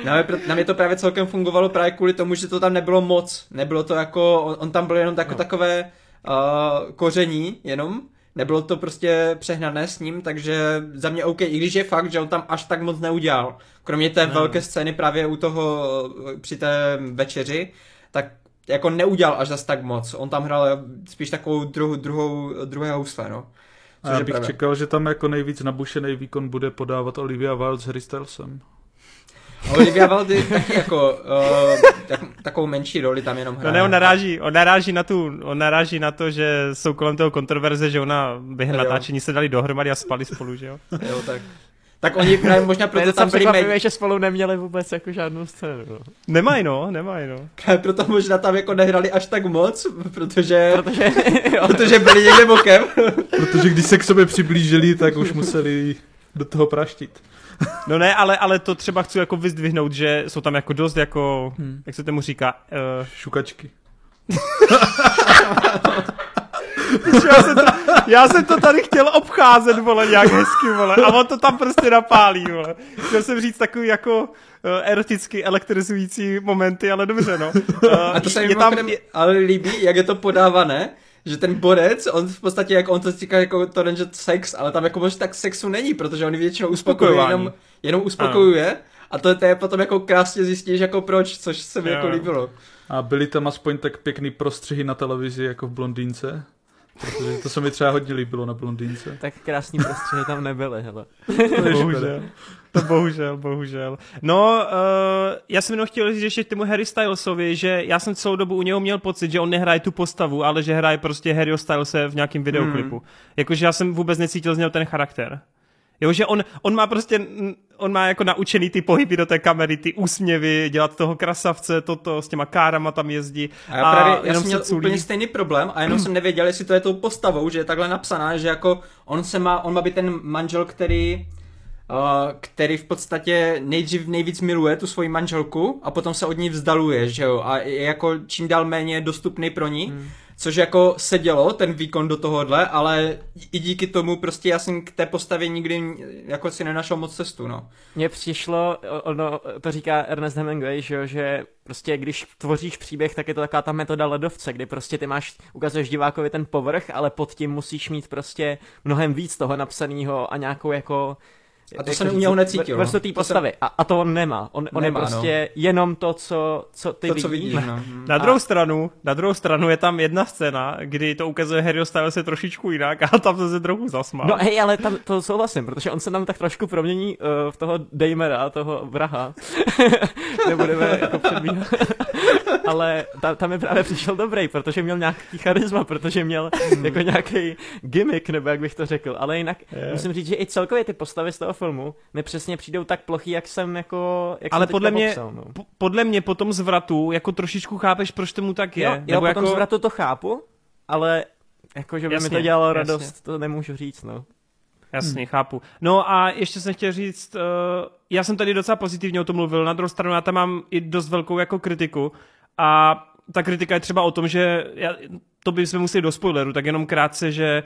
Mě, na mě to právě celkem fungovalo právě kvůli tomu, že to tam nebylo moc. Nebylo to jako, on, on tam byl jenom jako No. takové uh, koření jenom. Nebylo to prostě přehnané s ním, takže za mě OK, i když je fakt, že on tam až tak moc neudělal. Kromě té Ne. velké scény právě u toho, při té večeři, tak jako neudělal až zas tak moc. On tam hrál spíš takovou druhu, druhou, druhé housle, no. A Což já je bych pravda. čekal, že tam jako nejvíc nabušený výkon bude podávat Olivia Wilde s Harry Stylesem. Olivia Wilde taky jako uh, tak, takovou menší roli tam jenom No hraje. ne, on naráží, on naráží na tu, on naráží na to, že jsou kolem toho kontroverze, že ona během natáčení se dali dohromady a spali spolu, že jo? Jo, tak. Tak oni právě možná proto docela tam byli méně, že spolu neměli vůbec jako žádnou scénu. No. Nemají no, nemají no. právě proto možná tam jako nehrali až tak moc, protože, Protože, *laughs* jo, protože byli někde bokem. Protože když se k sobě přiblížili, tak už museli do toho praštit. *laughs* No ne, ale, ale to třeba chci jako vyzdvihnout, že jsou tam jako dost jako, Hmm. jak se tomu říká, uh, Šukačky. *laughs* já, jsem to, já jsem to tady chtěl obcházet, vole, nějak hezky, vole, a on to tam prostě napálí, vole. Chtěl jsem říct takový jako uh, eroticky elektrizující momenty, ale dobře, no. Uh, *laughs* A to se mi je tam, ale líbí, jak je to podávané, že ten borec, on v podstatě, jak on to říká jako to není že sex, ale tam jako možná tak sexu není, protože on většinou uspokojuje, jenom, jenom uspokojuje. A to, to je potom jako krásně zjistíš jako proč, což se mi Jo. jako líbilo. A byly tam aspoň tak pěkný prostřihy na televizi jako v Blondýnce. Protože to se mi třeba hodně líbilo na Blondýnce. tak krásný prostředí tam nebyly, hele. bohužel. To bohužel, bohužel. No, uh, já jsem jenom chtěl říct ještě k tomu Harry Stylesovi, že já jsem celou dobu u něho měl pocit, že on nehraje tu postavu, ale že hraje prostě Harryho Stylese v nějakém videoklipu. Hmm. Jakože já jsem vůbec necítil z něho ten charakter. Jo, že on, on má prostě, on má jako naučený ty pohyby do té kamery, ty úsměvy, dělat toho krasavce, toto, s těma kárama tam jezdí. A já právě, já jenom jsem měl culí. úplně stejný problém a jenom jsem nevěděl, jestli to je tou postavou, že je takhle napsaná, že jako on se má, on má být ten manžel, který Uh, který v podstatě nejdřív nejvíc miluje tu svoji manželku a potom se od ní vzdaluje, že jo, a je jako čím dál méně dostupný pro ní, hmm. Což jako se dělo, ten výkon do tohohle, ale i díky tomu prostě já jsem k té postavě nikdy jako si nenašel moc cestu, no. Mně přišlo, ono, to říká Ernest Hemingway, že, že prostě když tvoříš příběh, tak je to taková ta metoda ledovce, kdy prostě ty máš, ukazuješ divákovi ten povrch, ale pod tím musíš mít prostě mnohem víc toho napsaného a nějakou jako A to jako jsem u něho necítil, Vrstu no. té postavy. A, a to on nemá. On, on Nemá, je prostě jenom to, co, co ty To, vidíš. co vidíš, no. *laughs* Na druhou stranu, na druhou stranu je tam jedna scéna, kdy to ukazuje Harryho Stylese trošičku jinak a tam jsem se trochu zasmál. No hej, ale tam to souhlasím, protože on se nám tak trošku promění uh, v toho Dejmera, toho vraha. *laughs* Nebudeme jako předbíhat. *laughs* ale ta, tam mi právě přišel dobrý, protože měl nějaký charisma, protože měl jako nějaký gimmick, nebo jak bych to řekl. Ale jinak Je. musím říct, že i celkově ty postavy z toho filmu mi přesně přijdou tak plochý, jak jsem jako jak Ale jsem podle mě, popsal, no. po, podle mě po tom zvratu jako trošičku chápeš, proč tomu tak je. Jo, jo Nebo po jako, tom zvratu to chápu, ale jako, že by mi Jasně, to dělalo jasně. radost, to nemůžu říct, no. Jasně, hmm. chápu. No a ještě jsem chtěl říct, uh, já jsem tady docela pozitivně o tom mluvil, na druhou stranu já tam mám i dost velkou jako kritiku a ta kritika je třeba o tom, že já, to bychom museli do spoileru, tak jenom krátce, že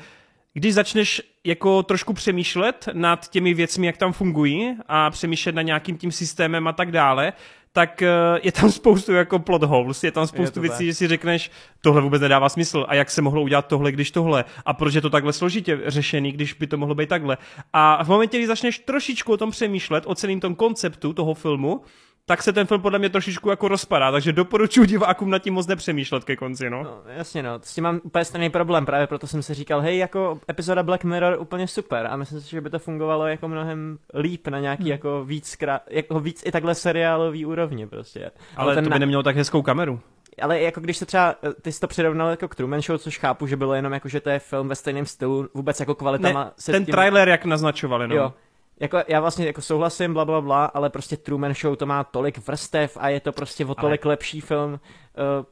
když začneš jako trošku přemýšlet nad těmi věcmi, jak tam fungují a přemýšlet nad nějakým tím systémem a tak dále, tak eh, je tam *laughs* spoustu jako plot holes, je tam spoustu Je věcí, tak. že si řekneš, tohle vůbec nedává smysl a jak se mohlo udělat tohle, když tohle a proč je to takhle složitě řešený, když by to mohlo být takhle. A v momentě, kdy začneš trošičku o tom přemýšlet, o celém tom konceptu toho filmu, tak se ten film podle mě trošičku jako rozpadá, takže doporučuji divákům nad tím moc nepřemýšlet ke konci, no. No, jasně no, s tím mám úplně stejný problém, právě proto jsem si říkal, hej, jako epizoda Black Mirror úplně super a myslím si, že by to fungovalo jako mnohem líp na nějaký Hmm. jako víc, krá... jako víc i takhle seriálový úrovni prostě. Ale ten to by na- nemělo tak hezkou kameru. Ale jako když se třeba, ty jsi to přirovnal jako k Truman Show, což chápu, že bylo jenom jako, že to je film ve stejném stylu, vůbec jako kvalitama Ne, se ten tím... trailer, jak naznačovali, no. Jo. Jako, já vlastně jako souhlasím, bla, bla, bla, ale prostě Truman Show to má tolik vrstev a je to prostě o tolik lepší film. Uh,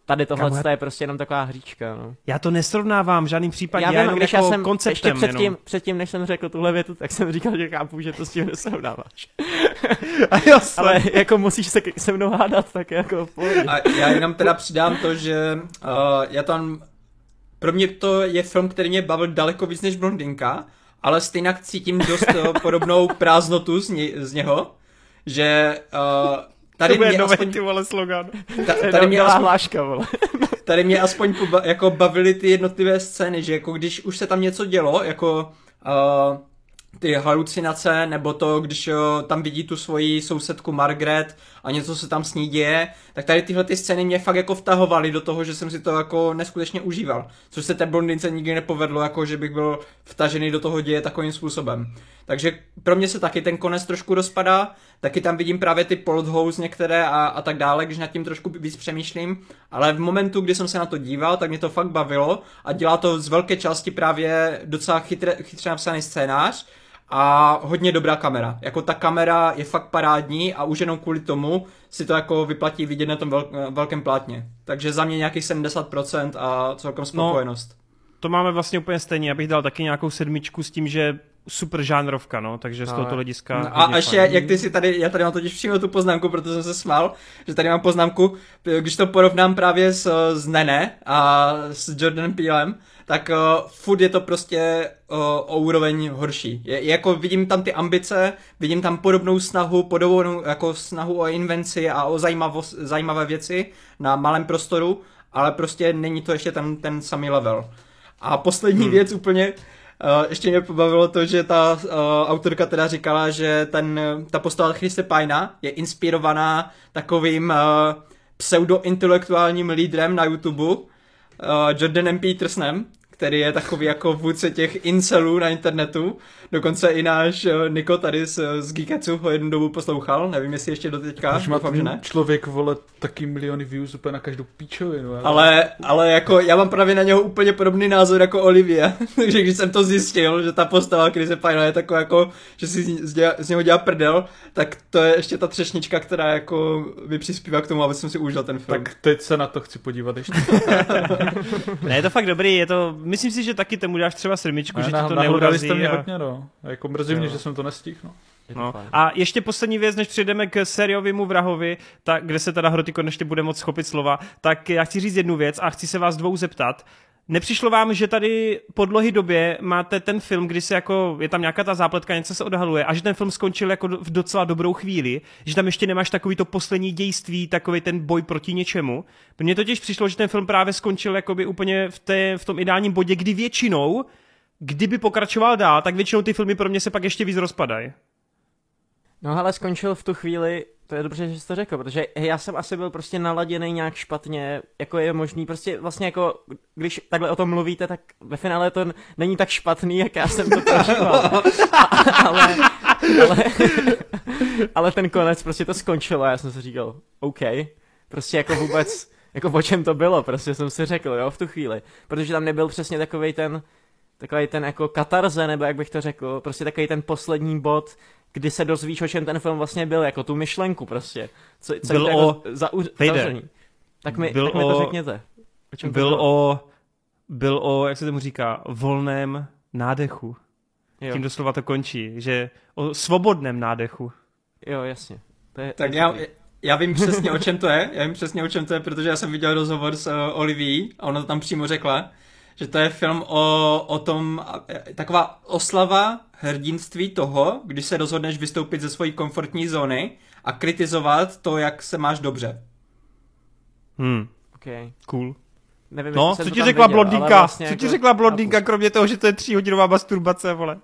tady tohle já- je prostě jenom taková hříčka, no. Já to nesrovnávám v žádným případě, já, já jenom když jako já jsem ještě konceptem předtím, jenom. předtím, než jsem řekl tuhle větu, tak jsem říkal, že chápu, že to s tím nesrovnáváš. *laughs* A jo, Ale jako musíš se se mnou hádat, tak jako. A já jenom teda přidám to, že uh, já tam... Pro mě to je film, který mě bavil daleko víc než Blondinka, ale stejně cítím dost uh, podobnou prázdnotu z, ně, z něho, že uh, tady to bude mě, nový, aspoň, ty vole, slogan. ta, tady, mě aspoň, hláška, vole. *laughs* tady mě aspoň poba, jako bavily ty jednotlivé scény, že jako když už se tam něco dělo, jako uh, ty halucinace, nebo to, když uh, tam vidí tu svoji sousedku Margaret a něco se tam s ní děje, tak tady tyhle ty scény mě fakt jako vtahovaly do toho, že jsem si to jako neskutečně užíval. Což se té blondince nikdy nepovedlo, jako že bych byl vtažený do toho děje takovým způsobem. Takže pro mě se taky ten konec trošku rozpadá, taky tam vidím právě ty plot holes některé a, a tak dále, když nad tím trošku víc přemýšlím, ale v momentu, kdy jsem se na to díval, tak mě to fakt bavilo a dělá to z velké části právě docela chytře, chytře napsaný scénář a hodně dobrá kamera. Jako ta kamera je fakt parádní a už jenom kvůli tomu si to jako vyplatí vidět na tom vel, velkém plátně. Takže za mě nějakých 70% a celkom spokojenost. To máme vlastně úplně stejně, já bych dal taky nějakou sedmičku s tím, že super žánrovka, no, takže z tohoto hlediska No a ještě, fajn. jak ty si tady, já tady mám totiž přímo tu poznámku, protože jsem se smál, že tady mám poznámku, když to porovnám právě s, s Nene a s Jordanem Peelem, tak uh, furt je to prostě uh, o úroveň horší. Je, je jako vidím tam ty ambice, vidím tam podobnou snahu, podobnou jako snahu o invenci a o zajímavost, zajímavé věci na malém prostoru, ale prostě není to ještě ten, ten samý level. A poslední hmm. věc úplně, Uh, ještě mě pobavilo to, že ta uh, autorka teda říkala, že ten, ta postava Chrisse Pina je inspirovaná takovým uh, pseudointelektuálním lídrem na YouTube, uh, Jordanem Petersonem, který je takový jako vůdce těch incelů na internetu. Dokonce i náš uh, Niko tady z, z Geeketsu ho jednu dobu poslouchal, nevím jestli ještě do teďka, Už má doufám, že ne. člověk, vole, taky miliony views úplně na každou píčovinu. ale- Ale, ale jako já mám právě na něho úplně podobný názor jako Olivia, *laughs* takže když jsem to zjistil, že ta postava Chrise Pina je taková jako, že si z, děla, z něho dělá prdel, tak to je ještě ta třešnička, která jako mi přispívá k tomu, aby jsem si užil ten film. Tak teď se na to chci podívat ještě. *laughs* *laughs* Ne, je to fakt dobrý, je to, myslím si, že taky tomu dáš třeba sedmičku, že ti to neurazí. jste mě a- hodně, no. A jako mrzí mě, že jsem to nestihl, no. No. A ještě poslední věc, než přejdeme k sériovému vrahovi, tak, kde se teda Hroty konečně bude moc chopit slova, tak já chci říct jednu věc a chci se vás dvou zeptat. Nepřišlo vám, že tady po dlouhé době máte ten film, kdy se jako, je tam nějaká ta zápletka, něco se odhaluje a že ten film skončil jako v docela dobrou chvíli, že tam ještě nemáš takový to poslední dějství, takový ten boj proti něčemu. Mně totiž přišlo, že ten film právě skončil jakoby úplně v, té, v tom ideálním bodě, kdy většinou, kdyby pokračoval dál, tak většinou ty filmy pro mě se pak ještě víc rozpadají. No ale skončil v tu chvíli, to je dobře, že jsi to řekl, protože já jsem asi byl prostě naladěný nějak špatně, jako je možný, prostě vlastně jako, když takhle o tom mluvíte, tak ve finále to není tak špatný, jak já jsem to prožíval. Ale, ale, ale ten konec prostě to skončilo a já jsem si říkal, OK, prostě jako vůbec, jako o čem to bylo, prostě jsem si řekl, jo, v tu chvíli, protože tam nebyl přesně takovej ten, takový ten jako katarze, nebo jak bych to řekl, prostě takový ten poslední bod, kdy se dozvíš, o čem ten film vlastně byl, jako tu myšlenku prostě. Co, co Byl o- jako za, Vejde. zavřený. Tak mi, Byl tak mi to o- řekněte. O čem to byl bylo? o, byl o, jak se tomu říká, volném nádechu. Jo, Tím doslova to končí, že o svobodném nádechu. jo, jasně. To je, Tak je já, já vím přesně o čem to je, já vím přesně o čem to je, protože já jsem viděl rozhovor s uh, Olivií a ona to tam přímo řekla, že to je film o, o tom, taková oslava hrdinství toho, když se rozhodneš vystoupit ze své komfortní zóny a kritizovat to, jak se máš dobře. Hmm, Okay. cool. Nevím, No, co ti řekla viděl, blondýnka? vlastně Co ti jako- řekla blondýnka, chápu. kromě toho, že to je tříhodinová masturbace, vole?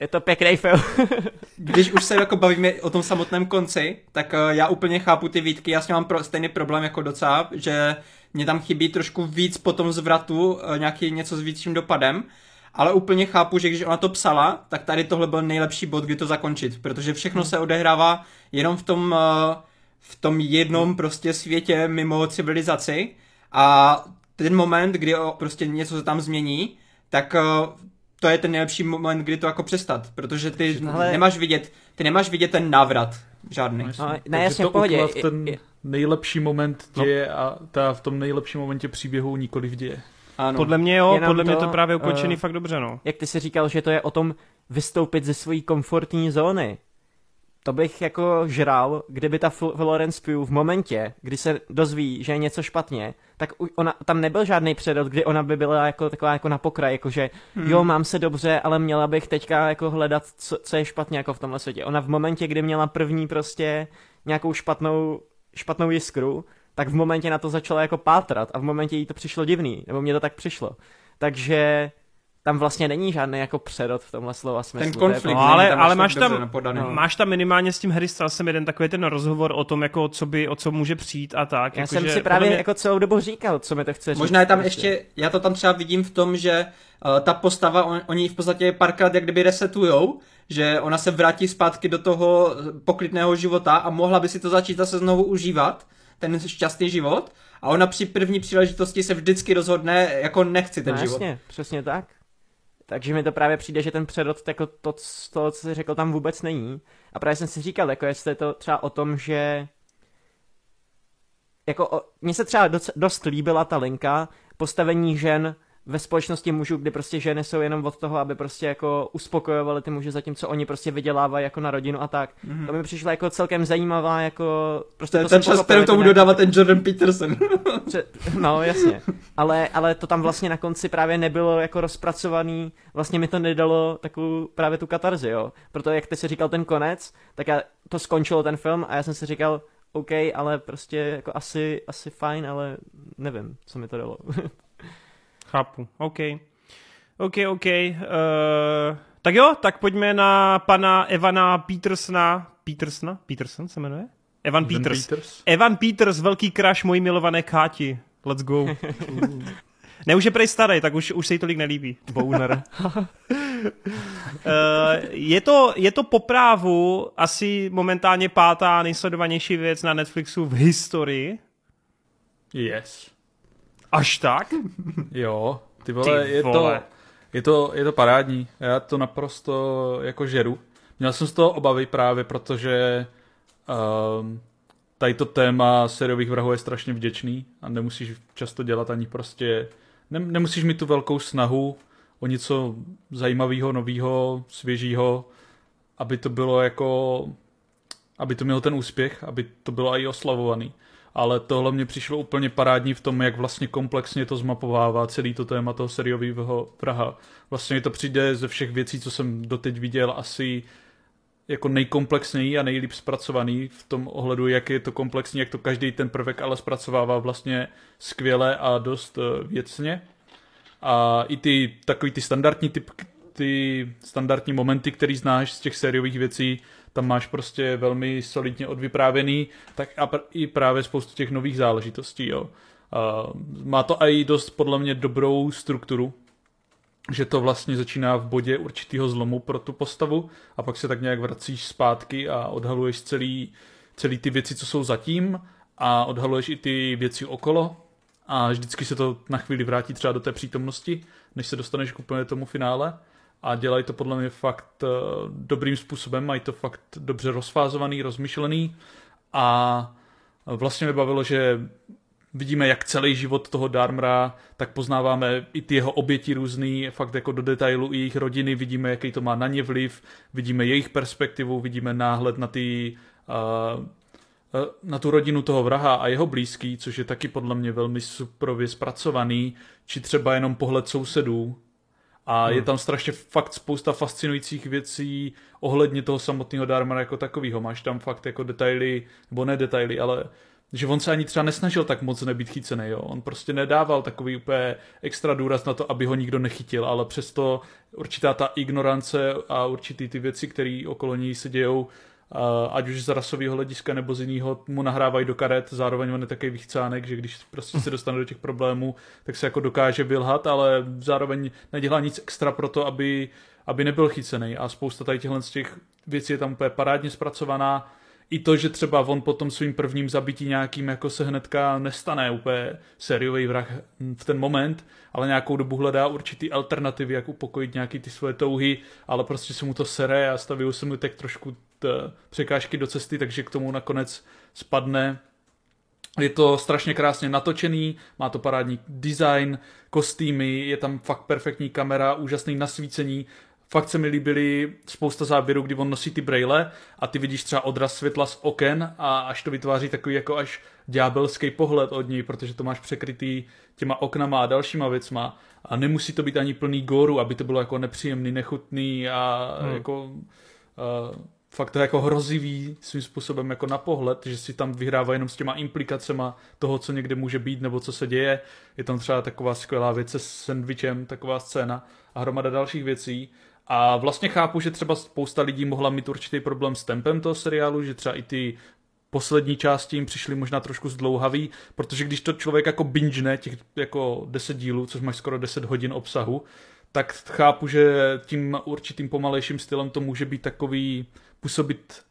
Je to pěkný film. *laughs* Když už se jako bavíme o tom samotném konci, tak eh, já úplně chápu ty výtky, já s ním mám pro, stejný problém jako docela, že mě tam chybí trošku víc po tom zvratu, eh, nějaký něco s větším dopadem, ale úplně chápu, že když ona to psala, tak tady tohle byl nejlepší bod, kdy to zakončit, protože všechno se odehrává jenom v tom, eh, v tom jednom prostě světě mimo civilizaci a ten moment, kdy prostě něco se tam změní, tak eh, to je ten nejlepší moment, kdy to jako přestat, protože ty Ale- nemáš vidět, ty nemáš vidět ten návrat žádný. No, ne, Takže jasně, to pohodě. ten nejlepší moment No. děje a ta v tom nejlepším momentě příběhu nikoli v děje. Ano. Podle mě jo, Jenom podle mě to, to právě ukončený eh, fakt dobře, no. Jak ty si říkal, že to je o tom vystoupit ze své komfortní zóny. To bych jako žral, kdyby ta Fl- Florence Pugh v momentě, kdy se dozví, že je něco špatně, tak ona, tam nebyl žádný předod, kdy ona by byla jako taková jako na pokraj, jako že hmm. jo, mám se dobře, ale měla bych teďka jako hledat, co, co je špatně jako v tomhle světě. Ona v momentě, kdy měla první prostě nějakou špatnou, špatnou jiskru, tak v momentě na to začala jako pátrat a v momentě jí to přišlo divný, nebo mně to tak přišlo. Takže tam vlastně není žádný jako přerod v tomhle slova smyslu. ten to je konflikt, No, ale- tam ale máš tam- podaný. no. Máš tam minimálně s tím Harry Stylesem jeden takový ten rozhovor o tom, jako co by, o co může přijít a tak. Já jako, jsem že si právě mě- jako celou dobu říkal, co mi to chce říct. Možná je tam prostě. ještě, já to tam třeba vidím v tom, že uh, ta postava, on, oni v podstatě párkrát jak kdyby resetujou, že ona se vrátí zpátky do toho poklidného života a mohla by si to začít zase znovu užívat, ten šťastný život, a ona při první příležitosti se vždycky rozhodne, jako nechci ten no, život. jasně, přesně tak. Takže mi to právě přijde, že ten přerod, jako to, toho, co jsi řekl, tam vůbec není. A právě jsem si říkal, jako jestli je to třeba o tom, že jako o, mně se třeba doc, dost líbila ta linka postavení žen ve společnosti mužů, kdy prostě ženy jsou jenom od toho, aby prostě jako uspokojovaly ty muže, zatímco oni prostě vydělávají jako na rodinu a tak. Mm-hmm. To mi přišlo jako celkem zajímavá, jako prostě To to ten čas, jako tomu dodává ten Jordan Peterson. *laughs* No, jasně. Ale, ale to tam vlastně na konci právě nebylo jako rozpracovaný, vlastně mi to nedalo takovou právě tu katarzi, jo. Proto jak ty si říkal ten konec, tak já, to skončilo ten film a já jsem si říkal, OK, ale prostě jako asi, asi fajn, ale nevím, co mi to dalo. *laughs* Chápu, OK. OK, OK. Uh, tak jo, tak pojďme na pana Evana Petersona. Petersona? Peterson se jmenuje? Evan Peters. Peters. Evan Peters, velký crush mojí milované Káti. Let's go. *laughs* ne, už je prej starý, tak už, už se jí tolik nelíbí. Bowner. Uh, je, to, je to po právu asi momentálně pátá nejsledovanější věc na Netflixu v historii. Yes. Až tak? Jo, ty vole, Ty je, to, vole. je, to, je to parádní. Já to naprosto jako žeru. Měl jsem z toho obavy právě, protože um, tady to téma sériových vrahů je strašně vděčný a nemusíš často dělat ani prostě, ne, nemusíš mít tu velkou snahu o něco zajímavého, nového, svěžího, aby to bylo jako, aby to mělo ten úspěch, aby to bylo i oslavovaný. Ale tohle mě přišlo úplně parádní v tom, jak vlastně komplexně to zmapovává celý to téma toho seriového vraha. Vlastně mi to přijde ze všech věcí, co jsem doteď viděl, asi jako nejkomplexněji a nejlíp zpracovaný v tom ohledu, jak je to komplexní, jak to každý ten prvek ale zpracovává vlastně skvěle a dost eh, věcně. A i ty takový ty standardní typ, ty standardní momenty, který znáš z těch sériových věcí, tam máš prostě velmi solidně odvyprávěný, tak a pr- i právě spoustu těch nových záležitostí, jo. A má to i dost podle mě dobrou strukturu, že to vlastně začíná v bodě určitého zlomu pro tu postavu a pak se tak nějak vracíš zpátky a odhaluješ celý, celý ty věci, co jsou zatím a odhaluješ i ty věci okolo a vždycky se to na chvíli vrátí třeba do té přítomnosti, než se dostaneš k úplně tomu finále a dělají to podle mě fakt uh, dobrým způsobem, mají to fakt dobře rozfázovaný, rozmyšlený a vlastně mi bavilo, že vidíme jak celý život toho Darmra, tak poznáváme i ty jeho oběti různý, fakt jako do detailu i jejich rodiny, vidíme, jaký to má na ně vliv, vidíme jejich perspektivu, vidíme náhled na ty uh, eh, na tu rodinu toho vraha a jeho blízký, což je taky podle mě velmi suprově zpracovaný, či třeba jenom pohled sousedů. A hmm. je tam strašně fakt spousta fascinujících věcí ohledně toho samotného Dharma jako takového. Máš tam fakt jako detaily, nebo ne detaily, ale že on se ani třeba nesnažil tak moc nebýt chycený, jo. On prostě nedával takový úplně extra důraz na to, aby ho nikdo nechytil, ale přesto určitá ta ignorance a určitý ty věci, které okolo něj se dějou, ať už z rasového hlediska nebo z jiného, mu nahrávají do karet, zároveň on je takový vychcánek, že když prostě se dostane do těch problémů, tak se jako dokáže vylhat, ale zároveň nedělá nic extra pro to, aby, aby nebyl chycený. A spousta tady těchto z těch věcí je tam úplně parádně zpracovaná, i to, že třeba on po tom svým prvním zabití nějakým jako se hnedka nestane úplně sériový vrah v ten moment, ale nějakou dobu hledá určitý alternativy, jak upokojit nějaký ty svoje touhy, ale prostě se mu to sere a staví se mu tak trošku t- překážky do cesty, takže k tomu nakonec spadne. Je to strašně krásně natočený, má to parádní design, kostýmy, je tam fakt perfektní kamera, úžasný nasvícení, fakt se mi líbily spousta záběrů, kdy on nosí ty braille a ty vidíš třeba odraz světla z oken a až to vytváří takový jako až ďábelský pohled od něj, protože to máš překrytý těma oknama a dalšíma věcma a nemusí to být ani plný góru, aby to bylo jako nepříjemný, nechutný a hmm. jako uh, fakt to je jako hrozivý svým způsobem jako na pohled, že si tam vyhrává jenom s těma implikacema toho, co někde může být nebo co se děje. Je tam třeba taková skvělá věc se sandvičem, taková scéna a hromada dalších věcí. A vlastně chápu, že třeba spousta lidí mohla mít určitý problém s tempem toho seriálu, že třeba i ty poslední části jim přišly možná trošku zdlouhavý, protože když to člověk jako bingene těch jako 10 dílů, což máš skoro 10 hodin obsahu, tak chápu, že tím určitým pomalejším stylem to může být takový působit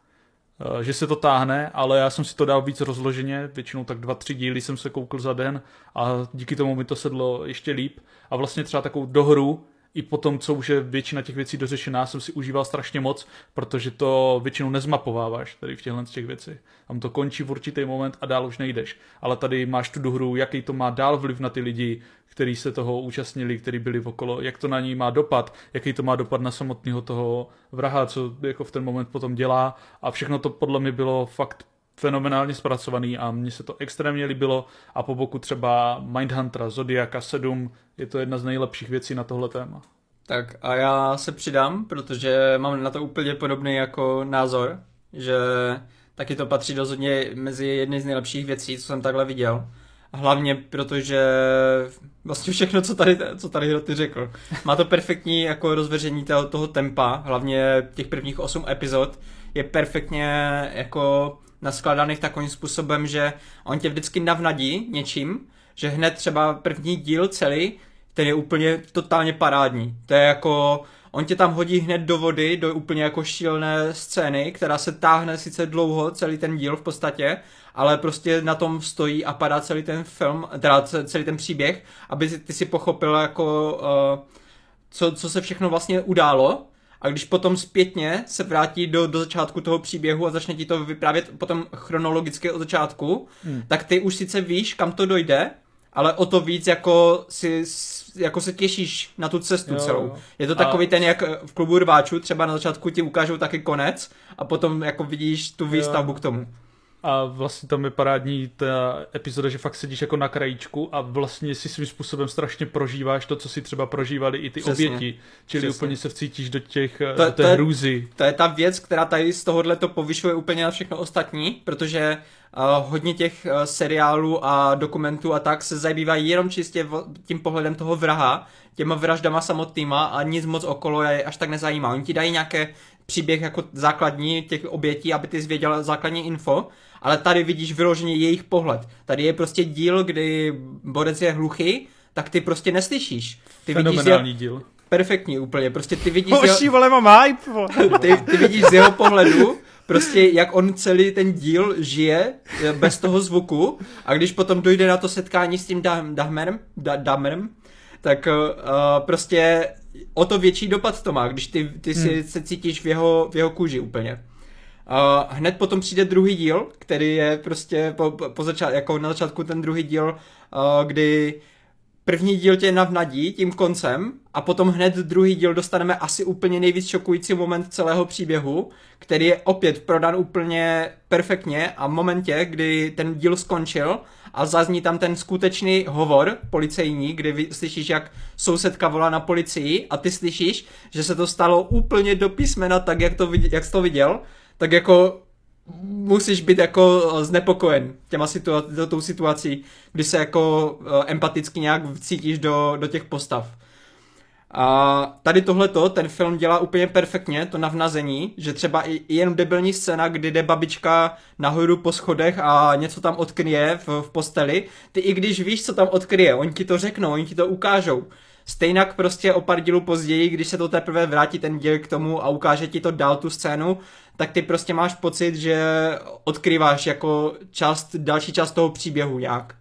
eh, že se to táhne, ale já jsem si to dal víc rozloženě, většinou tak dva, tři díly jsem se koukl za den a díky tomu mi to sedlo ještě líp. A vlastně třeba takovou dohru i po tom, co už je většina těch věcí dořešená, jsem si užíval strašně moc, protože to většinou nezmapováváš tady v těchto těch věcech. Tam to končí v určitý moment a dál už nejdeš. Ale tady máš tu dohru, jaký to má dál vliv na ty lidi, kteří se toho účastnili, kteří byli okolo, jak to na ní má dopad, jaký to má dopad na samotného toho vraha, co jako v ten moment potom dělá a všechno to podle mě bylo fakt fenomenálně zpracovaný a mně se to extrémně líbilo a po boku třeba Mindhuntera, Zodiaka 7 je to jedna z nejlepších věcí na tohle téma. Tak a já se přidám, protože mám na to úplně podobný jako názor, že taky to patří rozhodně mezi jedny z nejlepších věcí, co jsem takhle viděl. Hlavně protože vlastně všechno, co tady, co tady ty řekl. Má to perfektní jako rozveření toho, toho tempa, hlavně těch prvních 8 epizod je perfektně jako naskladaných takovým způsobem, že on tě vždycky navnadí něčím, že hned třeba první díl celý, ten je úplně totálně parádní. To je jako, on tě tam hodí hned do vody, do úplně jako šílené scény, která se táhne sice dlouho, celý ten díl v podstatě, ale prostě na tom stojí a padá celý ten film, teda celý ten příběh, aby ty si pochopil jako, uh, co, co se všechno vlastně událo a když potom zpětně se vrátí do, do začátku toho příběhu a začne ti to vyprávět potom chronologicky od začátku, hmm. tak ty už sice víš, kam to dojde, ale o to víc jako si jako se těšíš na tu cestu jo, celou. Je to takový a... ten, jak v klubu rváčů, třeba na začátku ti ukážou taky konec a potom jako vidíš tu výstavbu jo. k tomu. A vlastně tam je parádní ta epizoda, že fakt sedíš jako na krajíčku a vlastně si svým způsobem strašně prožíváš to, co si třeba prožívali i ty Přesně. oběti. Čili Přesně. úplně se vcítíš do těch to, do té to je, hrůzy. To je ta věc, která tady z tohohle to povyšuje úplně na všechno ostatní, protože uh, hodně těch uh, seriálů a dokumentů a tak se zabývají jenom čistě v, tím pohledem toho vraha, těma vraždama samotnýma a nic moc okolo je až tak nezajímá. Oni ti dají nějaké příběh jako základní těch obětí, aby ty zvěděl základní info, ale tady vidíš vyloženě jejich pohled. Tady je prostě díl, kdy Borec je hluchý, tak ty prostě neslyšíš. Ty Fenomenální vidíš díl. Perfektní úplně, prostě ty vidíš... Hoší, vole, mám hype, *laughs* ty, ty vidíš z jeho pohledu, prostě jak on celý ten díl žije eh, bez toho zvuku a když potom dojde na to setkání s tím Dahmerem, Dahmerem tak uh, prostě o to větší dopad to má, když ty, ty si hmm. se cítíš v jeho, v jeho kůži úplně. Uh, hned potom přijde druhý díl, který je prostě po, po začát, jako na začátku ten druhý díl, uh, kdy první díl tě navnadí tím koncem a potom hned druhý díl dostaneme asi úplně nejvíc šokující moment celého příběhu, který je opět prodan úplně perfektně a v momentě, kdy ten díl skončil a zazní tam ten skutečný hovor policejní, kdy vy slyšíš, jak sousedka volá na policii a ty slyšíš, že se to stalo úplně do písmena tak, jak, to, jak jsi to viděl, tak jako musíš být jako znepokojen těma situa- tou situací, kdy se jako uh, empaticky nějak cítíš do, do těch postav. A tady tohleto, ten film dělá úplně perfektně, to navnazení, že třeba i, i jen debilní scéna, kdy jde babička nahoru po schodech a něco tam odkryje v, v posteli, ty i když víš, co tam odkryje, oni ti to řeknou, oni ti to ukážou. Stejnak prostě o pár dílů později, když se to teprve vrátí ten díl k tomu a ukáže ti to dál tu scénu, tak ty prostě máš pocit, že odkryváš jako část, další část toho příběhu nějak.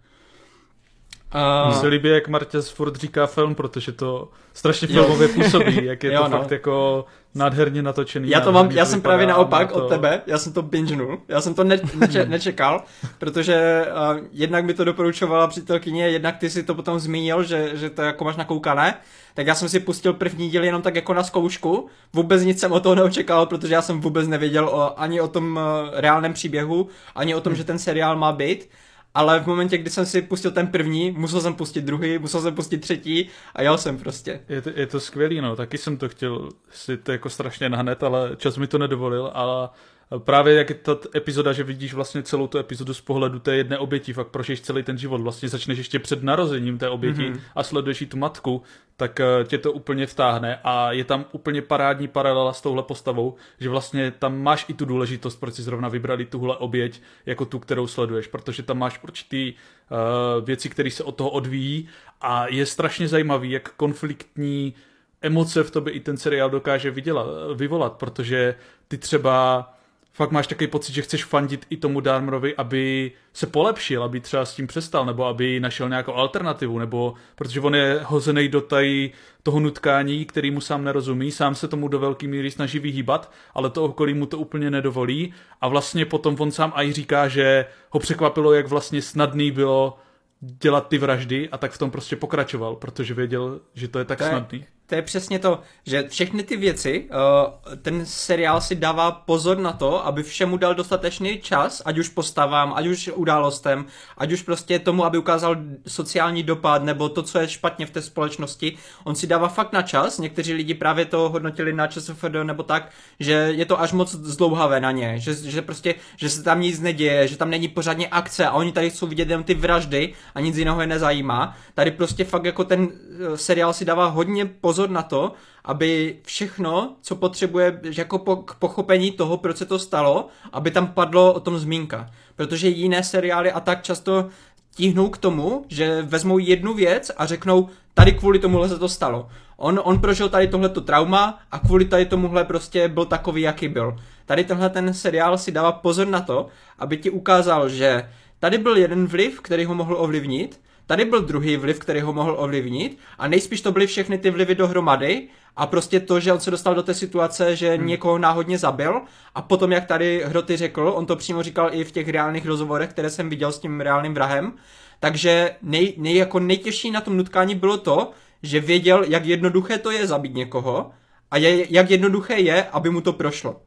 Uh, Mně se líbí, jak Martěz furt říká film, protože to strašně filmově působí, *laughs* jak je jo, to no. fakt jako nádherně natočený. Já to mám, já jsem právě naopak to... od tebe, já jsem to bingenul, já jsem to ne, neče, nečekal, protože uh, jednak mi to doporučovala přítelkyně, jednak ty si to potom zmínil, že, že to jako máš nakoukané, tak já jsem si pustil první díl jenom tak jako na zkoušku, vůbec nic jsem o toho neočekal, protože já jsem vůbec nevěděl o, ani o tom uh, reálném příběhu, ani o tom, hmm. že ten seriál má být, ale v momentě, kdy jsem si pustil ten první, musel jsem pustit druhý, musel jsem pustit třetí a jel jsem prostě. Je to, je to skvělý, no, taky jsem to chtěl si to jako strašně nahnat, ale čas mi to nedovolil, ale Právě jak je ta epizoda, že vidíš vlastně celou tu epizodu z pohledu té jedné oběti, fakt prožiješ celý ten život, vlastně začneš ještě před narozením té oběti mm-hmm. a sleduješ tu matku, tak eh, tě to úplně vtáhne a je tam úplně parádní paralela s touhle postavou, že vlastně tam máš i tu důležitost, proč si zrovna vybrali tuhle oběť jako tu, kterou sleduješ, protože tam máš určitý uh, věci, které se od toho odvíjí a je strašně zajímavý, jak konfliktní emoce v tobě i ten seriál dokáže vydělat, vyvolat, protože ty třeba fakt máš takový pocit, že chceš fandit i tomu Darmerovi, aby se polepšil, aby třeba s tím přestal, nebo aby našel nějakou alternativu, nebo protože on je hozený do tady toho nutkání, který mu sám nerozumí, sám se tomu do velké míry snaží vyhýbat, ale to okolí mu to úplně nedovolí. A vlastně potom on sám aj říká, že ho překvapilo, jak vlastně snadný bylo dělat ty vraždy a tak v tom prostě pokračoval, protože věděl, že to je tak to je, snadný to je přesně to, že všechny ty věci, uh, ten seriál si dává pozor na to, aby všemu dal dostatečný čas, ať už postavám, ať už událostem, ať už prostě tomu, aby ukázal sociální dopad nebo to, co je špatně v té společnosti. On si dává fakt na čas, někteří lidi právě to hodnotili na ČSFD nebo tak, že je to až moc zdlouhavé na ně, že, že prostě, že se tam nic neděje, že tam není pořádně akce a oni tady chcou vidět jen ty vraždy a nic jiného je nezajímá. Tady prostě fakt jako ten eh, seriál si dává hodně pozor pozor na to, aby všechno, co potřebuje jako po, k pochopení toho, proč se to stalo, aby tam padlo o tom zmínka. Protože jiné seriály a tak často tíhnou k tomu, že vezmou jednu věc a řeknou, tady kvůli tomuhle se to stalo. On, on prožil tady tohleto trauma a kvůli tady tomuhle prostě byl takový, jaký byl. Tady tenhle ten seriál si dává pozor na to, aby ti ukázal, že tady byl jeden vliv, který ho mohl ovlivnit, Tady byl druhý vliv, který ho mohl ovlivnit a nejspíš to byly všechny ty vlivy dohromady a prostě to, že on se dostal do té situace, že hmm. někoho náhodně zabil a potom, jak tady Hroty řekl, on to přímo říkal i v těch reálných rozhovorech, které jsem viděl s tím reálným vrahem, takže nej, nej, jako nejtěžší na tom nutkání bylo to, že věděl, jak jednoduché to je zabít někoho a je, jak jednoduché je, aby mu to prošlo.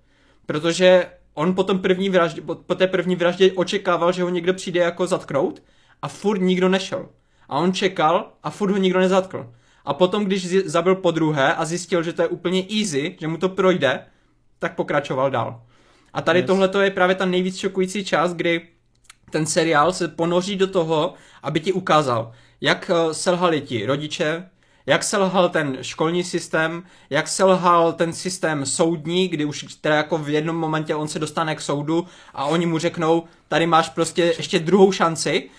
Protože on po, tom první vraždě, po té první vraždě očekával, že ho někdo přijde jako zatknout a furt nikdo nešel. A on čekal a furt ho nikdo nezatkl. A potom, když zabil po druhé a zjistil, že to je úplně easy, že mu to projde, tak pokračoval dál. A tady yes. tohle je právě ta nejvíc šokující část, kdy ten seriál se ponoří do toho, aby ti ukázal, jak eh, selhali ti rodiče, jak selhal ten školní systém, jak selhal ten systém soudní, kdy už teda jako v jednom momentě on se dostane k soudu a oni mu řeknou, tady máš prostě ještě druhou šanci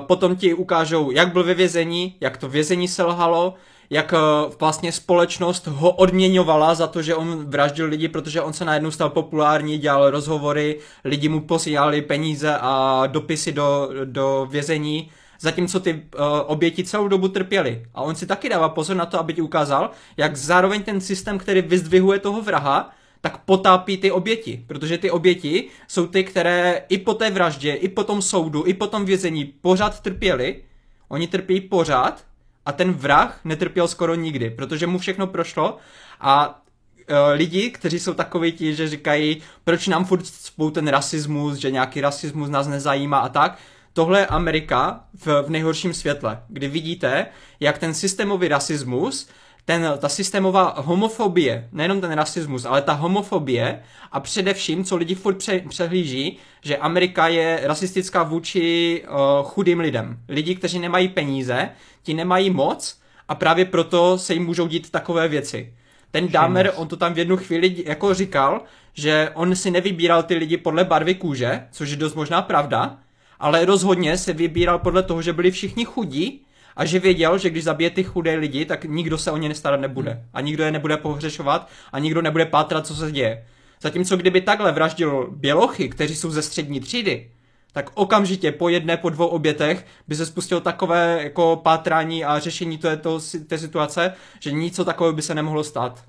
potom ti ukážou, jak byl ve vězení, jak to vězení selhalo, jak uh, vlastně společnost ho odměňovala za to, že on vraždil lidi, protože on se najednou stal populární, dělal rozhovory, lidi mu posílali peníze a dopisy do, do vězení, zatímco ty uh, oběti celou dobu trpěli. A on si taky dává pozor na to, aby ti ukázal, jak zároveň ten systém, který vyzdvihuje toho vraha, tak potápí ty oběti, protože ty oběti jsou ty, které i po té vraždě, i po tom soudu, i po tom vězení pořád trpěli, oni trpí pořád a ten vrah netrpěl skoro nikdy, protože mu všechno prošlo a uh, lidi, kteří jsou takoví ti, že říkají, proč nám furt spou ten rasismus, že nějaký rasismus nás nezajímá a tak, tohle je Amerika v, v nejhorším světle, kdy vidíte, jak ten systémový rasismus ten, ta systémová homofobie, nejenom ten rasismus, ale ta homofobie a především, co lidi furt pře, přehlíží, že Amerika je rasistická vůči uh, chudým lidem. Lidi, kteří nemají peníze, ti nemají moc a právě proto se jim můžou dít takové věci. Ten Dahmer, on to tam v jednu chvíli jako říkal, že on si nevybíral ty lidi podle barvy kůže, což je dost možná pravda, ale rozhodně se vybíral podle toho, že byli všichni chudí a že věděl, že když zabije ty chudé lidi, tak nikdo se o ně nestarat nebude. A nikdo je nebude pohřešovat a nikdo nebude pátrat, co se děje. Zatímco kdyby takhle vraždil bělochy, kteří jsou ze střední třídy, tak okamžitě po jedné, po dvou obětech by se spustilo takové jako pátrání a řešení této, té situace, že nic takového by se nemohlo stát.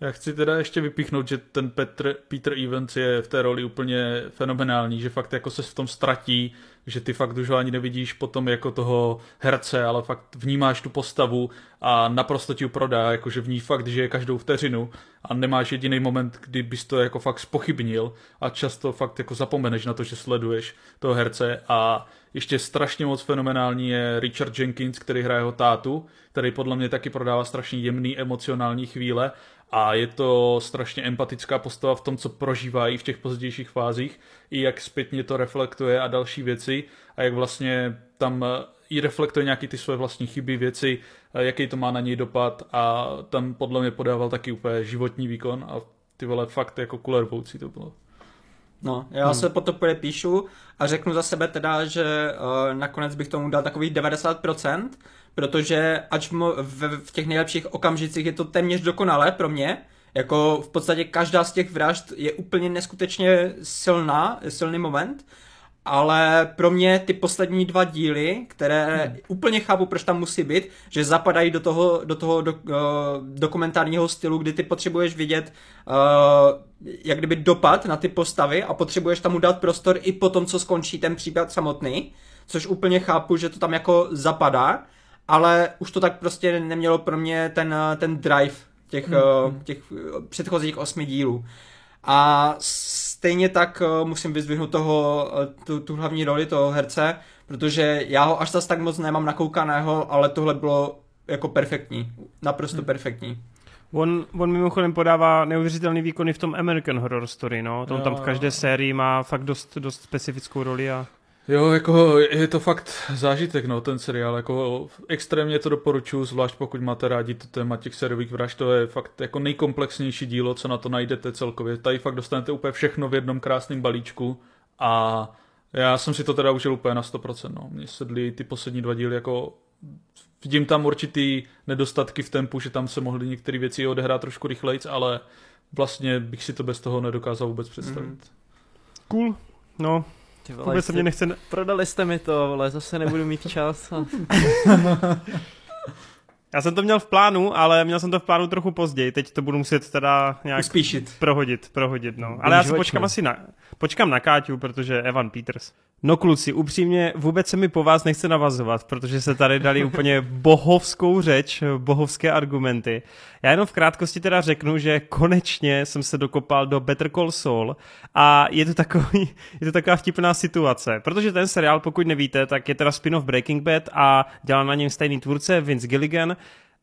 Já chci teda ještě vypíchnout, že ten Petr, Peter Evans je v té roli úplně fenomenální, že fakt jako se v tom ztratí, že ty fakt už ho ani nevidíš potom jako toho herce, ale fakt vnímáš tu postavu a naprosto ti prodá, jakože v ní fakt žije každou vteřinu a nemáš jediný moment, kdy bys to jako fakt spochybnil a často fakt jako zapomeneš na to, že sleduješ toho herce. A ještě strašně moc fenomenální je Richard Jenkins, který hraje jeho tátu, který podle mě taky prodává strašně jemný emocionální chvíle a je to strašně empatická postava v tom, co prožívají v těch pozdějších fázích, i jak zpětně to reflektuje a další věci a jak vlastně tam eh, i reflektuje nějaký ty své vlastní chyby, věci, eh, jaký to má na něj dopad a tam podle mě podával taky úplně životní výkon a ty vole fakt jako kulervoucí to bylo. No, já hmm. se po to podepíšu a řeknu za sebe teda, že uh, nakonec bych tomu dal takových 90%, protože ač v, v, v těch nejlepších okamžicích je to téměř dokonalé pro mě, jako v podstatě každá z těch vražd je úplně neskutečně silná, silný moment, ale pro mě ty poslední dva díly, které hmm. úplně chápu, proč tam musí být, že zapadají do toho, do toho do, uh, dokumentárního stylu, kdy ty potřebuješ vidět uh, jak kdyby dopad na ty postavy a potřebuješ tam dát prostor i po tom, co skončí ten případ samotný, což úplně chápu, že to tam jako zapadá, ale už to tak prostě nemělo pro mě ten, ten drive těch, hmm. těch předchozích osmi dílů. A stejně tak musím vyzvihnout toho, tu, tu hlavní roli toho herce, protože já ho až zas tak moc nemám nakoukaného, ale tohle bylo jako perfektní. Naprosto hmm. perfektní. On, on mimochodem podává neuvěřitelný výkony v tom American Horror Story, no. On tam v každé sérii má fakt dost, dost specifickou roli a Jo, jako je to fakt zážitek, no, ten seriál, jako extrémně to doporučuji, zvlášť pokud máte rádi to téma těch seriových vražd, to je fakt jako nejkomplexnější dílo, co na to najdete celkově. Tady fakt dostanete úplně všechno v jednom krásném balíčku a já jsem si to teda užil úplně na 100%, no. Mně sedly ty poslední dva díly jako vidím tam určitý nedostatky v tempu, že tam se mohly některé věci odehrát trošku rychlejc, ale vlastně bych si to bez toho nedokázal vůbec představit. Mm. Cool. No, ty vole, Vůbec se mě nechce... Prodali jste mi to, vole, zase nebudu mít čas. A... *laughs* Já jsem to měl v plánu, ale měl jsem to v plánu trochu později. Teď to budu muset teda nějak Uspíšit. prohodit, prohodit, no. Ale já si počkám asi na, počkám na Káťu, protože Evan Peters. No kluci, upřímně vůbec se mi po vás nechce navazovat, protože se tady dali úplně bohovskou řeč, bohovské argumenty. Já jenom v krátkosti teda řeknu, že konečně jsem se dokopal do Better Call Saul a je to, takový, je to taková vtipná situace, protože ten seriál, pokud nevíte, tak je teda spin-off Breaking Bad a dělá na něm stejný tvůrce Vince Gilligan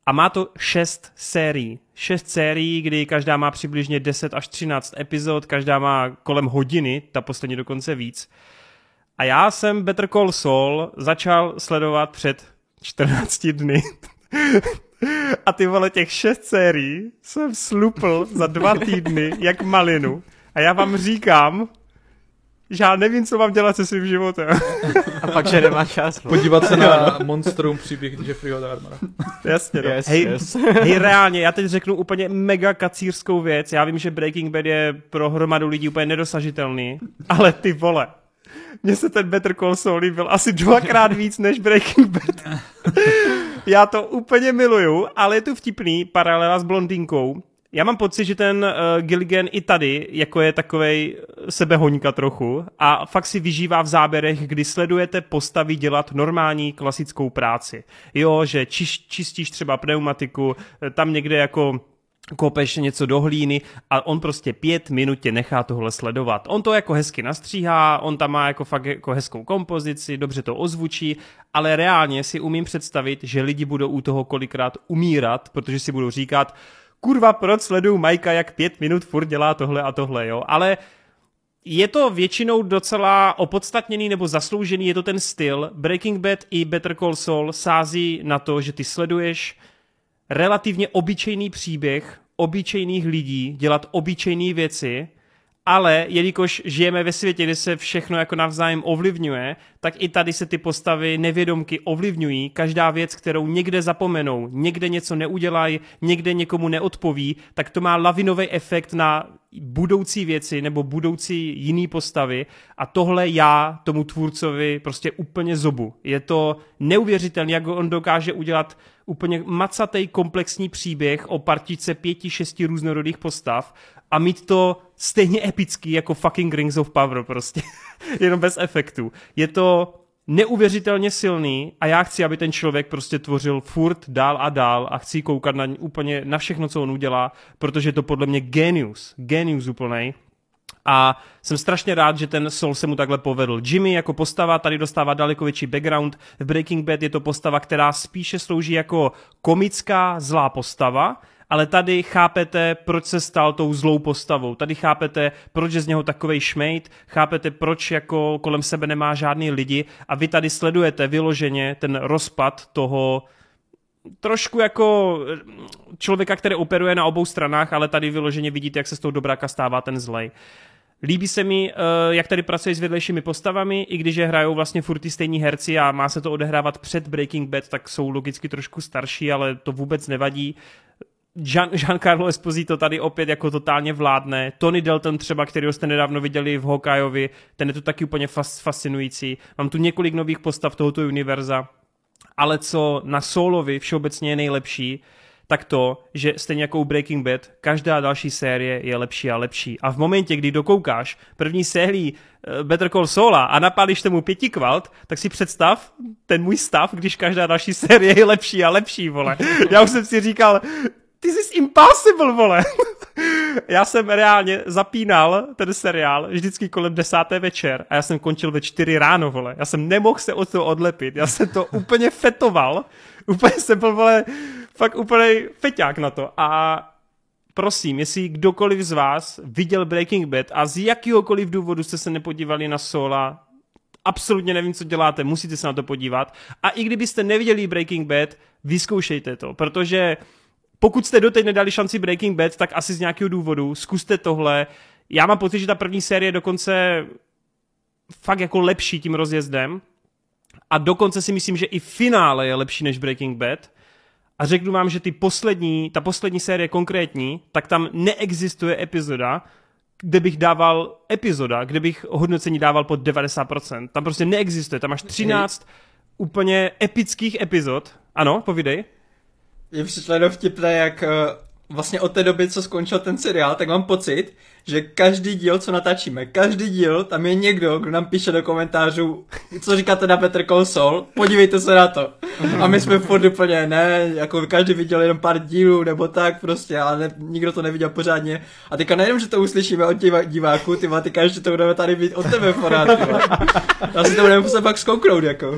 a má to šest sérií. Šest sérií, kdy každá má přibližně 10 až 13 epizod, každá má kolem hodiny, ta poslední dokonce víc. A já jsem Better Call Saul začal sledovat před 14 dny. *laughs* A ty vole, těch šest sérií jsem slupl za dva týdny jak malinu. A já vám říkám, že já nevím, co mám dělat se svým životem. *laughs* A pak, že nemá čas. Podívat se na Monstrum příběh Jeffreyho Dahmera. Jasně, no. Yes, hej, yes. hej, reálně, já teď řeknu úplně mega kacírskou věc. Já vím, že Breaking Bad je pro hromadu lidí úplně nedosažitelný, ale ty vole, mně se ten Better Call Saul líbil asi dvakrát víc než Breaking Bad. Já to úplně miluju, ale je tu vtipný paralela s blondýnkou, já mám pocit, že ten uh, Gilligan i tady jako je takovej sebehoňka trochu a fakt si vyžívá v záběrech, kdy sledujete postavy dělat normální klasickou práci. Jo, že čiš, čistíš třeba pneumatiku, tam někde jako kopeš něco do hlíny a on prostě pět minut tě nechá tohle sledovat. On to jako hezky nastříhá, on tam má jako fakt jako hezkou kompozici, dobře to ozvučí, ale reálně si umím představit, že lidi budou u toho kolikrát umírat, protože si budou říkat, kurva, proč sleduju Majka, jak pět minut furt dělá tohle a tohle, jo, ale je to většinou docela opodstatněný nebo zasloužený, je to ten styl. Breaking Bad i Better Call Saul sází na to, že ty sleduješ relativně obyčejný příběh obyčejných lidí, dělat obyčejné věci, ale jelikož žijeme ve světě, kde se všechno jako navzájem ovlivňuje, tak i tady se ty postavy nevědomky ovlivňují. Každá věc, kterou někde zapomenou, někde něco neudělají, někde někomu neodpoví, tak to má lavinový efekt na budoucí věci nebo budoucí jiný postavy a tohle já tomu tvůrcovi prostě úplně zobu. Je to neuvěřitelné, jak on dokáže udělat úplně macatý komplexní příběh o partičce pěti, šesti různorodých postav a mít to stejně epický jako fucking Rings of Power prostě. *laughs* Jenom bez efektů. Je to neuvěřitelně silný a já chci, aby ten člověk prostě tvořil furt dál a dál a chci koukat na úplně na všechno, co on udělá, protože je to podle mě genius, genius úplnej. A jsem strašně rád, že ten Soul se mu takhle povedl. Jimmy jako postava tady dostává daleko větší background. V Breaking Bad je to postava, která spíše slouží jako komická zlá postava, ale tady chápete, proč se stal tou zlou postavou. Tady chápete, proč je z něho takovej šmejt, chápete, proč jako kolem sebe nemá žádný lidi a vy tady sledujete vyloženě ten rozpad toho trošku jako člověka, který operuje na obou stranách, ale tady vyloženě vidíte, jak se z toho dobráka stává ten zlej. Líbí se mi, eh, jak tady pracuje s vedlejšími postavami, i když je hrajou vlastně furt ty stejní herci a má se to odehrávat před Breaking Bad, tak jsou logicky trošku starší, ale to vůbec nevadí. Jean, Giancarlo Esposito tady opět jako totálně vládne. Tony Delton třeba, kterého jste nedávno viděli v Hokajovi, ten je tu taky úplně fas, fascinující. Mám tu několik nových postav tohoto univerza, ale co na Soulovi všeobecně je nejlepší, tak to, že stejně jako u Breaking Bad, každá další série je lepší a lepší. A v momentě, kdy dokoukáš první sérii eh, Better Call Saula a napálíš tomu pěti kvalt, tak si představ ten můj stav, když každá další série je lepší a lepší, vole. Já už jsem si říkal, this is impossible, vole. *laughs* já jsem reálně zapínal ten seriál vždycky kolem desáté večer a já jsem končil ve čtyři ráno, vole. Já jsem nemohl se od toho odlepit. Já jsem to *laughs* úplně fetoval. Úplně jsem byl, vole, fakt úplně feťák na to. A prosím, jestli kdokoliv z vás viděl Breaking Bad a z jakýhokoliv důvodu jste se nepodívali na Sola, absolutně nevím, co děláte, musíte se na to podívat. A i kdybyste neviděli Breaking Bad, vyzkoušejte to, protože pokud jste doteď nedali šanci Breaking Bad, tak asi z nějakého důvodu zkuste tohle. Já mám pocit, že ta první série dokonce fakt jako lepší tím rozjezdem a dokonce si myslím, že i finále je lepší než Breaking Bad. A řeknu vám, že ty poslední, ta poslední série konkrétní, tak tam neexistuje epizoda, kde bych dával epizoda, kde bych hodnocení dával pod 90%. Tam prostě neexistuje. Tam máš 13 úplně epických epizod. Ano, povídej je přišlo jenom vtipné, jak eh, vlastně od té doby, co skončil ten seriál, tak mám pocit, že každý díl, co natáčíme, každý díl, tam je někdo, kdo nám píše do komentářů, co říkáte na Better Call Saul, podívejte se na to. A my jsme furt úplně, ne, jako každý viděl jenom pár dílů, nebo tak prostě, ale ne, nikdo to neviděl pořádně. A teďka nejenom, že to uslyšíme od divá, diváků, ty teďka ještě to budeme tady být od tebe pořád, Já si to budeme muset pak zkouknout, jako.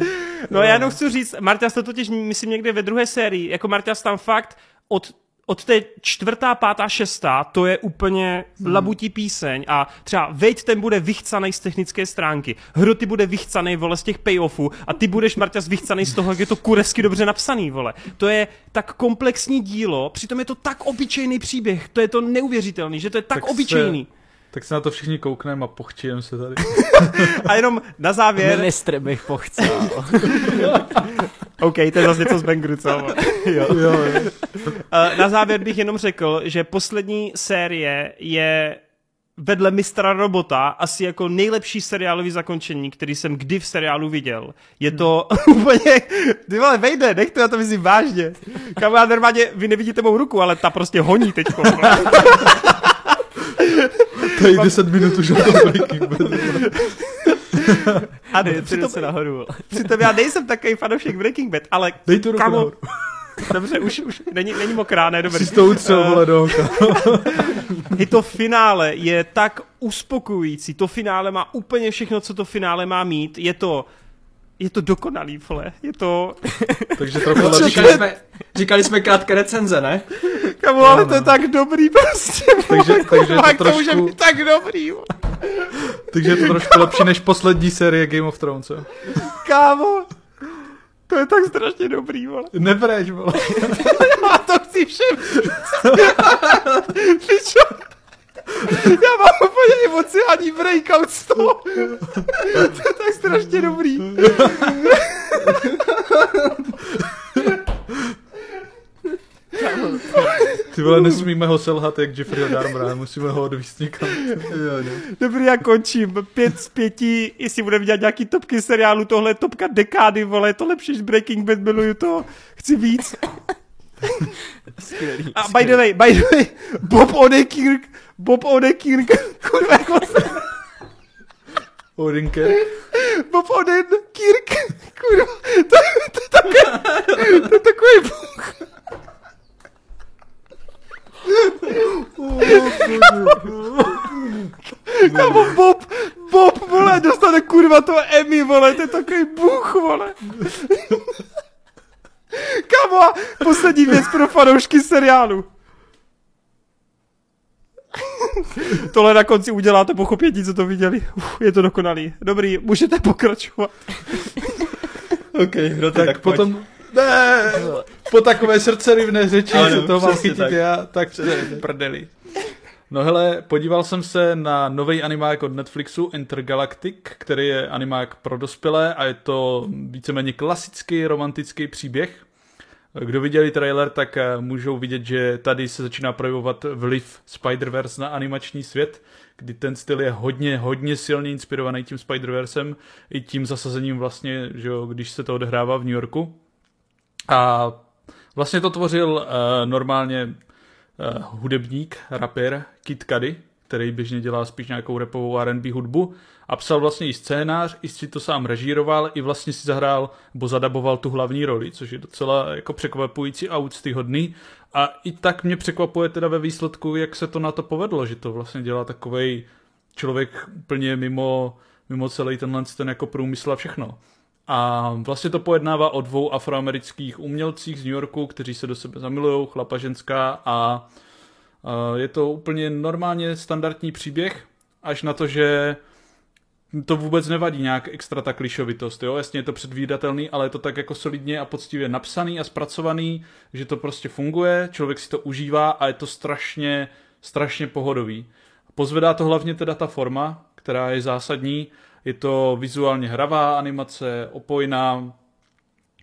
No já jenom chci říct, Marta to totiž, myslím, někde ve druhé sérii, jako Marta tam fakt od od té čtvrtá, pátá, šestá, to je úplně hmm. labutí píseň a třeba Vejt ten bude vychcanej z technické stránky, Hroty bude vychcanej, vole, z těch payoffů a ty budeš, Marťas, vychcanej z toho, jak je to kuresky dobře napsaný, vole. To je tak komplexní dílo, přitom je to tak obyčejný příběh, to je to neuvěřitelný, že to je tak, tak obyčejný. Se... Tak se na to všichni koukneme a pochčijem se tady. *laughs* a jenom na závěr... Ministr bych pochcel. *laughs* OK, to je zase něco z Bangru, co? *laughs* jo. jo, jo. Na závěr bych jenom řekl, že poslední série je vedle Mistra Robota asi jako nejlepší seriálový zakončení, který jsem kdy v seriálu viděl. Je to hmm. úplně, ty vole, vejde, nech to, já to myslím vážně. Kam já normálně, vy nevidíte mou ruku, ale ta prostě honí teď. Tady 10 minut už o tom Breaking Bad. A ne, přitom, se nahoru. Přitom já nejsem takový fanoušek Breaking Bad, ale Dej ruku kamo, nahoru. Dobře, už, už není, není mokrá, ne, dobrý. Jsi to utřel, vole, do oka. *laughs* I to finále je tak uspokojující. To finále má úplně všechno, co to finále má mít. Je to je to dokonalý, vole. Je to... *laughs* Takže trochu lepší. Říkali jsme, říkali jsme krátké recenze, ne? Kamu, ale to je tak dobrý prostě. Takže, takže to, trošku... to může být tak dobrý. takže je to trošku lepší než poslední série Game of Thrones, jo? Kámo, to je tak strašně dobrý, vole. Nebreš, vole. *laughs* Já to chci všem říct. *laughs* *laughs* Já mám úplně emocionální breakout z toho. To je tak strašně dobrý. Ty vole, nesmíme ho selhat jak Jeffrey Dahmera, musíme ho odvíst někam. Dobrý, já končím. Pět z pěti, jestli budeme dělat nějaký topky seriálu, tohle je topka dekády, vole, je to lepší než Breaking Bad, miluju to, chci víc. *laughs* Skvělý, A by the way, by the way, Bob Odenkirk, Bob Odenkirk, *laughs* kurva, jako se... Odenkirk? Bob Odenkirk, kurva, to, to, to, to, to je takový bůh. Kámo, Bob, Bob, vole, dostane kurva to Emmy, vole, to je takový bůh, vole. Kámo, poslední věc pro fanoušky seriálu. Tohle na konci uděláte pochopění, co to viděli. Uf, je to dokonalý. Dobrý, můžete pokračovat. OK, no tak, tak potom... Ne, po takové srdcerivné řeči, co to mám chytit tak. já, tak prdeli. No hele, podíval jsem se na nový animák od Netflixu Intergalactic, který je animák pro dospělé a je to víceméně klasický romantický příběh. Kdo viděli trailer, tak eh, můžou vidět, že tady se začíná projevovat vliv Spider-Verse na animační svět, kdy ten styl je hodně, hodně silně inspirovaný tím Spider-Versem i tím zasazením vlastně, že jo, když se to odehrává v New Yorku. A vlastně to tvořil uh, normálně hudebník, rapper Kid Cudi, který běžně dělá spíš nějakou repovou R&B hudbu a psal vlastně i scénář, i si to sám režíroval, i vlastně si zahrál, nebo zadaboval tu hlavní roli, což je docela jako překvapující a úctyhodný. A i tak mě překvapuje teda ve výsledku, jak se to na to povedlo, že to vlastně dělá takovej člověk úplně mimo, mimo celý tenhle ten jako průmysl a všechno. A vlastně to pojednává o dvou afroamerických umělcích z New Yorku, kteří se do sebe zamilují, chlapa, ženská a je to úplně normálně standardní příběh, až na to, že to vůbec nevadí nějak extra ta klišovitost, jo, jasně je to předvídatelný, ale je to tak jako solidně a poctivě napsaný a zpracovaný, že to prostě funguje, člověk si to užívá a je to strašně, strašně pohodový. Pozvedá to hlavně teda ta forma, která je zásadní, je to vizuálně hravá animace, opojná,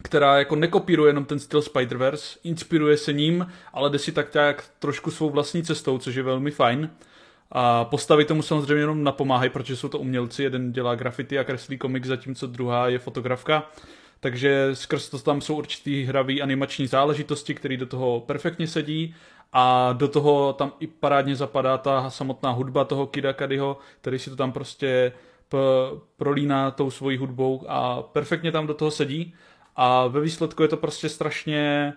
která jako nekopíruje jenom ten styl Spider-Verse, inspiruje se ním, ale jde si tak tak trošku svou vlastní cestou, což je velmi fajn. A postavy tomu samozřejmě jenom napomáhají, protože jsou to umělci, jeden dělá graffiti a kreslí komik, zatímco druhá je fotografka. Takže skrz to tam jsou určitý hravý animační záležitosti, které do toho perfektně sedí a do toho tam i parádně zapadá ta samotná hudba toho Kida Kadyho, který si to tam prostě prolíná tou svojí hudbou a perfektně tam do toho sedí. A ve výsledku je to prostě strašně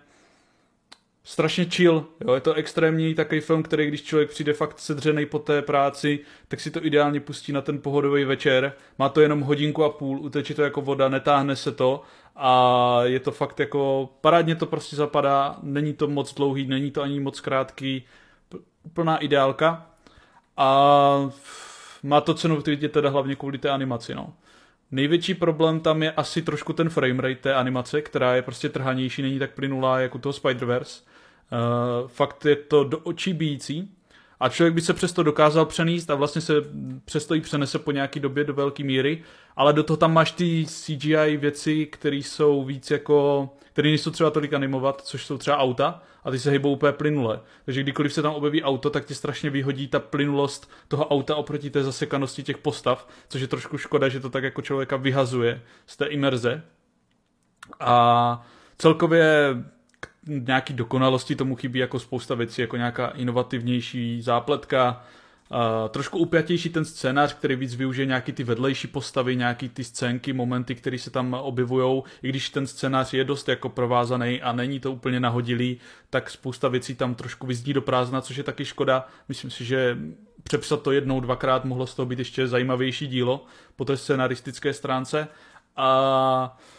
strašně chill, jo, je to extrémní takový film, který když člověk přijde fakt sedřený po té práci, tak si to ideálně pustí na ten pohodový večer, má to jenom hodinku a půl, uteče to jako voda, netáhne se to a je to fakt jako, parádně to prostě zapadá, není to moc dlouhý, není to ani moc krátký, úplná ideálka. A má to cenu vidět teda hlavně kvůli té animaci, no. Největší problém tam je asi trošku ten framerate té animace, která je prostě trhanější, není tak plynulá jako toho Spider-Verse. Uh, fakt je to do očí bíjící A člověk by se přesto dokázal přenést a vlastně se přesto i přenese po nějaký době do velké míry, ale do toho tam máš ty CGI věci, které jsou víc jako, které nejsou třeba tolik animovat, což jsou třeba auta a ty se hýbou úplně plynule. Takže kdykoliv se tam objeví auto, tak ti strašně vyhodí ta plynulost toho auta oproti té zasekanosti těch postav, což je trošku škoda, že to tak jako člověka vyhazuje z té imerze. A celkově nějaký dokonalosti tomu chybí jako spousta věcí, jako nějaká inovativnější zápletka, Uh, trošku upjatější ten scénář, který víc využije nějaký ty vedlejší postavy, nějaký ty scénky, momenty, které se tam objevují. I když ten scénář je dost jako provázaný a není to úplně nahodilý, tak spousta věcí tam trošku vyzdí do prázdna, což je taky škoda. Myslím si, že přepsat to jednou, dvakrát mohlo z toho být ještě zajímavější dílo po té scénaristické stránce. A uh,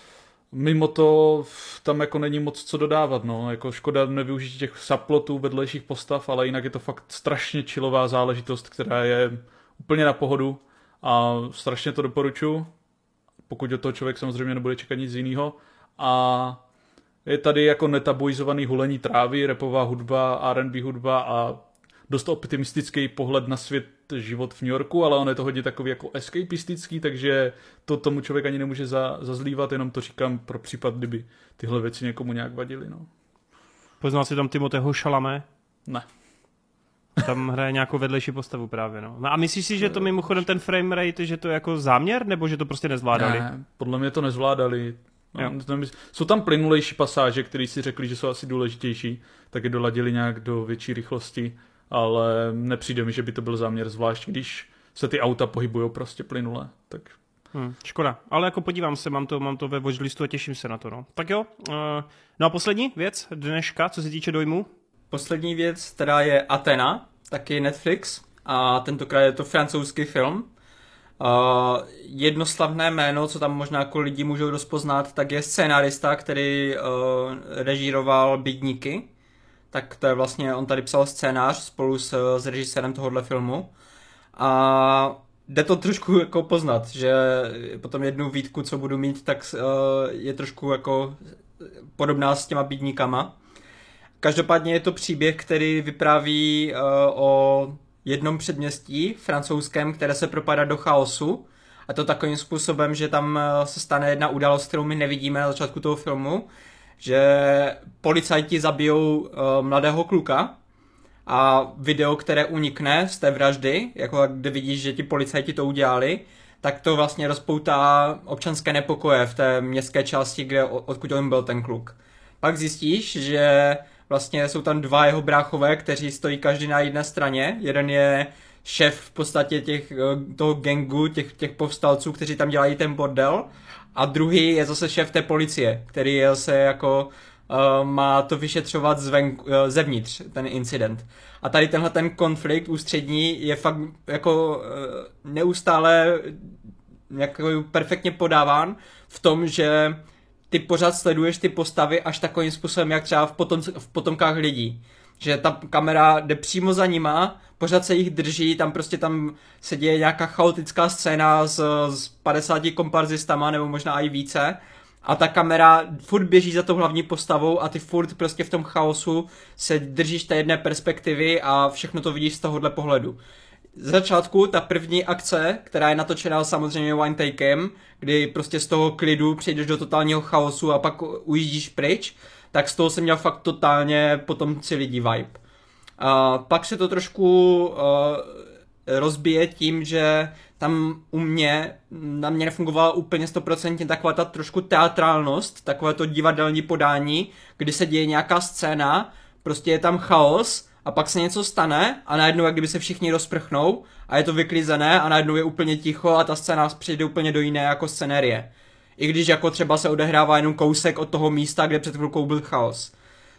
mimo to tam jako není moc co dodávat, no, jako škoda nevyužít těch subplotů vedlejších postav, ale jinak je to fakt strašně čilová záležitost, která je úplně na pohodu a strašně to doporučuji, pokud do toho člověk samozřejmě nebude čekat nic jiného. A je tady jako netabuizovaný hulení trávy, repová hudba, R&B hudba a dost optimistický pohled na svět, život v New Yorku, ale on je to hodně takový jako escapistický, takže to tomu člověk ani nemůže za, zazlívat, jenom to říkám pro případ, kdyby tyhle věci někomu nějak vadily. No. Poznal jsi tam Timoteho Šalame? Ne. Tam hraje nějakou vedlejší postavu právě, no. no. A myslíš si, že to mimochodem ten frame rate, že to je jako záměr, nebo že to prostě nezvládali? Ne, podle mě to nezvládali. No, jsou tam plynulejší pasáže, které si řekli, že jsou asi důležitější, tak je doladili nějak do větší rychlosti ale nepřijde mi, že by to byl záměr, zvlášť když se ty auta pohybují prostě plynule. Tak Hmm, škoda, ale jako podívám se, mám to, mám to ve watchlistu a těším se na to. No. Tak jo, uh, no a poslední věc dneška, co se týče dojmu? Poslední věc, která je Athena, taky Netflix a tentokrát je to francouzský film. Uh, jedno slavné jméno, co tam možná jako lidi můžou rozpoznat, tak je scénárista, který uh, režíroval Bídníky tak to je vlastně, on tady psal scénář spolu s, s režisérem tohohle filmu a jde to trošku jako poznat, že potom jednu výtku, co budu mít, tak uh, je trošku jako podobná s těma bídníkama. Každopádně je to příběh, který vypráví uh, o jednom předměstí francouzském, které se propadá do chaosu. A to takovým způsobem, že tam se stane jedna událost, kterou my nevidíme na začátku toho filmu, že policajti zabijou uh, mladého kluka a video, které unikne z té vraždy, jako kde vidíš, že ti policajti to udělali, tak to vlastně rozpoutá občanské nepokoje v té městské části, kde odkud on byl ten kluk. Pak zjistíš, že vlastně jsou tam dva jeho bráchové, kteří stojí každý na jedné straně. Jeden je šéf v podstatě těch, eh, toho gangu, těch, těch povstalců, kteří tam dělají ten bordel a druhý je zase šéf té policie, který je zase jako uh, má to vyšetřovat zvenku, uh, zevnitř, ten incident. A tady tenhle ten konflikt ústřední je fakt jako uh, neustále jako perfektně podáván v tom, že ty pořád sleduješ ty postavy až takovým způsobem, jak třeba v, potom, v potomkách lidí. Že ta kamera jde přímo za nima pořád se jich drží, tam prostě tam se děje nějaká chaotická scéna s, s 50 komparzistama nebo možná i více a ta kamera furt běží za tou hlavní postavou a ty furt prostě v tom chaosu se držíš té jedné perspektivy a všechno to vidíš z tohohle pohledu. Z začátku ta první akce, která je natočená samozřejmě one takem, kdy prostě z toho klidu přejdeš do totálního chaosu a pak ujíždíš pryč, tak z toho jsem měl fakt totálně potom celý vibe. A pak se to trošku uh, rozbije tím, že tam u mě, na mě nefungovala úplně stoprocentně taková ta trošku teatrálnost, takové to divadelní podání, kdy se děje nějaká scéna, prostě je tam chaos a pak se něco stane a najednou jak kdyby se všichni rozprchnou a je to vyklizené a najednou je úplně ticho a ta scéna přijde úplně do jiné jako scenérie. I když jako třeba se odehrává jenom kousek od toho místa, kde před chvilkou byl chaos.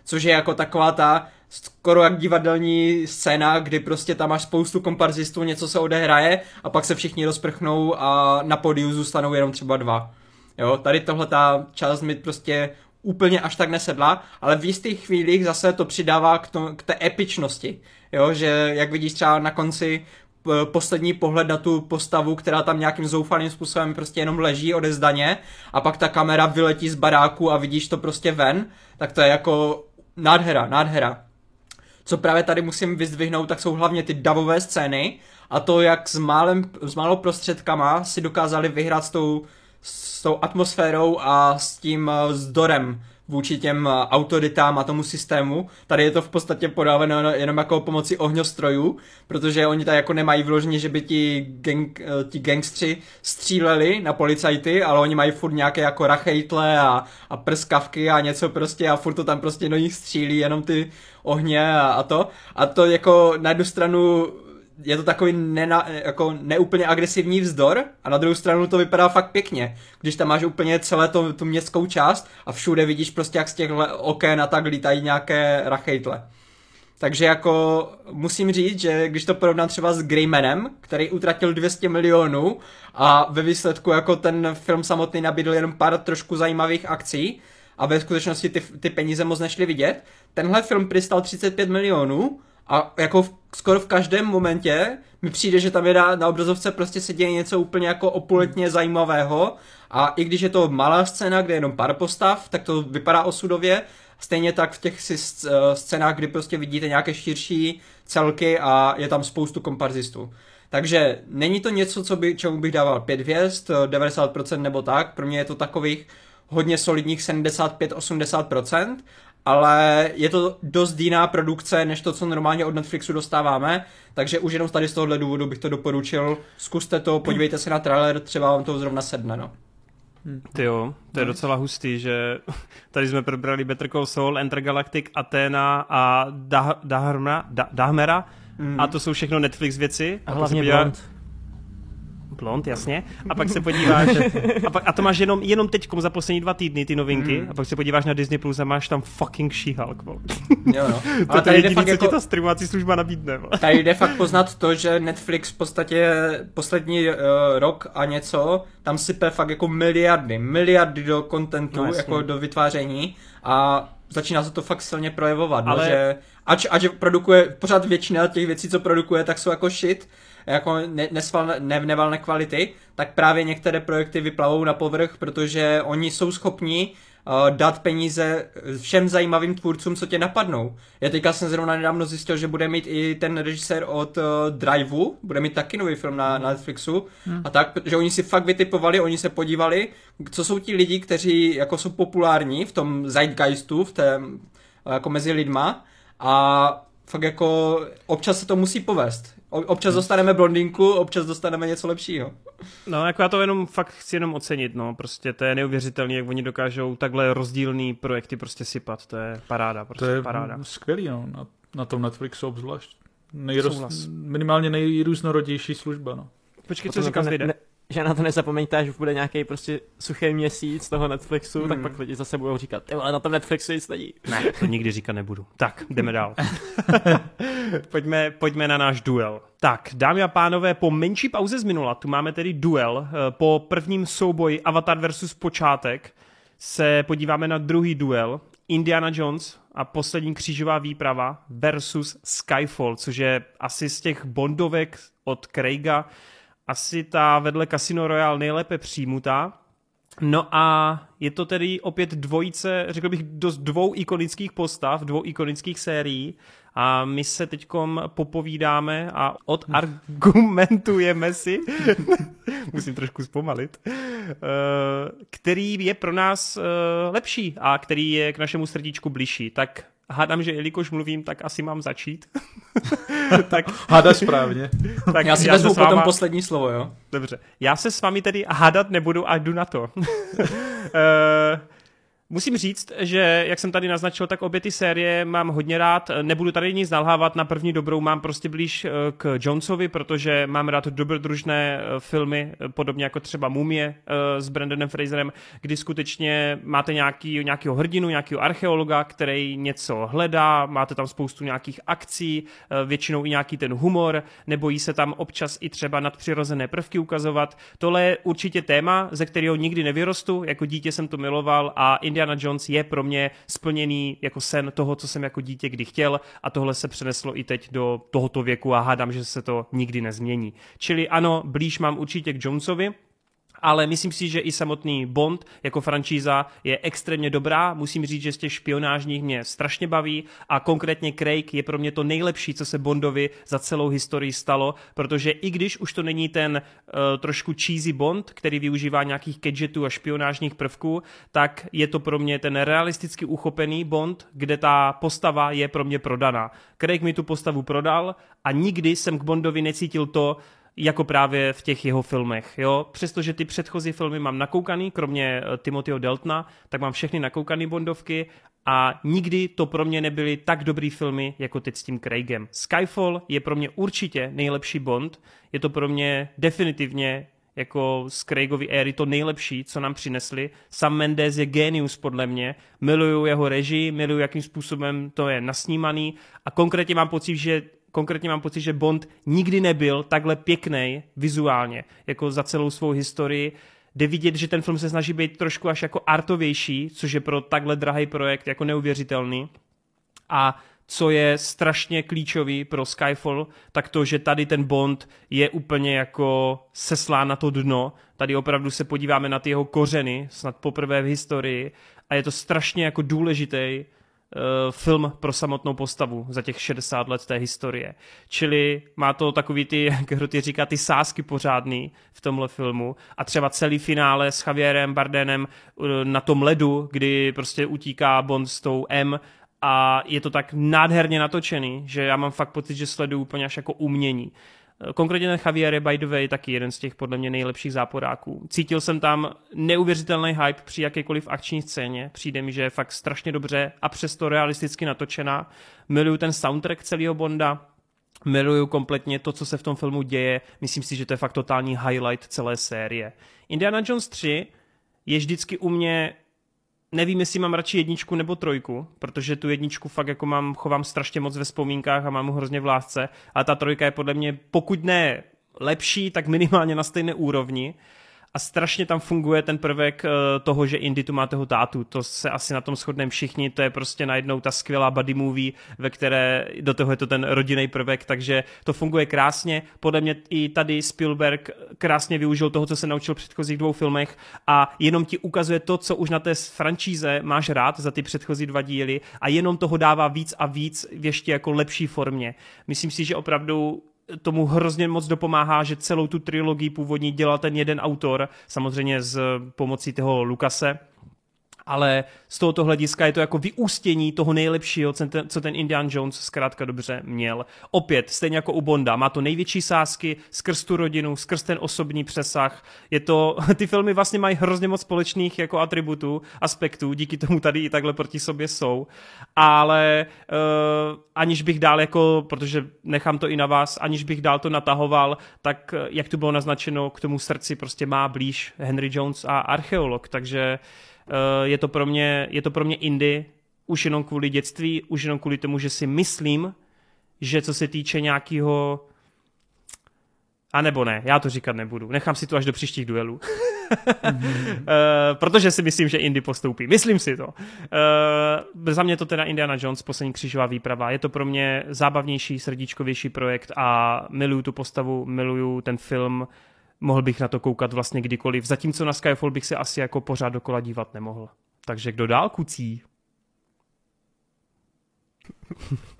Což je jako taková ta skoro jak divadelní scéna, kdy prostě tam máš spoustu komparzistů, něco se odehraje a pak se všichni rozprchnou a na podiu zůstanou jenom třeba dva. Jo, tady tohle ta část mi prostě úplně až tak nesedla, ale v jistých chvílích zase to přidává k, to, k té epičnosti. Jo, že jak vidíš třeba na konci poslední pohled na tu postavu, která tam nějakým zoufalým způsobem prostě jenom leží odezdaně a pak ta kamera vyletí z baráku a vidíš to prostě ven, tak to je jako nádhera, nádhera. Co právě tady musím vyzdvihnout, tak jsou hlavně ty davové scény a to, jak s, málem, s málo prostředkama si dokázali vyhrát s tou, s tou atmosférou a s tím zdorem vůči těm eh, autoritám a tomu systému. Tady je to v podstatě podáváno jenom jako pomocí ohňostrojů, protože oni tady jako nemají vloženě, že by ti, gang, eh, ti gangstři stříleli na policajty, ale oni mají furt nějaké jako rachejtle a, a prskavky a něco prostě a furt to tam prostě do nich střílí, jenom ty ohně a, a to. A to jako na jednu stranu je to takový nena, jako neúplně agresivní vzdor a na druhou stranu to vypadá fakt pěkně, když tam máš úplně celé to, tu městskou část a všude vidíš prostě jak z těch okén a tak lítají nějaké rachejtle. Takže jako musím říct, že když to porovnám třeba s Greymanem, který utratil 200 milionů a ve výsledku jako ten film samotný nabídl jenom pár trošku zajímavých akcí a ve skutečnosti ty, ty peníze moc nešly vidět, tenhle film přistal 35 milionů a jako v, skoro v každém momentě mi přijde, že tam je na, na obrazovce prostě se děje něco úplně jako opulentně zajímavého a i když je to malá scéna, kde je jenom pár postav, tak to vypadá osudově. Stejně tak v těch si eh, scénách, kdy prostě vidíte nějaké širší celky a je tam spoustu komparzistů. Takže není to něco, co by, čemu bych dával 5 hvězd, 90% nebo tak. Pro mě je to takových hodně solidních 75-80%, ale je to dost jiná produkce, než to, co normálně od Netflixu dostáváme, takže už jenom tady z tohohle důvodu bych to doporučil. Zkuste to, podívejte se na trailer, třeba vám to zrovna sedne, no. Ty jo, to je docela hustý, že *laughs* tady jsme probrali Better Call Saul, Galactic, Athena a Dahmera, Dahmera mm. a to jsou všechno Netflix věci. A, a hlavně Blond blond, jasně. A pak se podíváš, *laughs* a, pak, a to máš jenom, jenom teď za poslední dva týdny ty novinky, mm. a pak se podíváš na Disney Plus a máš tam fucking She-Hulk, Jo, no. *laughs* Ale to je jediný, co jako, ti ta streamovací služba nabídne. Bo. Tady jde fakt poznat to, že Netflix v podstatě poslední uh, rok a něco, tam sype fakt jako miliardy, miliardy do kontentu, no, jako do vytváření a začíná se to fakt silně projevovat, no, Ale... no, že ač, ač produkuje pořád většina těch věcí, co produkuje, tak jsou jako shit, jako ne, nesval, ne, nevalné kvality, tak právě některé projekty vyplavou na povrch, protože oni jsou schopni uh, dát peníze všem zajímavým tvůrcům, co tě napadnou. Já teďka jsem zrovna nedávno zjistil, že bude mít i ten režisér od uh, Driveu, bude mít taky nový film na, na Netflixu hmm. a tak, že oni si fakt vytipovali, oni se podívali, co jsou ti lidi, kteří jako jsou populární v tom zeitgeistu, v té, jako mezi lidma a fakt jako občas se to musí povést. Občas dostaneme blondinku, občas dostaneme něco lepšího. No, jako já to jenom fakt chci jenom ocenit, no, prostě to je neuvěřitelné, jak oni dokážou takhle rozdílný projekty prostě sypat, to je paráda, prostě to je paráda. skvělý, no, na, na tom Netflixu obzvlášť. Nejroz, minimálně nejrůznorodější služba, no. Počkej, co říkáš, ne, ne, že na to nezapomeňte, až bude nějaký prostě suchý měsíc toho Netflixu, hmm. tak pak lidi zase budou říkat, ale na tom Netflixu nic není. Ne, to nikdy říkat nebudu. Tak, jdeme dál. *laughs* pojďme, pojďme na náš duel. Tak, dámy a pánové, po menší pauze z minula, tu máme tedy duel. Eh, po prvním souboji Avatar versus počátek se podíváme na druhý duel. Indiana Jones a poslední křížová výprava versus Skyfall, což je asi z těch bondovek od Craiga asi ta vedle Casino Royale nejlépe přijmutá. No a je to tedy opět dvojice, řekl bych, dost dvou ikonických postav, dvou ikonických sérií a my se teď popovídáme a odargumentujeme si, *laughs* musím trošku zpomalit, eh, který je pro nás eh, lepší a který je k našemu srdíčku bližší. Tak hádám, že jelikož mluvím, tak asi mám začít. *laughs* tak, Hádáš správně. *laughs* tak já si já vezmu váma... potom poslední slovo, jo? Dobře. Já se s vámi tedy hádat nebudu a jdu na to. uh, *laughs* Musím říct, že jak jsem tady naznačil, tak obě ty série mám hodně rád. Nebudu tady nic nalhávat, na první dobrou mám prostě blíž eh, k Jonesovi, protože mám rád dobrodružné eh, filmy, eh, podobně jako třeba Mumie s Brandonem Fraserem, kdy skutečně máte nějaký, nějakého hrdinu, nějakého archeologa, který něco hledá, máte tam spoustu nějakých akcí, většinou i nějaký ten humor, nebojí se tam občas i třeba nadpřirozené prvky ukazovat. Tohle je určitě téma, ze kterého nikdy nevyrostu, jako dítě jsem to miloval a Indiana Jones je pro mě splněný jako sen toho, co jsem jako dítě kdy chtěl a tohle se přeneslo i teď do tohoto věku a hádám, že se to nikdy nezmění. Čili ano, blíž mám určitě k Jonesovi, ale myslím si, že i samotný Bond jako franšíza je extrémně dobrá. Musím říct, že z těch špionážních mě strašně baví a konkrétně Craig je pro mě to nejlepší, co se Bondovi za celou historii stalo, protože i když už to není ten uh, trošku cheesy Bond, který využívá nějakých gadgetů a špionážních prvků, tak je to pro mě ten realisticky uchopený Bond, kde ta postava je pro mě prodaná. Craig mi tu postavu prodal a nikdy jsem k Bondovi necítil to, jako právě v těch jeho filmech. Jo? Přestože ty předchozí filmy mám nakoukaný, kromě eh, Timothyho Deltna, tak mám všechny nakoukaný Bondovky a nikdy to pro mě nebyly tak dobrý filmy, jako teď s tím Craigem. Skyfall je pro mě určitě nejlepší Bond, je to pro mě definitivně jako z Craigovy éry to nejlepší, co nám přinesli. Sam Mendes je genius podle mě, miluju jeho režii, miluju jakým způsobem to je nasnímaný a konkrétně mám pocit, že konkrétně mám pocit, že Bond nikdy nebyl takhle pěkný vizuálně, jako za celou svou historii. Jde vidět, že ten film se snaží být trošku až jako artovější, což je pro takhle drahý projekt jako neuvěřitelný. A co je strašně klíčový pro Skyfall, tak to, že tady ten Bond je úplně jako seslá na to dno. Tady opravdu se podíváme na ty jeho kořeny, snad poprvé v historii. A je to strašně jako důležitý film pro samotnou postavu za těch 60 let té historie. Čili má to takový ty, *laughs* jak Hroty říká, ty sásky pořádný v tomhle filmu a třeba celý finále s Javierem Bardenem eh, na tom ledu, kdy prostě utíká Bond s tou M a je to tak nádherně natočený, že já mám fakt pocit, že sleduju úplně až jako umění. Konkrétně ten Javier je by the way taky jeden z těch podle mě nejlepších záporáků. Cítil jsem tam neuvěřitelný hype při jakékoliv akční scéně. Přijde mi, že je fakt strašně dobře a přesto realisticky natočená. Miluju ten soundtrack celého Bonda, miluju kompletně to, co se v tom filmu děje. Myslím si, že to je fakt totální highlight celé série. Indiana Jones 3 je vždycky u mě nevím, jestli mám radši jedničku nebo trojku, protože tu jedničku fakt jako mám, chovám strašně moc ve vzpomínkách a mám ho hrozně v lásce, a ta trojka je podle mě, pokud ne lepší, tak minimálně na stejné úrovni a strašně tam funguje ten prvek eh, toho, že Indy tu má toho tátu. To se asi na tom shodneme všichni, to je prostě najednou ta skvělá buddy movie, ve které do toho je to ten rodinný prvek, takže to funguje krásně. Podle mě i tady Spielberg krásně využil toho, co se naučil v předchozích dvou filmech a jenom ti ukazuje to, co už na té franšíze máš rád za ty předchozí dva díly a jenom toho dává víc a víc v ještě jako lepší formě. Myslím si, že opravdu tomu hrozně moc dopomáhá, že celou tu trilogii původní dělal ten jeden autor, samozřejmě s pomocí toho Lukase, ale z tohoto hlediska je to jako vyústění toho nejlepšího, co ten Indian Jones zkrátka dobře měl. Opět, stejně jako u Bonda, má to největší sázky skrz tu rodinu, skrz ten osobní přesah. Je to, *laughs* ty filmy vlastně mají hrozně moc společných jako atributů, aspektů, díky tomu tady i takhle proti sobě jsou. Ale uh, aniž bych dál jako, protože nechám to i na vás, aniž bych dál to natahoval, tak jak tu bylo naznačeno, k tomu srdci prostě má blíž Henry Jones a archeolog, takže Eh, je to pro mě, je to pro mě indie, už jenom kvůli dětství, už jenom kvůli tomu, že si myslím, že co se týče nějakého a nebo ne, já to říkat nebudu. Nechám si to až do příštích duelů. mm-hmm. *laughs* uh, protože si myslím, že Indy postoupí. Myslím si to. Uh, za mě to teda Indiana Jones, poslední křížová výprava. Je to pro mě zábavnější, srdíčkovější projekt a miluju tu postavu, miluju ten film mohl bych na to koukat vlastně kdykoliv, zatímco na Skyfall bych se asi jako pořád dokola dívat nemohl. Takže kdo dál kucí? *laughs*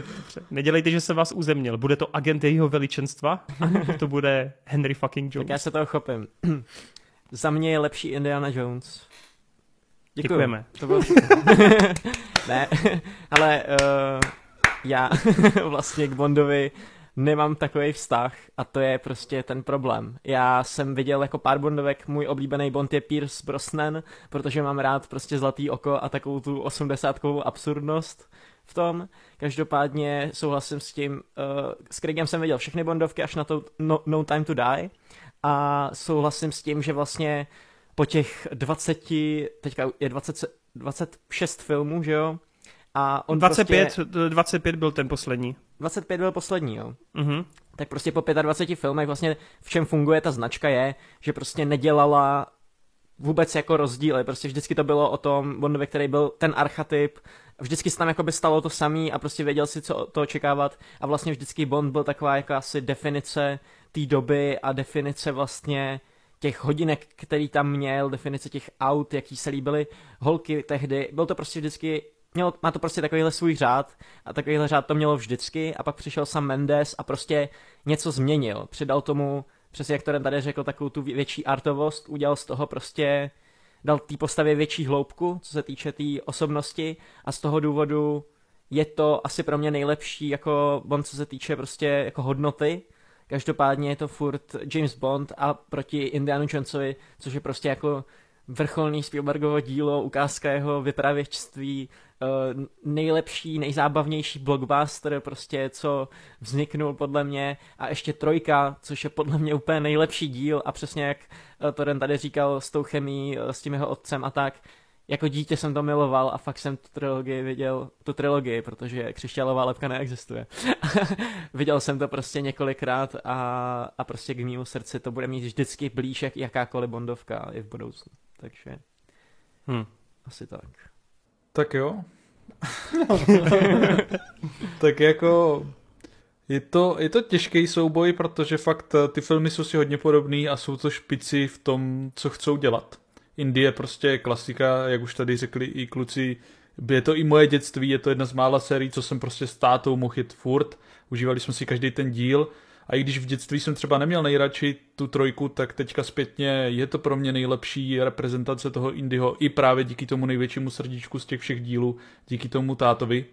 *laughs* Nedělejte, že se vás uzemnil. Bude to agent jejího veličenstva? to bude Henry fucking Jones. Tak já se toho chopím. *clears throat* Za mě je lepší Indiana Jones. Děkuji. Děkujeme. To bylo *laughs* ne, ale uh, já vlastně k Bondovi nemám takový vztah a to je prostě ten problém. Já jsem viděl jako pár Bondovek, můj oblíbený Bond je Pierce Brosnan, protože mám rád prostě zlatý oko a takovou tu osmdesátkovou absurdnost v tom. Každopádně souhlasím s tím, uh, s Craigem jsem viděl všechny Bondovky až na to no, no Time to Die a souhlasím s tím, že vlastně po těch 20, teďka je 20, 26 filmů, že jo, a on 25, prostě... 25 byl ten poslední. 25 byl poslední, jo. Mm-hmm. Tak prostě po 25 filmech vlastně v čem funguje ta značka je, že prostě nedělala vůbec jako rozdíly, prostě vždycky to bylo o tom Bondovi, který byl ten archetyp, vždycky se tam jako by stalo to samý a prostě věděl si, co to očekávat a vlastně vždycky Bond byl taková jako asi definice té doby a definice vlastně těch hodinek, který tam měl, definice těch aut, jaký se líbily holky tehdy. Byl to prostě vždycky mělo, má to prostě takovýhle svůj řád a takovýhle řád to mělo vždycky a pak přišel sam Mendes a prostě něco změnil. Přidal tomu, přesně jak to tady řekl, takovou tu větší artovost, udělal z toho prostě, dal té postavě větší hloubku, co se týče té tý osobnosti a z toho důvodu je to asi pro mě nejlepší jako Bond, co se týče prostě jako hodnoty. Každopádně je to furt James Bond a proti Indianu Jonesovi, což je prostě jako vrcholný Spielbergovo dílo, ukázka jeho vypravěčství, eh, nejlepší, nejzábavnější blockbuster, prostě co vzniknul podle mě a ještě trojka, což je podle mě úplně nejlepší díl a přesně jak eh, to tady říkal s tou chemí, eh, s tím jeho otcem a tak, jako dítě jsem to miloval a fakt jsem tu trilogii viděl, tu trilogii, protože křišťálová lepka neexistuje. *laughs* viděl jsem to prostě několikrát a, a prostě k mému srdci to bude mít vždycky blíž jak jakákoliv bondovka i v budoucnu. Takže hmm. asi tak. Tak jo. *laughs* tak jako je to, je to těžký souboj, protože fakt eh, ty filmy jsou si hodně podobný a jsou to špici v tom, co chcou dělat. Indie prostě klasika, jak už tady řekli i kluci, je to i moje dětství, je to jedna z mála sérií, co jsem prostě s tátou mohl jít furt. Užívali jsme si každý ten díl. A i když v dětství jsem třeba neměl nejradši tu trojku, tak teďka zpětně je to pro mě nejlepší reprezentace toho Indyho i právě díky tomu největšímu srdíčku z těch všech dílů, díky tomu tátovi.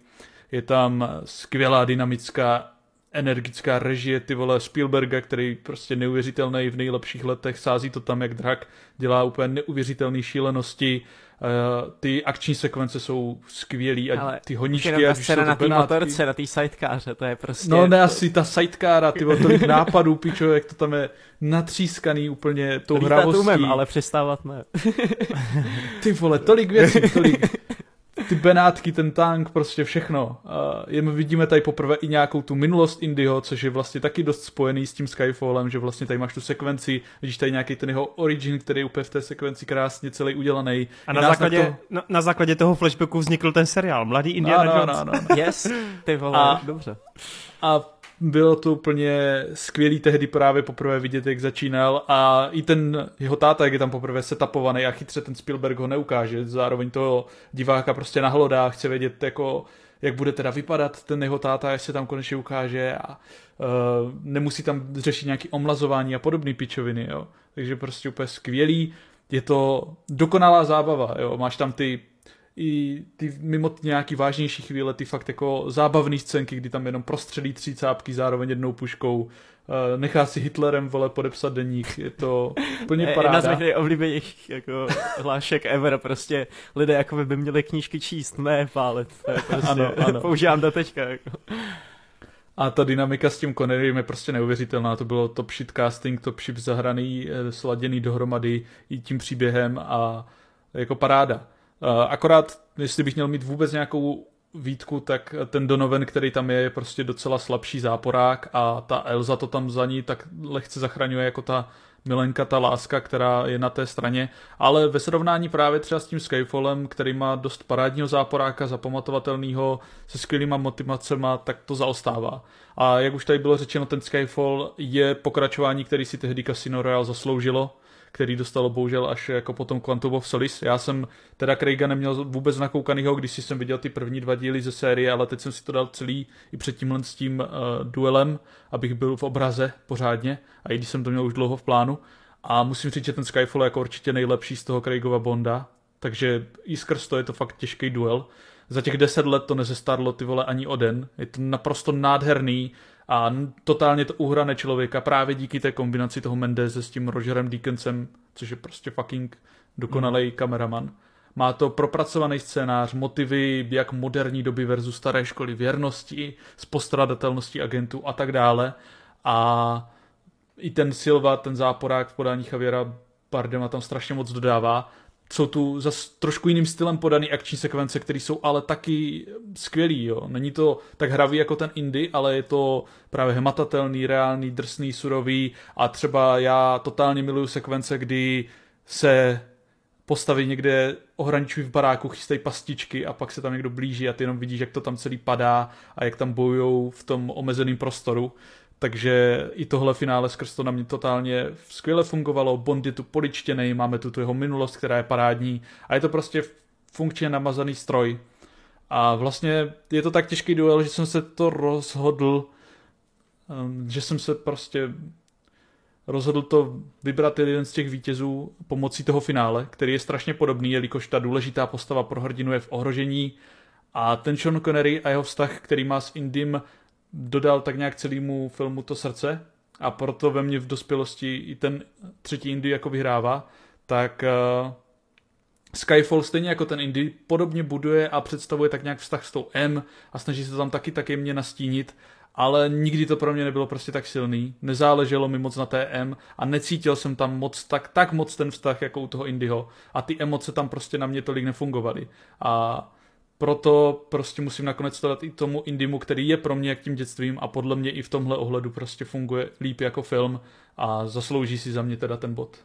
Je tam skvělá dynamická energická režie ty vole Spielberga, který prostě neuvěřitelný v nejlepších letech, sází to tam jak drak, dělá úplně neuvěřitelné šílenosti, uh, ty akční sekvence jsou skvělý a Ale ty honičky, a scéna na té motorce, na té sidekáře, to je prostě... No ne, asi ta sidekára, ty tolik nápadů, pičo, jak to tam je natřískaný úplně tou Lítat hravostí. umem, ale přistávat ne. ty vole, tolik věcí, tolik *laughs* ty Benátky, ten tank, prostě všechno. A jen vidíme tady poprvé i nějakou tu minulost Indyho, což je vlastně taky dost spojený s tím Skyfallem, že vlastně tady máš tu sekvenci, vidíš tady nějaký ten jeho origin, který je úplně v té sekvenci krásně celý udělaný. A na základě, na, to... na, na základě toho flashbacku vznikl ten seriál, Mladý Indiana no, Jones. No, no, no. Yes, ty vole, a, dobře. A bylo to úplně skvělý tehdy právě poprvé vidět, jak začínal a i ten jeho táta, jak je tam poprvé setupovaný a chytře ten Spielberg ho neukáže, zároveň toho diváka prostě nahlodá, chce vědět jako jak bude teda vypadat ten jeho táta, až se tam konečně ukáže a uh, nemusí tam řešit nějaký omlazování a podobné pičoviny, jo. Takže prostě úplně skvělý, je to dokonalá zábava, jo. Máš tam ty i ty mimo ty nějaký vážnější chvíle, ty fakt jako zábavné scénky, kdy tam jenom prostřelí tři cápky zároveň jednou puškou, eh, nechá si Hitlerem vole podepsat deník, je to *laughs* úplně paráda. Jedna z mých nejoblíbenějších jako hlášek ever, prostě lidé jako by měli knížky číst, ne pálet, to je prostě, ano, *laughs* ano. používám do teďka. Jako. A ta dynamika s tím Connerym je prostě neuvěřitelná. To bylo top shit casting, top shit zahraný, eh, sladěný dohromady i tím příběhem a jako paráda. Eh, akorát, jestli bych měl mít vůbec nějakou výtku, tak ten Donovan, který tam je, je prostě docela slabší záporák a ta Elza to tam za ní tak lehce zachraňuje jako ta milenka, ta láska, která je na té straně, ale ve srovnání právě třeba s tím Skyfallem, který má dost parádního záporáka, zapamatovatelného, se skvělýma motivacema, tak to zaostává. A jak už tady bylo řečeno, ten Skyfall je pokračování, který si tehdy Casino Royale zasloužilo, který dostalo bohužel až jako potom Quantum of Solace. Já jsem teda Craiga neměl vůbec nakoukanýho, když jsem viděl ty první dva díly ze série, ale teď jsem si to dal celý i před tímhle s tím uh, duelem, abych byl v obraze pořádně a i když jsem to měl už dlouho v plánu. A musím říct, že ten Skyfall je jako určitě nejlepší z toho Craigova Bonda, takže i skrz to je to fakt těžký duel. Za těch deset let to nezestarlo ty vole ani o den. Je to naprosto nádherný a totálně to uhrané člověka právě díky té kombinaci toho Mendeze s tím Rogerem Deakensem, což je prostě fucking dokonalý mm. kameraman. Má to propracovaný scénář, motivy jak moderní doby versus staré školy věrnosti, s postradatelností agentů a tak dále. A i ten Silva, ten záporák v podání Javiera Bardema tam strašně moc dodává jsou tu za trošku jiným stylem podaný akční sekvence, které jsou ale taky skvělý. Jo. Není to tak hravý jako ten Indy, ale je to právě hmatatelný, reálný, drsný, surový a třeba já totálně miluju sekvence, kdy se postavy někde ohraničují v baráku, chystají pastičky a pak se tam někdo blíží a ty jenom vidíš, jak to tam celý padá a jak tam bojujou v tom omezeném prostoru takže i tohle finále skrz to na mě totálně skvěle fungovalo. Bond je tu poličtěný, máme tu, tu jeho minulost, která je parádní a je to prostě funkčně namazaný stroj. A vlastně je to tak těžký duel, že jsem se to rozhodl, um, že jsem se prostě rozhodl to vybrat jeden z těch vítězů pomocí toho finále, který je strašně podobný, jelikož ta důležitá postava pro hrdinu je v ohrožení a ten Sean Connery a jeho vztah, který má s Indym, dodal tak nějak celému filmu to srdce a proto ve mně v dospělosti i ten třetí Indy jako vyhrává, tak uh, Skyfall stejně jako ten Indy podobně buduje a představuje tak nějak vztah s tou M a snaží se tam taky taky mě nastínit, ale nikdy to pro mě nebylo prostě tak silný, nezáleželo mi moc na té M a necítil jsem tam moc tak, tak moc ten vztah jako u toho Indyho a ty emoce tam prostě na mě tolik nefungovaly. A proto prostě musím nakonec stavit i tomu Indimu, který je pro mě jak tím dětstvím a podle mě i v tomhle ohledu prostě funguje líp jako film a zaslouží si za mě teda ten bod.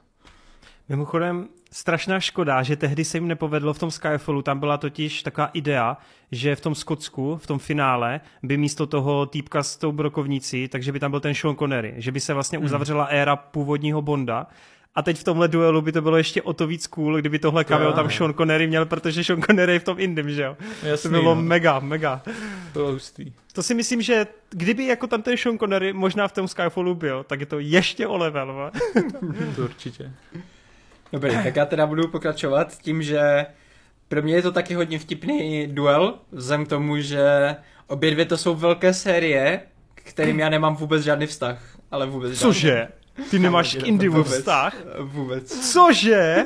Mimochodem, strašná škoda, že tehdy se jim nepovedlo v tom Skyfallu, tam byla totiž taková idea, že v tom Skotsku, v tom finále, by místo toho týpka s tou brokovnicí, takže by tam byl ten Sean Connery, že by se vlastně hmm. uzavřela éra původního Bonda a teď v tomhle duelu by to bylo ještě o to víc cool, kdyby tohle cameo tam Sean Connery měl, protože Sean Connery je v tom Indym, že jo? Jasný, to bylo no. mega, mega. To bylo hustý. To si myslím, že kdyby jako tam ten Sean Connery možná v tom Skyfallu byl, tak je to ještě o level, va? to určitě. Dobrý, tak já teda budu pokračovat tím, že pro mě je to taky hodně vtipný duel, vzhledem k tomu, že obě dvě to jsou velké série, kterým já nemám vůbec žádný vztah, ale vůbec žádný. Ty nemáš k Indimu Vůbec. vztah? Vůbec. Cože?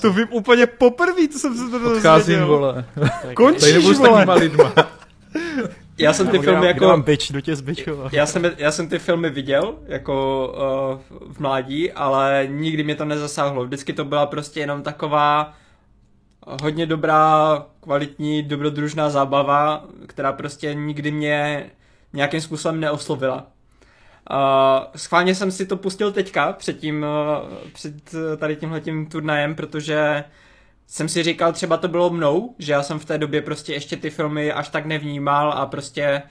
To vím úplně poprvé, co jsem se to Odcházím, dozvěděl. vole. Tady Končíš, s vole. takovýma lidma. Já jsem ty filmy jako... mám bič, jdu tě zbičovat. Já jsem, já jsem ty filmy viděl jako uh, v mládí, ale nikdy mě to nezasáhlo. Vždycky to byla prostě jenom taková hodně dobrá, kvalitní, dobrodružná zábava, která prostě nikdy mě nějakým způsobem neoslovila. Uh, schválně jsem si to pustil teďka před, tím, uh, před uh, tady tímhletím turnajem, protože jsem si říkal, třeba to bylo mnou, že já jsem v té době prostě ještě ty filmy až tak nevnímal a prostě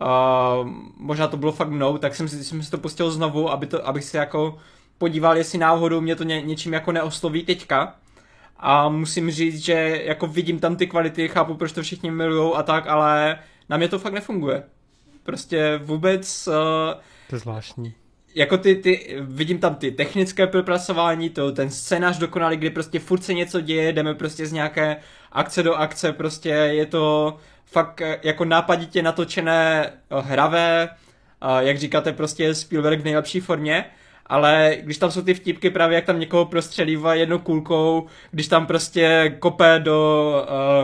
uh, možná to bylo fakt mnou, tak jsem si, jsem si to pustil znovu, aby to, abych si jako podíval, jestli náhodou mě to ně, něčím jako neosloví teďka. A musím říct, že jako vidím tam ty kvality, chápu, proč to všichni milujou a tak, ale na mě to fakt nefunguje. Prostě vůbec, uh, To je zvláštní. jako ty, ty, vidím tam ty technické propracování, to, ten scénář dokonalý, kdy prostě furt se něco děje, jdeme prostě z nějaké akce do akce, prostě je to fakt eh, jako nápaditě natočené, eh, hravé, jak říkáte, prostě Spielberg v nejlepší formě, ale když tam jsou ty vtipky právě, jak tam někoho prostřelívá jednou kulkou, když tam prostě kope do,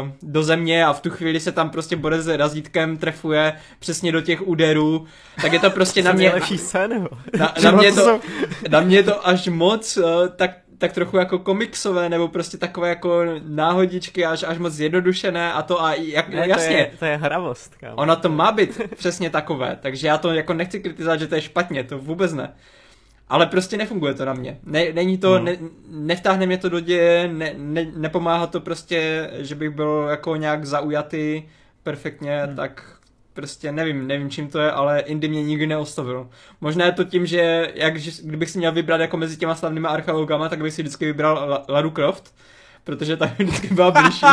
uh, do země a v tu chvíli se tam prostě bude s razítkem, trefuje přesně do těch úderů, tak je to prostě na mě... Nejlepší scény, jo. Na, *laughs* na, mě to, na mě je to až moc uh, tak, tak trochu jako komiksové, nebo prostě takové jako náhodičky, až, až moc zjednodušené a to a jak, Ne, jasně, To je, to je hravost, kámo. ono to má být přesně takové, takže já to jako nechci kritizovat, že to je špatně, to vůbec ne. Ale prostě nefunguje to na mě. Ne, není to, Hmm. ne, nevtáhne mě to do děje, ne, ne, nepomáhá to prostě, že bych byl jako nějak zaujatý perfektně, hmm. tak prostě nevím, nevím čím to je, ale Indy mě nikdy neostavil. Možná je to tím, že jak, že kdybych si měl vybrat jako mezi těma slavnými archeologama, tak bych si vždycky vybral La- Lara Croft, protože ta vždycky byla *laughs* blížší.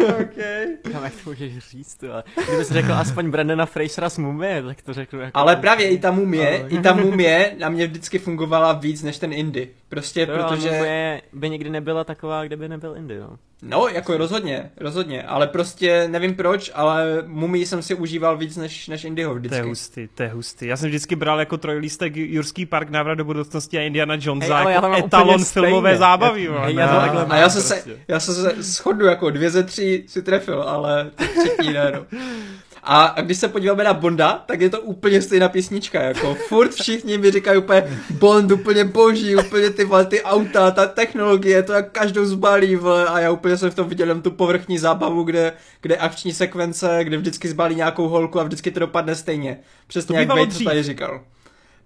okay. Kam, jak to můžeš říct, ty vole. Kdybys řekl aspoň Brandona Frasera z Mumie, tak to řeknu jako... Ale právě i ta mumie, Ale- i ta mumie na mě vždycky fungovala víc než ten Indy. Prostě To jo, ale protože... Mumie by nikdy nebyla taková, kdyby nebyl Indy, no. No, jako rozhodně, rozhodně, ale prostě nevím proč, ale mumii jsem si užíval víc než, než Indyho To je vždycky. hustý, to je hustý. Já jsem vždycky bral jako trojlístek Jurský park návrat do budoucnosti a Indiana Jones já to jako etalon filmové stejně. zábavy. Já- hej, já to No. takhle A já jsem se, prostě. já jsem se shodu jako dvě ze tří si trefil, ale třetí ne, no. *laughs* A, a když se podíváme na Bonda, tak je to úplně stejná písnička, jako furt všichni mi říkají úplně Bond úplně boží, úplně ty, ty auta, ta technologie, to jak každou zbalí, vole, a já úplně jsem v tom viděl jenom tu povrchní zábavu, kde, kde akční sekvence, kde vždycky zbalí nějakou holku a vždycky to dopadne stejně. Přesně To jak dřív. tady říkal.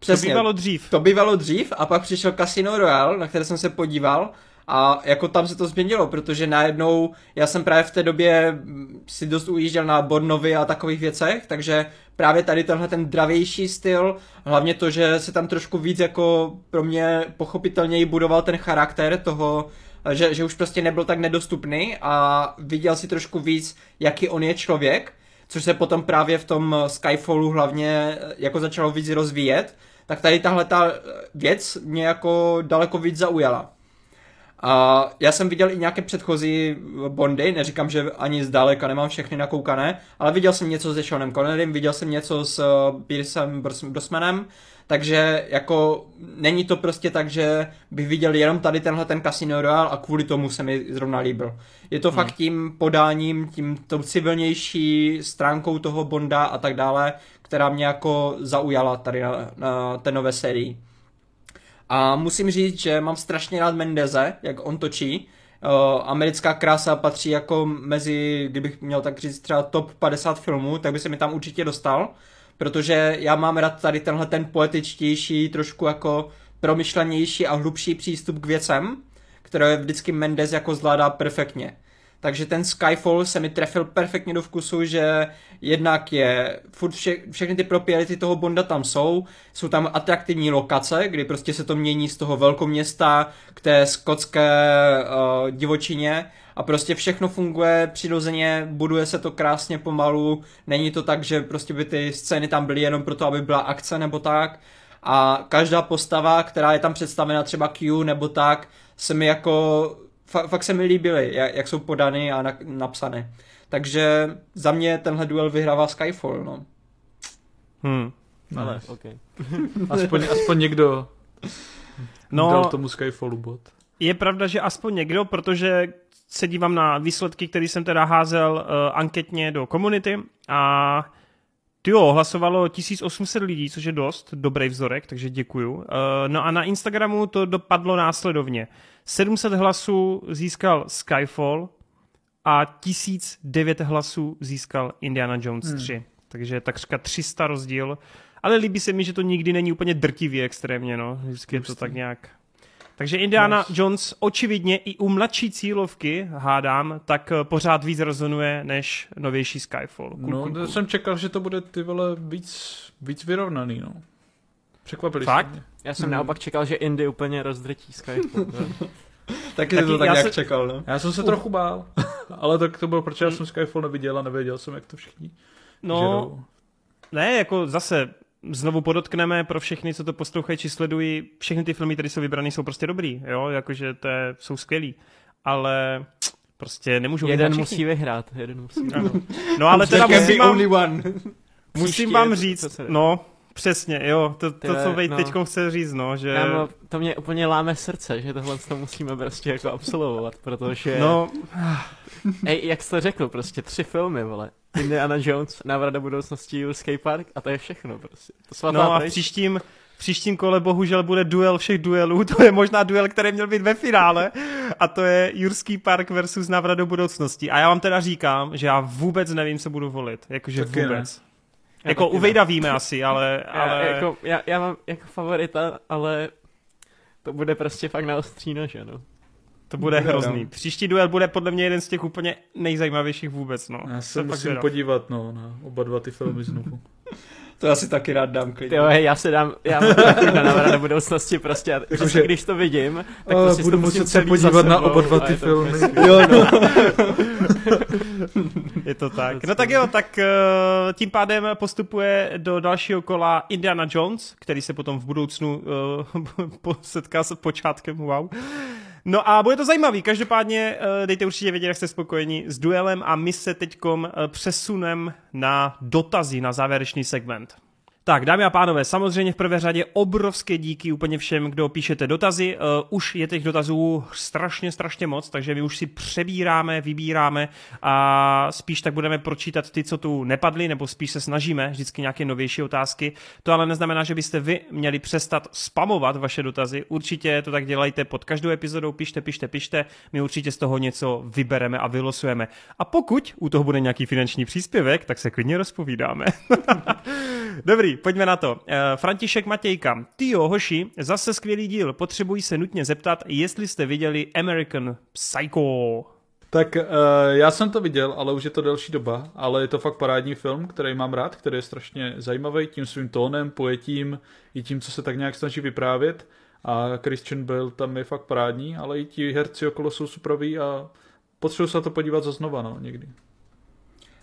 To bývalo dřív. To bývalo dřív a pak přišel Casino Royale, na které jsem se podíval A jako tam se to změnilo, protože najednou já jsem právě v té době si dost ujížděl na Bornovy a takových věcech, takže právě tady tenhle ten dravější styl, hlavně to, že se tam trošku víc jako pro mě pochopitelněji budoval ten charakter toho, že, že už prostě nebyl tak nedostupný a viděl si trošku víc, jaký on je člověk, což se potom právě v tom Skyfallu hlavně jako začalo víc rozvíjet, tak tady tahle ta věc mě jako daleko víc zaujala. A já jsem viděl i nějaké předchozí Bondy, neříkám, že ani zdaleka nemám všechny nakoukané, ale viděl jsem něco se Seanem Connerym, viděl jsem něco s uh, Piercem Brosmanem, takže jako není to prostě tak, že bych viděl jenom tady tenhle ten Casino Royale a kvůli tomu se mi zrovna líbil. Je to hmm. fakt tím podáním, tím tou civilnější stránkou toho Bonda a tak dále, která mě jako zaujala tady na, na té nové sérii. A musím říct, že mám strašně rád Mendeze, jak on točí. Uh, americká krása patří jako mezi, kdybych měl tak říct třeba top 50 filmů, tak by se mi tam určitě dostal, protože já mám rád tady tenhle ten poetičtější, trošku jako promyšlenější a hlubší přístup k věcem, které vždycky Mendes jako zvládá perfektně. Takže ten Skyfall se mi trefil perfektně do vkusu, že jednak je, furt vše, všechny ty propriety toho Bonda tam jsou, jsou tam atraktivní lokace, kdy prostě se to mění z toho velkoměsta k té skotské uh, divočině a prostě všechno funguje přirozeně, buduje se to krásně pomalu, není to tak, že prostě by ty scény tam byly jenom proto, aby byla akce nebo tak. A každá postava, která je tam představena třeba Q nebo tak, se mi jako fakt, fakt se mi líbily, jak, jak jsou podany a na, napsané. Takže za mě tenhle duel vyhrává Skyfall, no. Hmm. Ale, nice. okay. *laughs* aspoň, aspoň někdo no, dal tomu Skyfallu bod. Je pravda, že aspoň někdo, protože se dívám na výsledky, které jsem teda házel uh, anketně do komunity a jo, hlasovalo 1800 lidí, což je dost, dobrý vzorek, takže děkuju. Uh, no a na Instagramu to dopadlo následovně. 700 hlasů získal Skyfall a 1009 hlasů získal Indiana Jones 3. Hmm. Takže takřka 300 rozdíl. Ale líbí se mi, že to nikdy není úplně drtivý extrémně, no. Vždycky je to tak nějak takže Indiana yes. Jones očividně i u mladší cílovky, hádám, tak eh, pořád víc rezonuje než novější Skyfall. Cool, no, cool, cool. jsem čekal, že to bude ty vole víc, víc vyrovnaný, no. Překvapili Fakt? mě. Já jsem hmm. naopak čekal, že Indy úplně rozdrtí Skyfall. *laughs* Taky, Taky to tak nějak se... čekal, no. Já jsem se uh. trochu bál, *laughs* ale tak to bylo, protože já jsem Skyfall neviděl a nevěděl jsem, jak to všichni No, žerou. ne, jako zase znovu podotkneme pro všechny, co to poslouchají či sledují, všechny ty filmy, které jsou vybrané, jsou prostě dobrý, jo, jakože to je, jsou skvělý, ale prostě nemůžu Jeden musí vyhrát, jeden musí vyhrát. No ale teda musím vám, musím vám říct, no, Přesně, jo, to, to co Vejt no. teď chce říct, no, že... Kámo, to mě úplně láme srdce, že tohle to musíme prostě jako absolvovat, protože... No... *sighs* Ej, jak jsi to řekl, prostě tři filmy, vole. Indiana Jones, Návrat do budoucnosti, Jurský park a to je všechno prostě. To svatá no a v příštím, příštím kole bohužel bude duel všech duelů, *laughs* to je možná duel, který měl být ve finále a to je Jurský park versus Návrat do budoucnosti. A já vám teda říkám, že já vůbec nevím, co budu volit, jakože Taky vůbec. Ne. Já jako u Vejda víme asi, ale... ale... Já, jako, já, já mám jako favorita, ale to bude prostě fakt na ostří nože, no. To bude hrozný. Příští duel bude podle mě jeden z těch úplně nejzajímavějších vůbec, no. Já se musím podívat, no, na oba dva ty filmy znovu. *laughs* To asi taky rád dám klidně. Jo, hej, já se dám, já mám na návrat do budoucnosti prostě, jako, prostě, když to vidím, tak prostě budu muset se podívat na oba dva ty filmy. jo, no. Je to tak. No tak jo, tak uh, tím pádem postupuje do dalšího kola Indiana Jones, který se potom v budoucnu uh, *laughs* setká s počátkem, wow. No a bude to zajímavý, každopádně uh, dejte určitě vědět, jak jste spokojeni s duelem a my se teďkom uh, přesunem na dotazy, na závěrečný segment. Tak, dámy a pánové, samozřejmě v prvé řadě obrovské díky úplně všem, kdo píšete dotazy. Uh, už je těch dotazů strašně, strašně moc, takže my už si přebíráme, vybíráme a spíš tak budeme pročítat ty, co tu nepadly, nebo spíš se snažíme vždycky nějaké novější otázky. To ale neznamená, že byste vy měli přestat spamovat vaše dotazy. Určitě to tak dělejte pod každou epizodou, pište, pište, pište. My určitě z toho něco vybereme a vylosujeme. A pokud u toho bude nějaký finanční příspěvek, tak se klidně rozpovídáme. *laughs* Dobrý, pojďme na to. Uh, František Matějka. Tyjo, hoši, zase skvělý díl. Potřebuji se nutně zeptat, jestli jste viděli American Psycho. Tak uh, já jsem to viděl, ale už je to delší doba, ale je to fakt parádní film, který mám rád, který je strašně zajímavý tím svým tónem, pojetím i tím, co se tak nějak snaží vyprávět a Christian Bale tam je fakt parádní, ale i ti herci okolo jsou supraví a potřebuji se na to podívat za znova, no, někdy.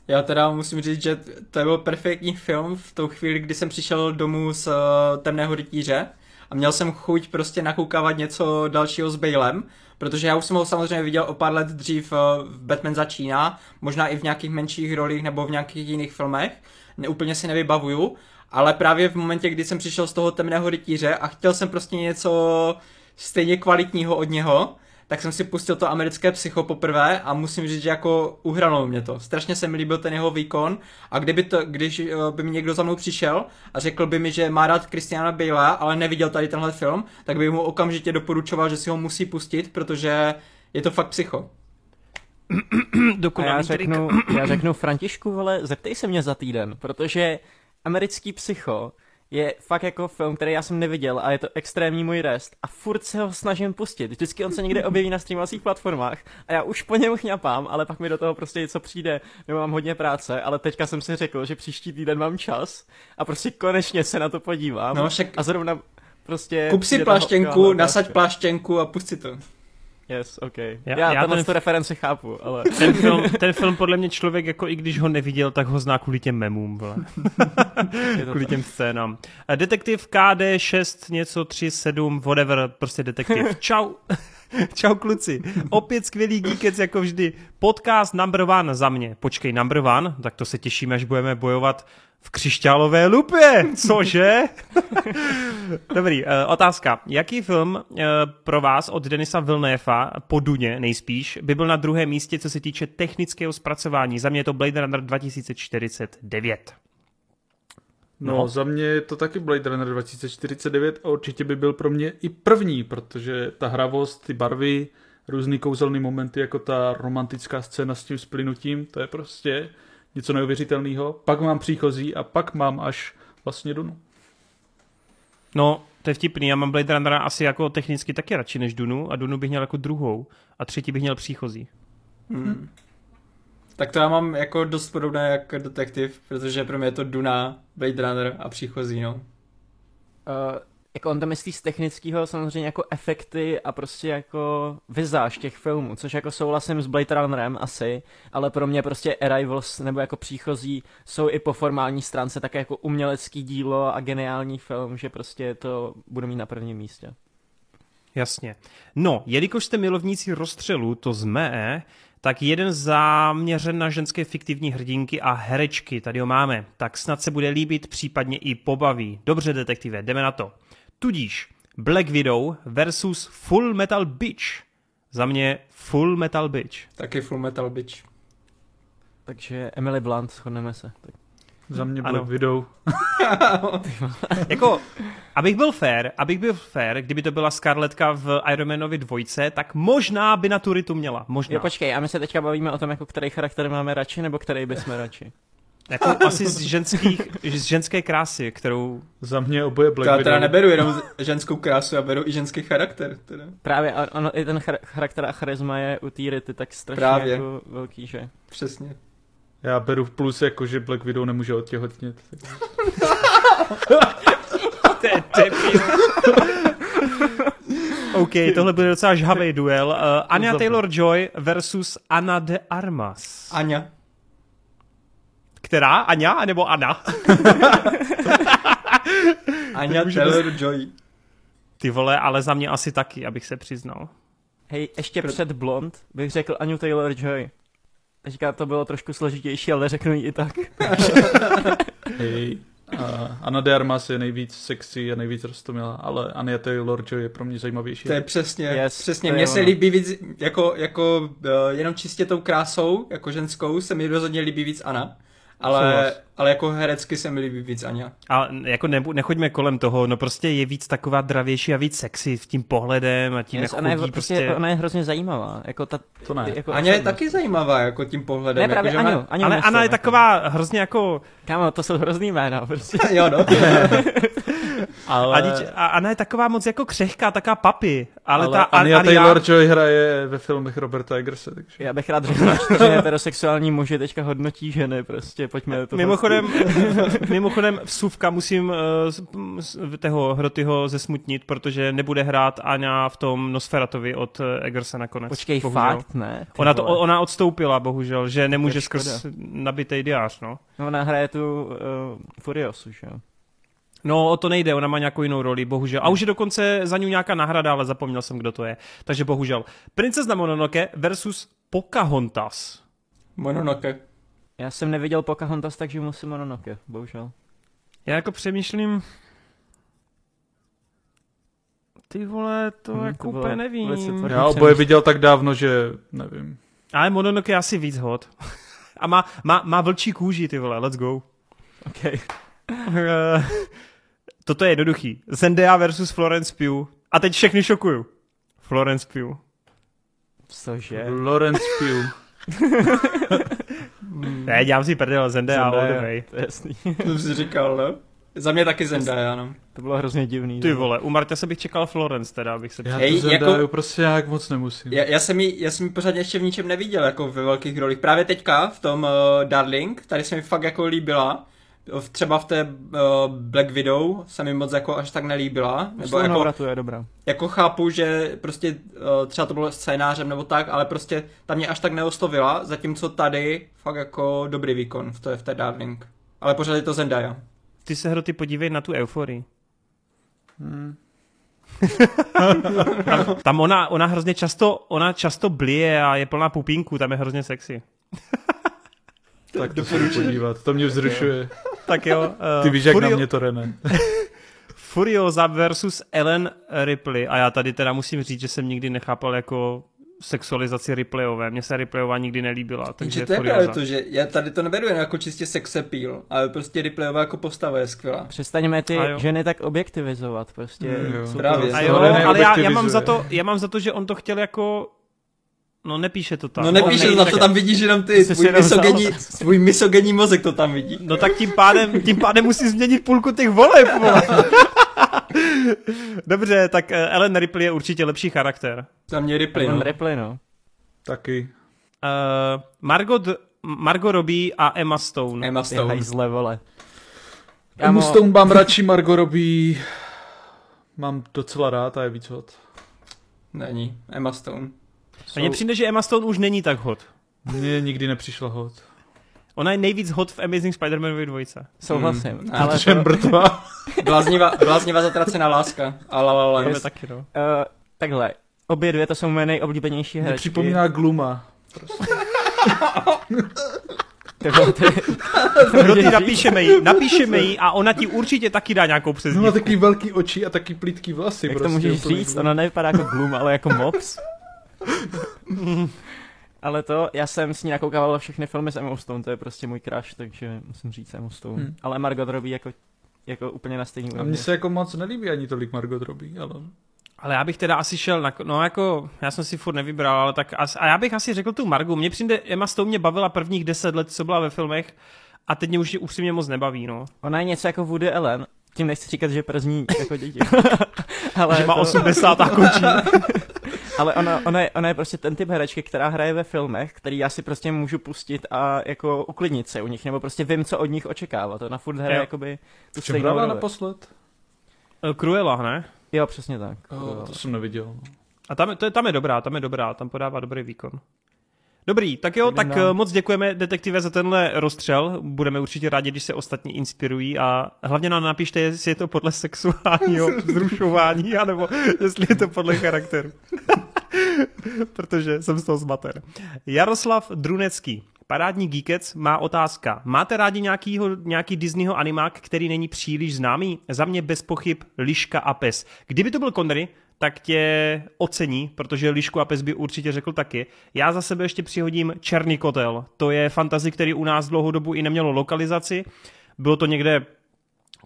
Já teda musím říct, že to byl perfektní film v tou chvíli, kdy jsem přišel domů z uh, Temného rytíře a měl jsem chuť prostě nakoukávat něco dalšího s Balem, protože já už jsem ho samozřejmě viděl o pár let dřív uh, v Batman začíná, možná i v nějakých menších rolích nebo v nějakých jiných filmech, neúplně si nevybavuju, ale právě v momentě, kdy jsem přišel z toho Temného rytíře a chtěl jsem prostě něco stejně kvalitního od něho, tak jsem si pustil to americké psycho poprvé a musím říct, že jako uhranul mě to. Strašně se mi líbil ten jeho výkon a kdyby to, když eh, by mi někdo za mnou přišel a řekl by mi, že má rád Christiana Bale, ale neviděl tady tenhle film, tak by mu okamžitě doporučoval, že si ho musí pustit, protože je to fakt psycho. *clears throat* a já řeknu, já řeknu Františku, ale zeptej se mě za týden, protože americký psycho je fakt jako film, který já jsem neviděl a je to extrémní můj rest a furt se ho snažím pustit. Vždycky on se někde objeví na streamovacích platformách a já už po něm chňapám, ale pak mi do toho prostě něco přijde, nebo mám hodně práce, ale teďka jsem si řekl, že příští týden mám čas a prostě konečně se na to podívám. No, však... A zrovna prostě... Kup si pláštěnku, nasaď pláštěnku a pusti to. Yes, ok. Já, já, já tenhle ten... referenci chápu, ale... *laughs* Ten film, ten film podle mě člověk, jako i když ho neviděl, tak ho zná kvůli těm memům, *laughs* kvůli těm scénám. Detektiv KD 6 něco 3 7 whatever, prostě detektiv. *laughs* Čau. *laughs* Čau kluci. Opět skvělý geekec jako vždy. Podcast number one za mě. Počkej, number one? Tak to se těšíme, až budeme bojovat v křišťálové lupě, cože? *laughs* Dobrý, uh, otázka. Jaký film uh, pro vás od Denisa Vilnéfa po Duně nejspíš by byl na druhém místě, co se týče technického zpracování? Za mě je to Blade Runner 2049. No, no, za mě je to taky Blade Runner 2049 a určitě by byl pro mě i první, protože ta hravost, ty barvy, různý kouzelný momenty, jako ta romantická scéna s tím splynutím, to je prostě něco neuvěřitelného. Pak mám příchozí a pak mám až vlastně Dunu. No, to je vtipný, já mám Blade Runnera asi jako technicky taky radši než Dunu a Dunu bych měl jako druhou a třetí bych měl příchozí. Hmm. Tak to já mám jako dost podobné jako detektiv, protože pro mě je to Duna, Blade Runner a příchozí, no. Uh, jako on to myslí z technického samozřejmě jako efekty a prostě jako vizáž těch filmů, což jako souhlasím s Blade Runnerem asi, ale pro mě prostě Arrivals nebo jako příchozí jsou i po formální stránce také jako umělecký dílo a geniální film, že prostě to budu mít na prvním místě. Jasně. No, jelikož jste milovníci rozstřelu, to jsme, tak jeden záměřen na ženské fiktivní hrdinky a herečky, tady ho máme, tak snad se bude líbit, případně i pobaví. Dobře, detektive, jdeme na to. Tudíž Black Widow versus Full Metal Bitch. Za mě Full Metal Bitch. Taky Full Metal Bitch. Takže Emily Blunt, shodneme se. Tak. Za mě ano. Widow. *laughs* jako, abych byl fair, abych byl fair, kdyby to byla Scarletka v Ironmanovi dvojce, tak možná by na turitu měla. Možná. Jo, počkej, a my se teďka bavíme o tom, jako který charakter máme radši, nebo který bychom radši? Jako asi z, ženských, z ženské krásy, kterou... Za mě oboje Black Já teda neberu jenom ženskou krásu, já beru i ženský charakter. Teda. Právě, ono, i ten charakter a charisma je u té Rity tak strašně Právě. jako velký, že? Přesně. Já beru v plus jako, že Black Widow nemůže odtěhotnět. *laughs* to je debil. *laughs* OK, tohle bude docela žhavý duel. Uh, Anya Taylor-Joy versus Anna de Armas. Anya. Která? Anya nebo Anna? *laughs* Anya Taylor-Joy. Ty vole, ale za mě asi taky, abych se přiznal. Hej, ještě před Blond bych řekl Anu Taylor-Joy. Teďka to bylo trošku složitější, ale řeknu ji i tak. *laughs* Hej. Uh, Anna de Armas je nejvíc sexy a nejvíc rostomilá, ale Anya Taylor-Joy je pro mě zajímavější. To je přesně, yes, přesně. Mně se líbí víc, jako, jako uh, jenom čistě tou krásou, jako ženskou, se mi rozhodně líbí víc Anna. Ale, ale jako herecky se mi líbí víc Aňa. A jako nebu, nechoďme kolem toho, no prostě je víc taková dravější a víc sexy s tím pohledem a tím, Yes, jak ona, je, chodí prostě, prostě... ona je hrozně zajímavá. Jako ta, To ne. Jako Aňa je taky zajímavá jako tím pohledem. Ne, právě jako, že Aňu. má- Aňu Ale Anna je jako. taková hrozně jako... Kámo, to jsou hrozný jména, prostě. *laughs* jo, no. *laughs* Ale, A, díč, a Anna je taková moc jako křehká, taká papi. Ale, ale ta Anya Aria- Taylor-Joy hraje ve filmech Roberta Egerse, takže... Já bych rád řekl, že heterosexuální muži teďka hodnotí ženy, prostě pojďme to Mimochodem, *laughs* mimochodem vsuvka musím uh, toho Hrotyho zesmutnit, protože nebude hrát Aňa v tom Nosferatovi od eh, Eggersa nakonec. Počkej, bohužel. fakt ne? Ona, to, ona odstoupila, bohužel, že nemůže skrz nabitej diář, no. No, ona hraje tu uh, Furiosu, že jo? No, o to nejde, ona má nějakou jinou roli, bohužel. A už je dokonce za ní nějaká náhrada, ale zapomněl jsem, kdo to je. Takže bohužel. Princezna Mononoke versus Pocahontas. Mononoke. Já jsem neviděl Pocahontas, takže musím Mononoke, bohužel. Já jako přemýšlím... Ty vole, to Hm, jako to bylo úplně nevím. Já oboje viděl tak dávno, že nevím. Ale Mononoke je asi víc hot. *laughs* A má, má, má vlčí kůži, ty vole, let's go. Okay. Eh, Toto je jednoduchý. Zendaya versus Florence Pugh. A teď všechny šokuju. Florence Pugh. Cože? Lawrence Pugh. *laughs* Ne, dělám si prdel, Zendaya, all the Zendaya, way. To je jasný. To jsem si říkal, no. Za mě taky Zendaya, no. To bylo hrozně divný. Ty že? vole, u Marta se bych čekal Florence teda, abych se Já. Hej, tu jako- prostě nějak moc nemusím. Já, já, jsem ji, já jsem ji pořád ještě v ničem neviděl, jako ve velkých rolích. Právě teďka v tom uh, Darling, tady se mi fakt jako líbila. Třeba v té uh, Black Widow se mi moc jako až tak nelíbila. Nebo jako, jako... je dobrá. jako chápu, že prostě uh, třeba to bylo scénářem nebo tak, ale prostě ta mě až tak neoslovila, zatímco tady fakt jako dobrý výkon v té, v té Darling. Ale pořád je to Zendaya. Ty se hroty podívej na tu euforii. Hmm. *laughs* Tam ona, ona hrozně často, ona často blije a je plná pupínku, tam je hrozně sexy. Tak to se podívat, to mě vzrušuje. *laughs* Tak jo. Uh, Ty víš, jak na mě to René. *laughs* Furiosa versus Ellen Ripley. A já tady teda musím říct, že jsem nikdy nechápal jako sexualizaci Ripleyové. Mně se Ripleyová nikdy nelíbila, takže Takže to je právě Furiosa. to, že já tady to neberu jen jako čistě sex appeal, ale prostě Ripleyová jako postava je skvělá. Přestaňme ty ženy tak objektivizovat, prostě. Mm, jo. jsou Právě. To, A No, jo, ale já, já, mám za to, já mám za to, že on to chtěl jako... No nepíše to tam. No nepíše, na nejde- to tam vidíš jenom ty, tvůj misogenní, vzal. tvůj misogenní mozek to tam vidí. No tak tím pádem, tím pádem musí změnit půlku těch voleb. vole. *laughs* Dobře, tak eh, Ellen Ripley je určitě lepší charakter. Za mě Ripley, Ellen no. Ripley, no. Taky. Uh, Margot, Margot Robbie a Emma Stone. Emma Ty Stone. hajzle, vole. Kámo, Stone mám radši, Margot Robbie mám docela rád a je víc hot. Není, Emma Stone. A mně přijde, že Emma Stone už není tak hot. Mně nikdy nepřišla hot. Ona je nejvíc hot v Amazing Spider-Manovi dvojce. souhlasím. Hmm, ale Protože je to, mrtvá. *laughs* Bláznivá, bláznivá zatracená láska. A la, la. To Yes. taky, no. uh, takhle, obě dvě to jsou moje nejoblíbenější herečky. připomíná Gluma. *laughs* Vole, ty, Kdo ty napíšeme jí, napíšeme jí a ona ti určitě taky dá nějakou No má přezdívku. taky velký oči a taky plítký vlasy. jak to prostě, můžeš úplně říct? Ona nevypadá jako Gloom, ale jako Mops. *laughs* ale to, já jsem s ní nakoukával všechny filmy s Emma Stone, to je prostě můj crush, takže musím říct Emma Stone. Hmm. Ale Margot Robbie jako, jako úplně na stejný A úrovni. mně se jako moc nelíbí ani tolik Margot Robbie, ale... Ale já bych teda asi šel na, no jako, já jsem si furt nevybral, ale tak, as, a já bych asi řekl tu Margu. Mně přijde, Emma Stone mě bavila prvních deset let, co byla ve filmech, a teď mě už upřímně moc nebaví, no. Ona je něco jako Woody Allen, tím nechci říkat, že przní jako děti. *laughs* *laughs* ale že má to- 80 a končí. Ale ona, ona, je, ona je prostě ten typ herečky, která hraje ve filmech, který já si prostě můžu pustit a jako uklidnit se u nich, nebo prostě vím, co od nich očekávat. Ona furt hraje Jo. jakoby tu čem stejnou roli. naposled? Eh, Cruella, ne? Jo, přesně tak. Oh, to jsem neviděl. no. A tam, je- to je, tam je dobrá, tam je dobrá, tam podává dobrý výkon. Dobrý, tak jo, Tak dál. eh, moc děkujeme detektive za tenhle rozstřel. Budeme určitě rádi, když se ostatní inspirují a hlavně nám napište, jestli je to podle sexuálního *laughs* vzrušování, anebo jestli je to podle charakteru. *laughs* Protože jsem z toho zmaten. Jaroslav Drunecký. Parádní Geekec má otázka. Máte rádi nějakýho, nějaký Disneyho animák, který není příliš známý? Za mě bez pochyb Liška a pes. Kdyby to byl Connery, tak tě ocení, protože Lišku a Pes by určitě řekl taky. Já za sebe ještě přihodím Černý kotel. To je fantazy, který u nás dlouhou dobu i nemělo lokalizaci. Bylo to někde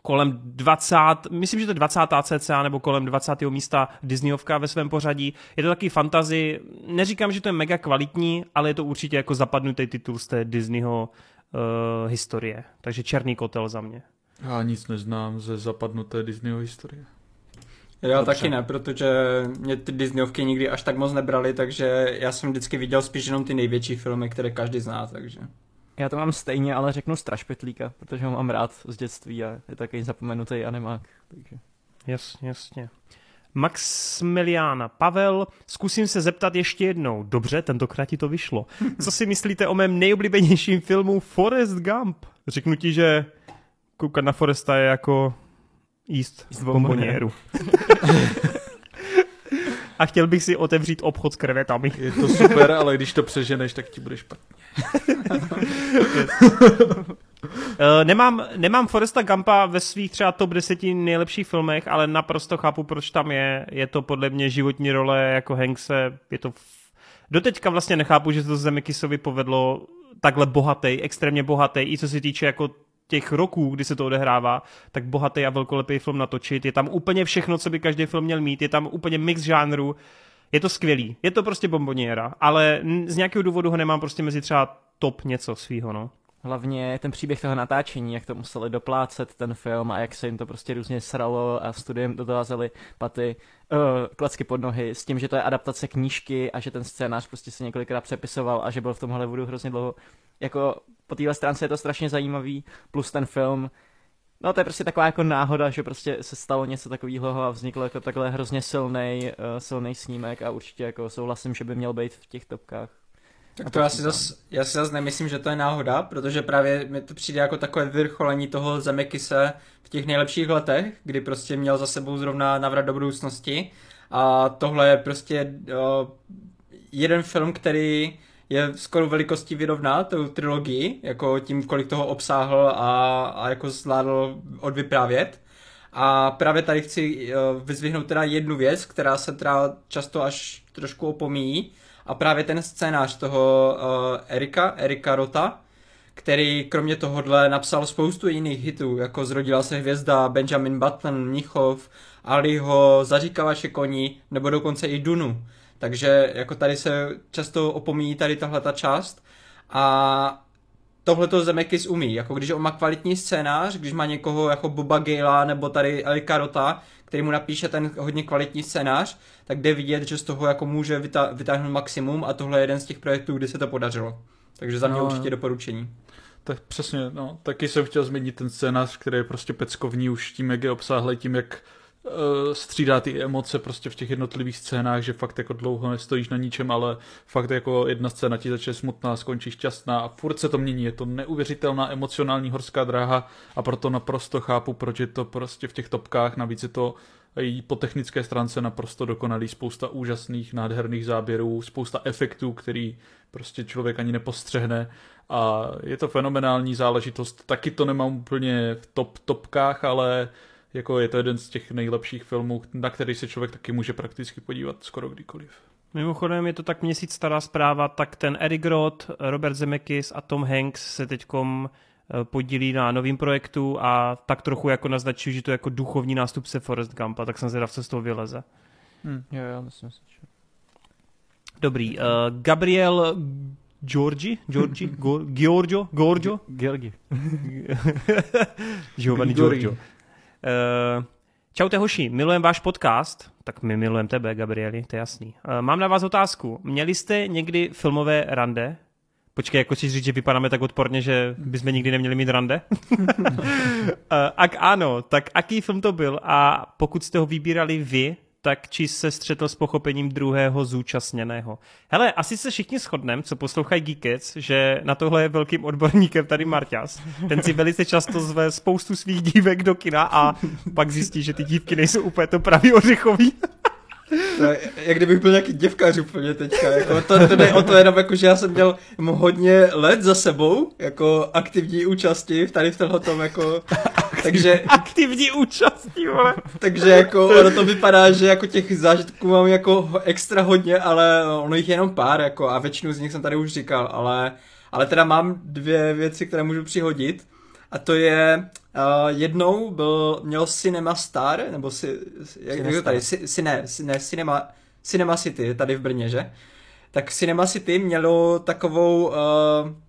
kolem 20, myslím, že to je 20. cca nebo kolem 20. místa Disneyovka ve svém pořadí. Je to taky fantazy, neříkám, že to je mega kvalitní, ale je to určitě jako zapadnutý titul z té Disneyho uh, historie. Takže Černý kotel za mě. Já nic neznám ze zapadnuté Disneyho historie. Já Dobře. taky ne, protože mě ty Disneyovky nikdy až tak moc nebrali, takže já jsem vždycky viděl spíš jenom ty největší filmy, které každý zná, takže... Já to mám stejně, ale řeknu Strašpetlíka, protože ho mám rád z dětství a je takový zapomenutý animák. Takže... Jasně, jasně. Maximiliana Pavel, zkusím se zeptat ještě jednou. Dobře, tentokrát ti to vyšlo. *laughs* Co si myslíte o mém nejoblíbenějším filmu Forrest Gump? Řeknu ti, že koukat na Foresta je jako jíst z bomboněru. A chtěl bych si otevřít obchod s krevetami. Je to super, ale když to přeženeš, tak ti bude špatně. Uh, *laughs* nemám, nemám Foresta Gampa ve svých třeba top 10 nejlepších filmech, ale naprosto chápu, proč tam je. Je to podle mě životní role jako Hankse. Je to v... Doteďka vlastně nechápu, že to Zemekisovi povedlo takhle bohatý, extrémně bohatý, i co se týče jako těch roků, kdy se to odehrává, tak bohatý a velkolepý film natočit. Je tam úplně všechno, co by každý film měl mít. Je tam úplně mix žánru. Je to skvělý. Je to prostě bomboniera, ale z nějakého důvodu ho nemám prostě mezi třeba top něco svýho, no. Hlavně ten příběh toho natáčení, jak to museli doplácet ten film a jak se jim to prostě různě sralo a studiem do toho házeli paty, uh, klacky pod nohy s tím, že to je adaptace knížky a že ten scénář prostě se několikrát přepisoval a že byl v tom Hollywoodu hrozně dlouho. Jako po téhle stránce je to strašně zajímavý, plus ten film, No to je prostě taková jako náhoda, že prostě se stalo něco takového a vznikl jako takhle hrozně silný, uh, silný snímek a určitě jako souhlasím, že by měl být v těch topkách. Tak to já si, zas, já si zase nemyslím, že to je náhoda, protože právě mi to přijde jako takové vyrcholení toho Zemekise v těch nejlepších letech, kdy prostě měl za sebou zrovna navrat do budoucnosti. A tohle je prostě uh, jeden film, který je skoro velikostí vyrovná tou trilogii, jako tím, kolik toho obsáhl a, a jako zvládl odvyprávět. A právě tady chci uh, vyzvihnout teda jednu věc, která se teda často až trošku opomíjí, a právě ten scénář toho uh, Erika, Erika Rota, který kromě tohohle napsal spoustu jiných hitů, jako Zrodila se hvězda, Benjamin Button, Mnichov, Aliho, Zaříkavaše koní, nebo dokonce i Dunu. Takže jako tady se často opomíjí tady tahle ta část a tohle to Zemekis umí, jako když on má kvalitní scénář, když má někoho jako Boba Gala nebo tady Elika Rota, který mu napíše ten hodně kvalitní scénář, tak jde vidět, že z toho jako může vytáhnout maximum a tohle je jeden z těch projektů, kdy se to podařilo. Takže za mě no, určitě doporučení. Tak přesně, no. Taky jsem chtěl změnit ten scénář, který je prostě peckovní už tím, jak je obsáhlý, tím, jak střídá ty emoce prostě v těch jednotlivých scénách, že fakt jako dlouho nestojíš na ničem, ale fakt jako jedna scéna ti začne smutná, skončí šťastná a furt se to mění. Je to neuvěřitelná emocionální horská dráha a proto naprosto chápu, proč je to prostě v těch topkách. Navíc je to i po technické stránce naprosto dokonalý, spousta úžasných, nádherných záběrů, spousta efektů, který prostě člověk ani nepostřehne a je to fenomenální záležitost. Taky to nemám úplně v top topkách, ale jako je to jeden z těch nejlepších filmů, na který se člověk taky může prakticky podívat skoro kdykoliv. Mimochodem je to tak měsíc stará zpráva, tak ten Eric Roth, Robert Zemeckis a Tom Hanks se teďkom eh, podílí na novým projektu a tak trochu jako naznačují, že to je jako duchovní nástupce Forrest Gumpa, tak jsem zvědav, co z toho vyleze. Hmm, jo, jo, myslím si, že... Dobrý. Uh, Gabriel Giorgi? Giorgi? *laughs* Giorgio? Giorgio? Georgi. *laughs* Giovanni Giorgio. Uh, čaute hoši, milujem váš podcast, tak my milujeme tebe, Gabrieli, to je jasný. Uh, mám na vás otázku. Měli jste někdy filmové rande? Počkej, jako si říct, že vypadáme tak odporně, že bychom nikdy neměli mít rande? uh, *laughs* ak ano, tak aký film to byl a pokud jste ho vybírali vy, tak či se střetl s pochopením druhého zúčastněného. Hele, asi se všichni shodneme, co poslouchají Geekets, že na tohle je velkým odborníkem tady Marťas. Ten si velice často zve spoustu svých dívek do kina a pak zjistí, že ty dívky nejsou úplně to pravý ořechový. To je, jak kdybych byl nějaký děvkař úplně teďka. Jako to, to jde o to jenom, jako, že já jsem měl hodně let za sebou, jako aktivní účasti v tady v tomhle tom, jako takže, Aktivní účastí, vole. takže jako ono to vypadá, že jako těch zážitků mám jako extra hodně, ale ono jich je jenom pár, jako a většinu z nich jsem tady už říkal, ale, ale teda mám dvě věci, které můžu přihodit. A to je, uh, jednou byl, měl Cinema Star, nebo si, jak, jak to tady, si, si, ne, si, ne, Cinema, Cinema City, tady v Brně, že? Tak Cinema City mělo takovou uh,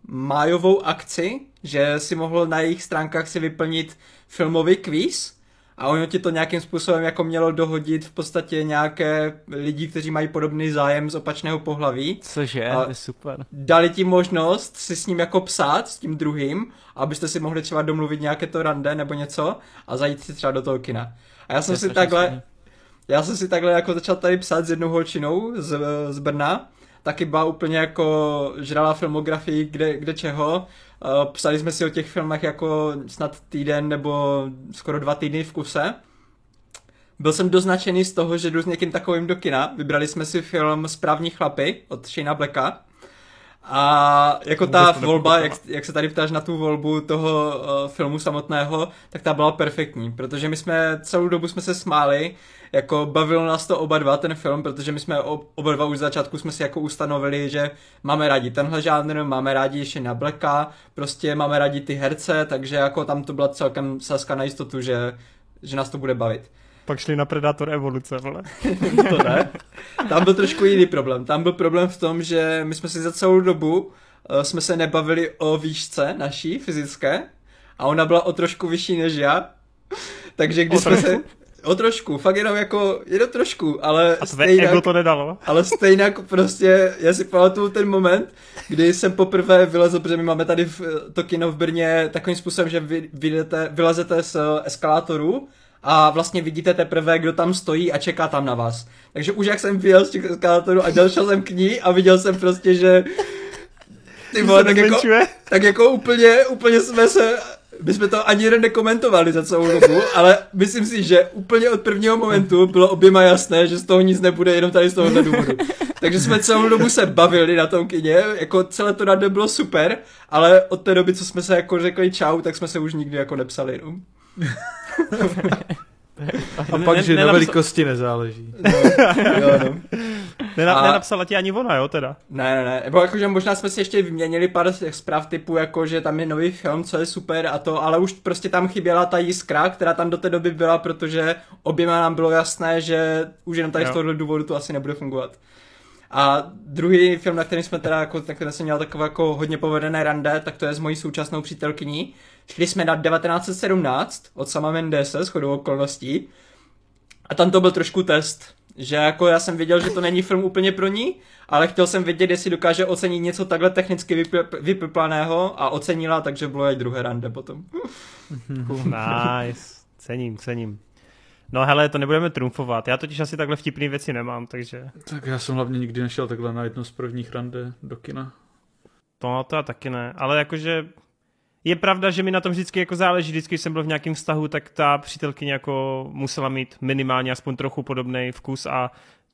májovou akci, že si mohl na jejich stránkách si vyplnit filmový kvíz a ono ti to nějakým způsobem jako mělo dohodit v podstatě nějaké lidi, kteří mají podobný zájem z opačného pohlaví Cože, A- super. dali ti možnost si s ním jako psát, s tím druhým, abyste si mohli třeba domluvit nějaké to rande nebo něco a zajít si třeba do toho kina. A já jsem si takhle, já jsem si takhle jako začal tady psát s jednou holčinou z, z Brna, taky byla úplně jako žrala filmografii kde, kde čeho. Uh, psali jsme si o těch filmech jako snad týden nebo skoro dva týdny v kuse. Byl jsem doznačený z toho, že jdu s někým takovým do kina. Vybrali jsme si film Správní chlapy od Shana Blacka. A jako ta volba, jak, jak se tady ptáš na tu volbu toho uh, filmu samotného, tak ta byla perfektní, protože my jsme celou dobu jsme se smáli, jako bavilo nás to oba dva ten film, protože my jsme ob- oba dva už z začátku jsme si jako ustanovili, že máme rádi tenhle žánr, máme rádi Shana Blacka, prostě máme rádi ty herce, takže jako tam to byla celkem sázka na jistotu, že, že nás to bude bavit. Pak šli na Predator Evoluce, vole. *laughs* to ne. Tam byl trošku jiný problém. Tam byl problém v tom, že my jsme si za celou dobu uh, jsme se nebavili o výšce naší fyzické a ona byla o trošku vyšší než já. Takže když O jsme se... trošku? O trošku, fakt jenom jako, jenom trošku, ale A stejnak, ego to nedalo. ale stejnak prostě, já si pamatuju ten moment, kdy jsem poprvé vylezl, protože my máme tady v, to kino v Brně takovým způsobem, že vy, vyjdete, vylezete z eh, eskalátoru a vlastně vidíte teprve, kdo tam stojí a čeká tam na vás. Takže už jak jsem vyjel z těch eskalátorů a došel jsem k ní a viděl jsem prostě, že ty vole, tak jako, tak jako úplně, úplně jsme se, my jsme to ani jeden nekomentovali za celou dobu, ale myslím si, že úplně od prvního momentu bylo oběma jasné, že z toho nic nebude, jenom tady z tohohle důvodu. Takže jsme celou dobu se bavili na tom kině, jako celé to rande bylo super, ale od té doby, co jsme se jako řekli čau, tak jsme se už nikdy jako nepsali. No. A pak, že na velikosti nezáleží. *laughs* Jo, no. Nena, A- Nenapsala ti ani ona, jo, teda. Ne, ne, ne. Nebo jakože možná jsme si ještě vyměnili pár těch zpráv typu, jako že tam je nový film, co je super a to, ale už prostě tam chyběla ta jiskra, která tam do té doby byla, protože oběma nám bylo jasné, že už jenom tady Jo. z tohohle důvodu to asi nebude fungovat. A druhý film, na kterým jsme teda, jako, na kterém jsem měl takové jako hodně povedené rande, tak to je s mojí současnou přítelkyní. Šli jsme na 1917 od sama Mendese, shodou okolností. A tam to byl trošku test, že jako já jsem věděl, že to není film úplně pro ní, ale chtěl jsem vědět, jestli dokáže ocenit něco takhle technicky vypl- vypiplaného a ocenila, takže bylo i druhé rande potom. Nice. Cením, cením. No hele, to nebudeme trumfovat. Já totiž asi takhle vtipný věci nemám, takže Tak já jsem hlavně nikdy nešel takhle na jedno z prvních rande do kina. to, to já taky ne. Ale jakože je pravda, že mi na tom vždycky jako záleží. Vždycky, když jsem byl v nějakém vztahu, tak ta přítelkyně jako musela mít minimálně aspoň trochu podobný vkus a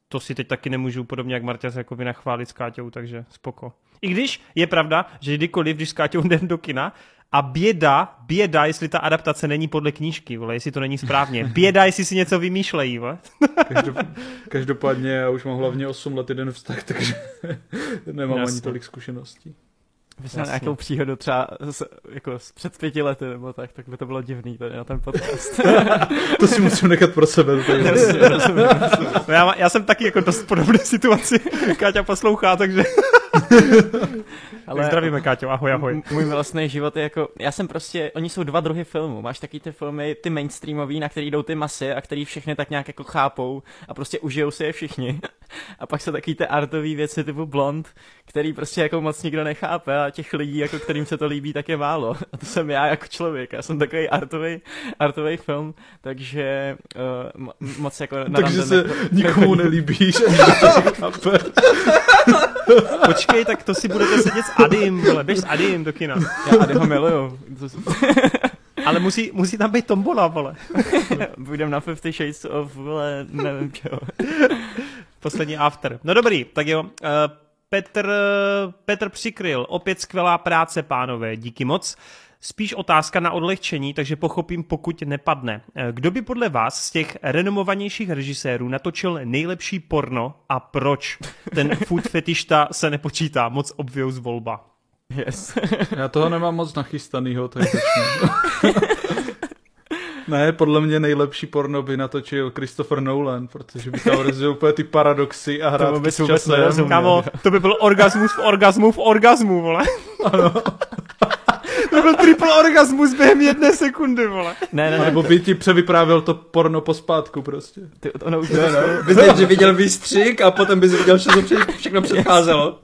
to si teď taky nemůžu podobně jak Marta se jako vynachválit s Káťou, takže spoko. I když je pravda, že kdykoliv, když s Káťou jdem do kina a běda, běda, jestli ta adaptace není podle knížky, vole, jestli to není správně. *laughs* Běda, jestli si něco vymýšlejí, vole. Každop, každopádně já už mám hlavně 8 let jeden vztah, takže *laughs* nemám Jasně. ani tolik zkušeností. Na Jasně. nějakou příhodu třeba z, jako z před pěti lety nebo tak, tak by to bylo divný tady na ten podcast. *laughs* To si musím nechat pro sebe. to je- No já, já, jsem taky jako dost podobné situaci. *laughs* Káťa poslouchá, takže... Ale... Tak zdravíme, Káťo, ahoj, ahoj. M- Můj milostný život je jako, já jsem prostě, oni jsou dva druhy filmů, máš taky ty filmy, ty mainstreamový, na který jdou ty masy a který všechny tak nějak jako chápou a prostě užijou si je všichni. *laughs* A pak jsou taky ty artové věci typu Blond, který prostě jako moc nikdo nechápe a těch lidí, jako kterým se to líbí, tak je málo. *laughs* A to jsem já jako člověk, já jsem takový artový, artový film, takže uh, mo- moc jako na Takže se necho- nikomu nelíbíš. *laughs* Počkej, tak to si budete sedět s Adim, vole, běž s Adim do kina. Já Ady ho miluju. Ale musí, musí tam být tombola, vole. Půjdem na Fifty Shades of, vole, nevím čeho. Poslední after. No dobrý, tak jo. Uh, Petr, Petr Přikryl, opět skvělá práce, pánové, díky moc. Spíš otázka na odlehčení, takže pochopím, pokud nepadne. Eh, Kdo by podle vás z těch renomovanějších režisérů natočil nejlepší porno a proč? Ten *laughs* food fetišta se nepočítá, moc obvious volba. Yes. *laughs* Já toho nemám moc nachystanýho, tak. *laughs* Ne, podle mě nejlepší porno by natočil Christopher Nolan, protože by tam rozdělil úplně ty paradoxy a hrát bys s vůbec časem. Kámo, to by byl orgasmus v orgasmu v orgasmu, vole. to byl triple orgasmus během jedné sekundy, vole. Ne, ne, ne, Nebo by ti převyprávěl to porno pospátku prostě. ty, ono už Bys nejdřív viděl výstřik a potom bys viděl, že to vše- všechno předcházelo.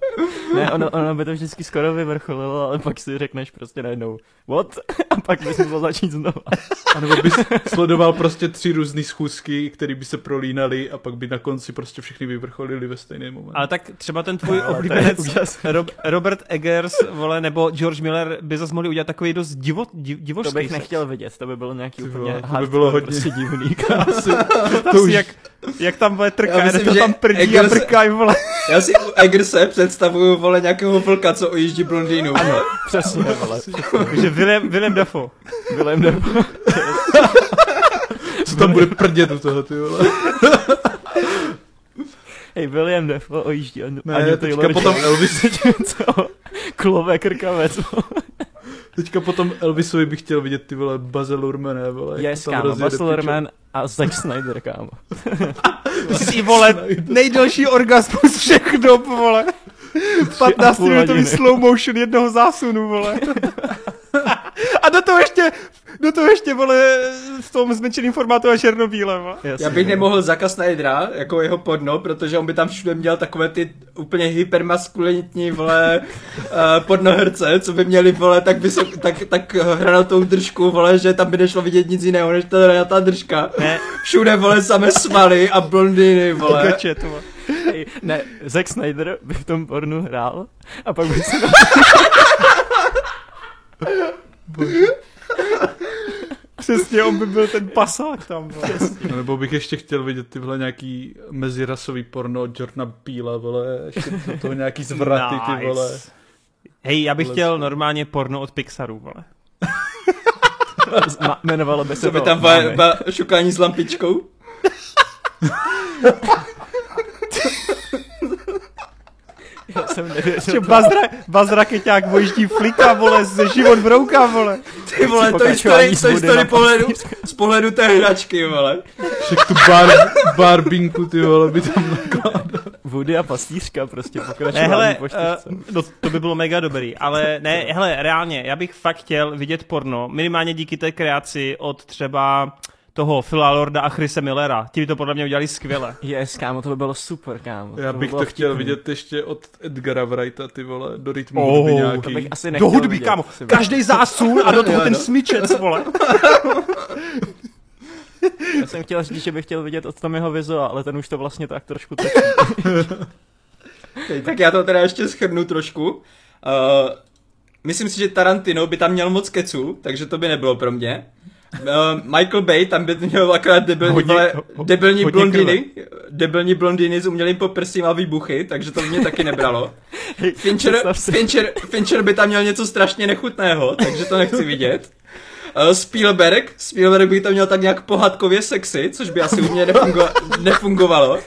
Ne, ono, ono by to vždycky skoro vyvrcholilo, ale pak si řekneš prostě najednou what? A pak bys musel začít znova. A nebo bys sledoval prostě tři různé schůzky, které by se prolínaly a pak by na konci prostě všechny vyvrcholily ve stejný moment. Ale tak třeba ten tvůj je oblíbenec. Rob, Robert Eggers, vole, nebo George Miller by zase mohli udělat takový dost divo, div, To bych sex. nechtěl vidět, to by bylo nějaký Ty úplně to by bylo hodně- prostě divný. *laughs* Představ To už- jak, jak tam bude trká, myslím, to tam prdí Eggers- a brkaj, vole. Já si u Eggerse představuju, vole, nějakého vlka, co ojíždí blondýnu. vole. Přesně, vole. Takže Willem, Willem Dafoe. Willem Dafoe. *laughs* Co tam bude prdět u toho, ty vole. Hej, William Dafoe ojíždí An- Ne, Aniu teďka Taylor potom. Elvis, *laughs* Co? Klové krkavec. teďka potom Elvisovi bych chtěl vidět ty vole Baze Lurmane, vole. Yes, kámo, rozjede Baz Luhrmann a Zack Snyder, kámo. *laughs* Ty vole, nejdelší orgasmus všech dob, vole. 15 půl minutový hodiny. slow motion jednoho zásunu, vole. *laughs* A do toho ještě, do toho ještě, vole, v tom zmenšeném formátu a černobíle, vole. Jasně, Já bych no. nemohl Zaka Snydera, jako jeho podno, protože on by tam všude měl takové ty úplně hypermaskulinitní, vole, *laughs* uh, podnoherce, co by měli, vole, tak, vysok, tak, tak hranatou držku, vole, že tam by nešlo vidět nic jiného, než ta hranatá držka. Ne, Všude, vole, samé svaly a blondýny, vole. gačet, vole. Ne, Zack Snyder by v tom pornu hrál a pak by se Přesně, on by byl ten pasák tam. No, nebo bych ještě chtěl vidět tyhle nějaký mezirasový porno od Jordana Peela, vole, ještě do toho nějaký zvraty, ty vole. Hej, já bych chtěl normálně porno od Pixaru, vole. *laughs* Ma- jmenovalo by se Co by tam ba, ba, šukání s lampičkou? *laughs* *laughs* Já jsem nevěděl. Že Bazra, Bazra Keťák vojíždí flika, vole, ze život brouka, vole. Ty vole, to historii, z to historii na pohledu, z pohledu té hračky, vole. Však tu bar, barbinku, ty vole, by tam nakládal. Woody a pastýřka prostě Ne, pokračování hele, po uh, čtyřce. no, to by bylo mega dobrý, ale ne, hele, reálně, já bych fakt chtěl vidět porno, minimálně díky té kreaci od třeba toho Phila Lorda a Chrise Millera. Ti by to podle mě udělali skvěle. *laughs* Yes, kámo, to by bylo super, kámo. Já by bych to chtěl vtipný. vidět ještě od Edgara Wrighta, ty vole, do rytmu Oh, hudby to To nějaký. bych asi Do hudby, vidět, kámo. Každý zásun a do *laughs* toho ten no. smyčec, vole. *laughs* Já jsem chtěl říct, že bych chtěl vidět od tom jeho vizuál, ale ten už to vlastně tak trošku točí. Tak já to teda ještě schrnu trošku. Uh, myslím si, že Tarantino by tam měl moc keců, takže to by nebylo pro mě. Uh, Michael Bay tam by měl akorát debilní, Hodně- ho- debilní hodně blondýny, debilní blondýny s umělým poprsím a výbuchy, takže to mě taky nebralo. Fincher, Fincher, Fincher by tam měl něco strašně nechutného, takže to nechci vidět. Uh, Spielberg, Spielberg by tam měl tak nějak pohádkově sexy, což by asi u mě nefungo, nefungovalo.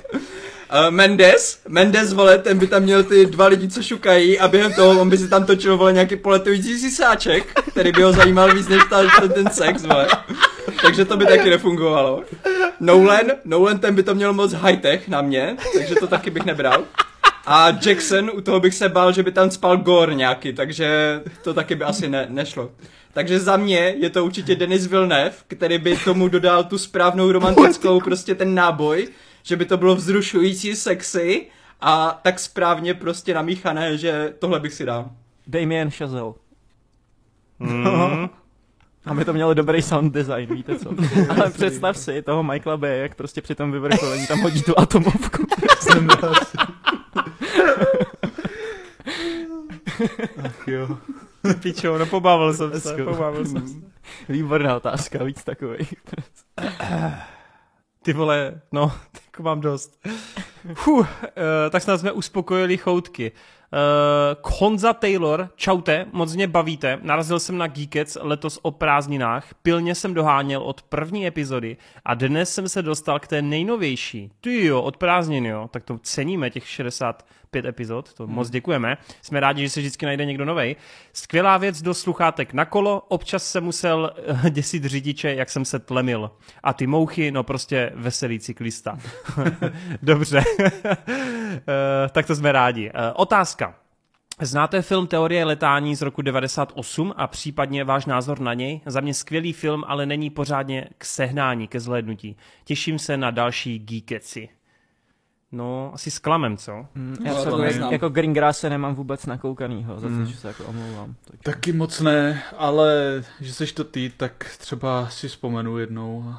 Uh, Mendes, Mendes, vole, ten by tam měl ty dva lidi, co šukají a během toho on by si tam točil, vole, nějaký poletující sisáček, který by ho zajímal víc než ta, ten, ten sex, vole. Takže to by taky nefungovalo. Nolan, Nolan ten by to měl moc high-tech na mě, takže to taky bych nebral. A Jackson, u toho bych se bál, že by tam spal Gore nějaký, takže to taky by asi ne, nešlo. Takže za mě je to určitě Denis Villeneuve, který by tomu dodal tu správnou romantickou, prostě ten náboj, že by to bylo vzrušující, sexy a tak správně prostě namíchané, že tohle bych si dal. Damien Chazelle. Mm. *laughs* Aby to mělo dobrý sound design, víte co? *laughs* Ale představ si toho Michaela Bay, jak prostě při tom vyvrcholení tam hodí tu atomovku. Ach jo. *laughs* Pičo, no pobavil jsem se, pobavil jsem se. Výborná otázka, víc takových. Ty vole, no, tak mám dost. Fuh, uh, tak snad jsme uspokojili choutky. Uh, Honza Taylor, čaute, moc mě bavíte. Narazil jsem na Geekets letos o prázdninách, pilně jsem doháněl od první epizody a dnes jsem se dostal k té nejnovější. Ty jo, od prázdnin jo, tak to ceníme, těch 65 epizod, to hmm. moc děkujeme. Jsme rádi, že se vždycky najde někdo novej. Skvělá věc do sluchátek na kolo, občas jsem musel eh, děsit řidiče, jak jsem se tlemil. A ty mouchy, no prostě veselý cyklista. *laughs* Dobře, *laughs* tak to jsme rádi. Uh, otázka. Znáte film Teorie letání z roku 98 a případně váš názor na něj? Za mě skvělý film, ale není pořádně k sehnání, ke zhlédnutí. Těším se na další geekeci. No, asi s klamem, co? Mm, já no, to jako, jako Greengrass se nemám vůbec nakoukanýho, za to, mm. že se jako omlouvám. Takže. Taky moc ne, ale že seš to ty, tak třeba si vzpomenu jednou.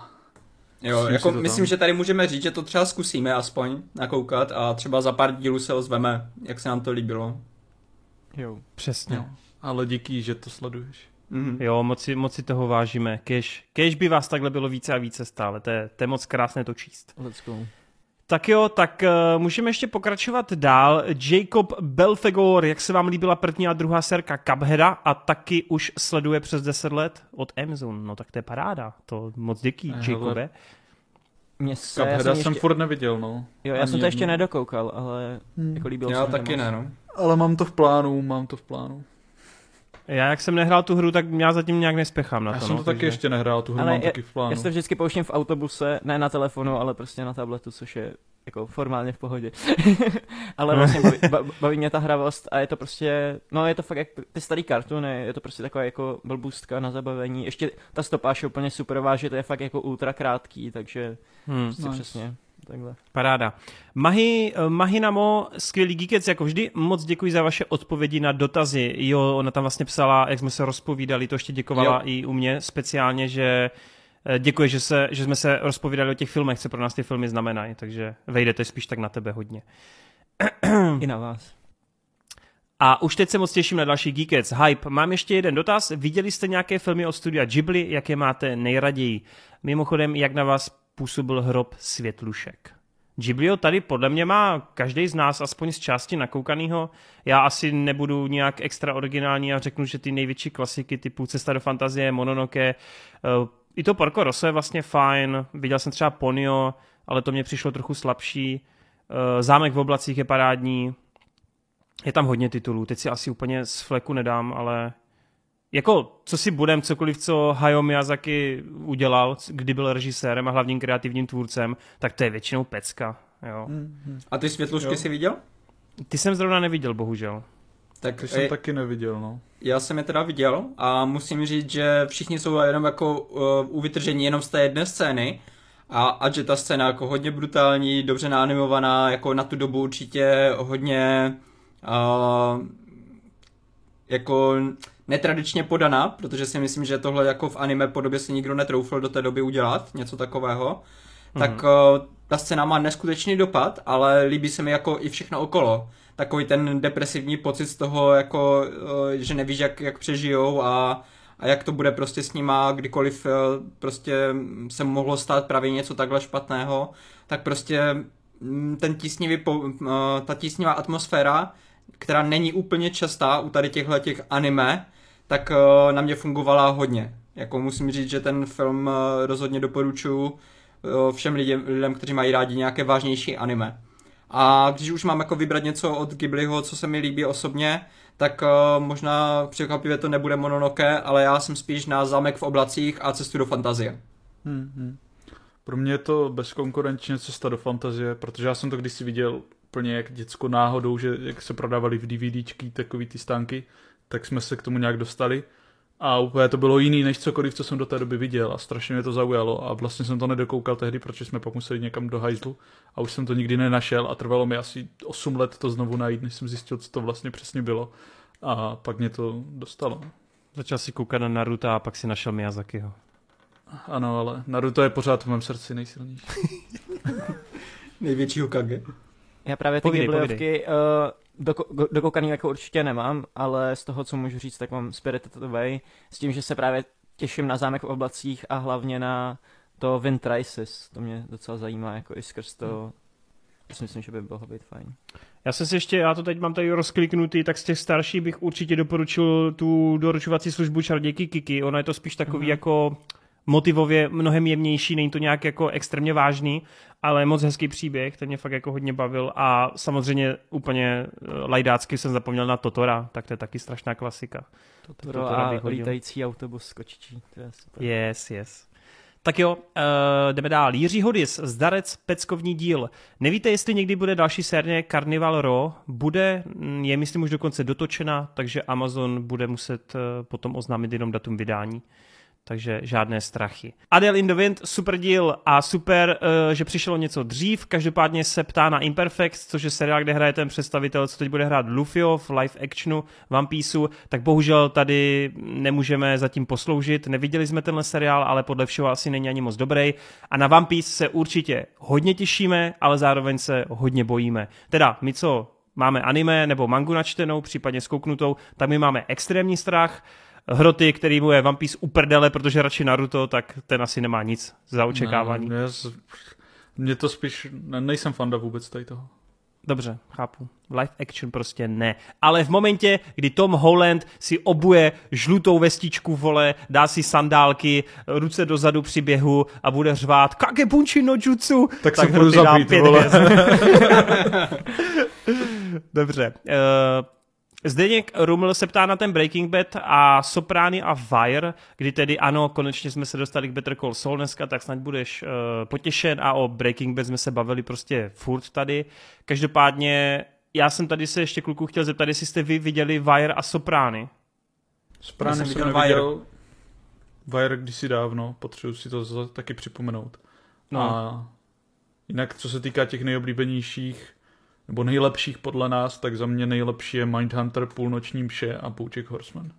Jo, jako myslím, tam. že tady můžeme říct, že to třeba zkusíme aspoň nakoukat a třeba za pár dílů se ozveme, jak se nám to líbilo. Jo, přesně. Jo. Ale díky, že to sleduješ. Mm-hmm. Jo, moc si, moc si toho vážíme. Kež, kež by vás takhle bylo více a více stále. To je, to je moc krásné to číst. Let's go. Tak jo, tak uh, můžeme ještě pokračovat dál. Jacob Belfegor, jak se vám líbila první a druhá serka Cupheada a taky už sleduje přes 10 let od Amazon. No tak to je paráda. To moc díky, eh, Jacobe. Mě se, Cupheada jsem, jsem ještě... furt neviděl, no. Jo, já Ani jsem to ještě nedokoukal, ale hmm. jako líbilo já se taky ne, no. Ale mám to v plánu, mám to v plánu. Já jak jsem nehrál tu hru, tak já zatím nějak nespěchám na to. Já jsem no, to taky takže... ještě nehrál, tu hru ale mám je, taky v plánu. Já se vždycky pouštím v autobuse, ne na telefonu, ale prostě na tabletu, což je jako formálně v pohodě. *laughs* ale vlastně baví, baví, mě ta hravost a je to prostě, no je to fakt jak ty starý kartuny, je to prostě taková jako blbůstka na zabavení. Ještě ta stopáž je úplně superová, že to je fakt jako ultra krátký, takže hmm. prostě nice. přesně takhle. Paráda. Mahi, Mahinamo, skvělý geekec, jako vždy, moc děkuji za vaše odpovědi na dotazy. Jo, ona tam vlastně psala, jak jsme se rozpovídali, to ještě děkovala jo. i u mě speciálně, že eh, děkuji, že, se, že jsme se rozpovídali o těch filmech, co pro nás ty filmy znamenají, takže vejdete spíš tak na tebe hodně. *clears throat* I na vás. A už teď se moc těším na další Geekets. Hype. Mám ještě jeden dotaz. Viděli jste nějaké filmy od studia Ghibli, jaké máte nejraději? Mimochodem, jak na vás působil hrob světlušek. Ghiblio tady podle mě má každý z nás aspoň z části nakoukanýho. Já asi nebudu nějak extra originální a řeknu, že ty největší klasiky typu Cesta do fantazie, Mononoke, eh, i to Porco Rosso je vlastně fajn, viděl jsem třeba Ponyo, ale to mě přišlo trochu slabší. Eh, Zámek v oblacích je parádní, je tam hodně titulů, teď si asi úplně z fleku nedám, ale jako, co si budem, cokoliv, co Hayao Miyazaki udělal, kdy byl režisérem a hlavním kreativním tvůrcem, tak to je většinou pecka. Jo. Mm-hmm. A ty světlušky jo. si viděl? Ty jsem zrovna neviděl, bohužel. Tak ty jsem je, taky neviděl, no. Já jsem je teda viděl a musím říct, že všichni jsou jenom jako uh, uvytržení jenom z té jedné scény a, a že ta scéna jako hodně brutální, dobře nanimovaná, jako na tu dobu určitě hodně uh, jako netradičně podaná, protože si myslím, že tohle jako v anime podobě si nikdo netroufl do té doby udělat, něco takového. Mm-hmm. Tak uh, ta scéna má neskutečný dopad, ale líbí se mi jako i všechno okolo. Takový ten depresivní pocit z toho, jako, uh, že nevíš, jak, jak přežijou a, a jak to bude prostě s nima, kdykoliv uh, prostě se mohlo stát právě něco takhle špatného, tak prostě mm, ten tísnivý, ta tísnivá atmosféra, která není úplně častá u tady těchto těch anime, tak uh, na mě fungovala hodně. Jako musím říct, že ten film uh, rozhodně doporučuji uh, všem lidem, lidem, kteří mají rádi nějaké vážnější anime. A když už mám jako vybrat něco od Ghibliho, co se mi líbí osobně, tak možná překvapivě to nebude Mononoke, ale já jsem spíš na Zámek v oblacích a Cestu do fantazie. Hmm, hmm. Pro mě je to bezkonkurenčně Cesta do fantazie, protože já jsem to kdysi viděl úplně jak děcko náhodou, že jak se prodávali v DVDčky takový ty stánky, tak jsme se k tomu nějak dostali. A úplně to bylo jiný než cokoliv, co jsem do té doby viděl a strašně mě to zaujalo a vlastně jsem to nedokoukal tehdy, protože jsme pak museli někam do hajzlu a už jsem to nikdy nenašel a trvalo mi asi 8 let to znovu najít, než jsem zjistil, co to vlastně přesně bylo a pak mě to dostalo. Začal si koukat na Naruto a pak si našel Miyazakiho. Ano, ale Naruto je pořád v mém srdci nejsilnější. *laughs* Největší Hokage. Já právě ty Ghibliovky uh, doko- dokoukaný jako určitě nemám, ale z toho, co můžu říct, tak mám Spirited Away, s tím, že se právě těším na zámek v oblacích a hlavně na to Wind Rises. To mě docela zajímá, jako i skrz to, To si myslím, že by bylo být fajn. Já jsem si ještě, já to teď mám tady rozkliknutý, tak z těch starších bych určitě doporučil tu doručovací službu Čarděky Kiki. Ona je to spíš takový mm-hmm. jako motivově mnohem jemnější, není to nějak jako extrémně vážný, ale moc hezký příběh, ten mě fakt jako hodně bavil a samozřejmě úplně eh, lajdácky jsem zapomněl na Totora, tak to je taky strašná klasika. Totoro, Totora a lítající autobus kočičí, to je super. Yes, yes. Tak jo, uh, jdeme dál. Jiří Hodis, Zdarec, Peckovní díl. Nevíte, jestli někdy bude další série Carnival Ro? Bude, mm, je myslím už dokonce dotočena, takže Amazon bude muset uh, potom oznámit jenom datum vydání takže žádné strachy. Adele in the Wind, super díl a super, uh, že přišlo něco dřív, každopádně se ptá na Imperfect, což je seriál, kde hraje ten představitel, co teď bude hrát Lufio v live actionu One Pieceu, tak bohužel tady nemůžeme zatím posloužit, neviděli jsme tenhle seriál, ale podle všeho asi není ani moc dobrý. A na One Piece se určitě hodně těšíme, ale zároveň se hodně bojíme. Teda my co máme anime nebo mangu načtenou, případně skouknutou, tak my máme extrémní strach, hroty, který mu je One Piece uprdele, protože radši Naruto, tak ten asi nemá nic za očekávání. Ne, mě to spíš, nejsem fanda vůbec tady toho. Dobře, chápu. Live action prostě ne. Ale v momentě, kdy Tom Holland si obuje žlutou vestičku, vole, dá si sandálky, ruce dozadu při běhu a bude řvát Kage punchi no jutsu, tak, tak se budu zabít, vole. *laughs* Dobře. Uh, Zdeněk Ruml se ptá na ten Breaking Bad a Soprány a Wire, kdy tedy ano, konečně jsme se dostali k Better Call Saul dneska, tak snad budeš uh, potěšen a o Breaking Bad jsme se bavili prostě furt tady. Každopádně já jsem tady se ještě kluku chtěl zeptat, jestli jste vy viděli Wire a Soprány. Soprány jsem viděl Wire. Wire kdysi dávno, potřebuji si to taky připomenout. No. A jinak, co se týká těch nejoblíbenějších nebo nejlepších podle nás, tak za mě nejlepší je Mindhunter, Půlnoční mše a Bojack Horseman.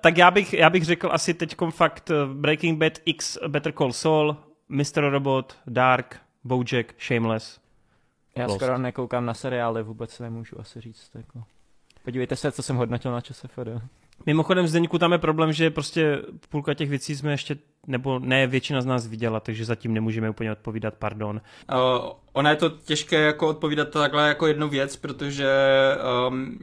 Tak já bych, já bych řekl asi teď fakt eh, Breaking Bad X Better Call Saul, Mr. Robot, Dark, Bojack, Shameless. Já Lost. skoro nekoukám na seriály, vůbec nemůžu asi říct. Jako. Podívejte se, co jsem hodnotil na ČSFD. Mimochodem Zdeňku tam je problém, že prostě půlka těch věcí jsme ještě, nebo ne většina z nás viděla, takže zatím nemůžeme úplně odpovídat, pardon. Uh, ona je to těžké jako odpovídat takhle jako jednu věc, protože um,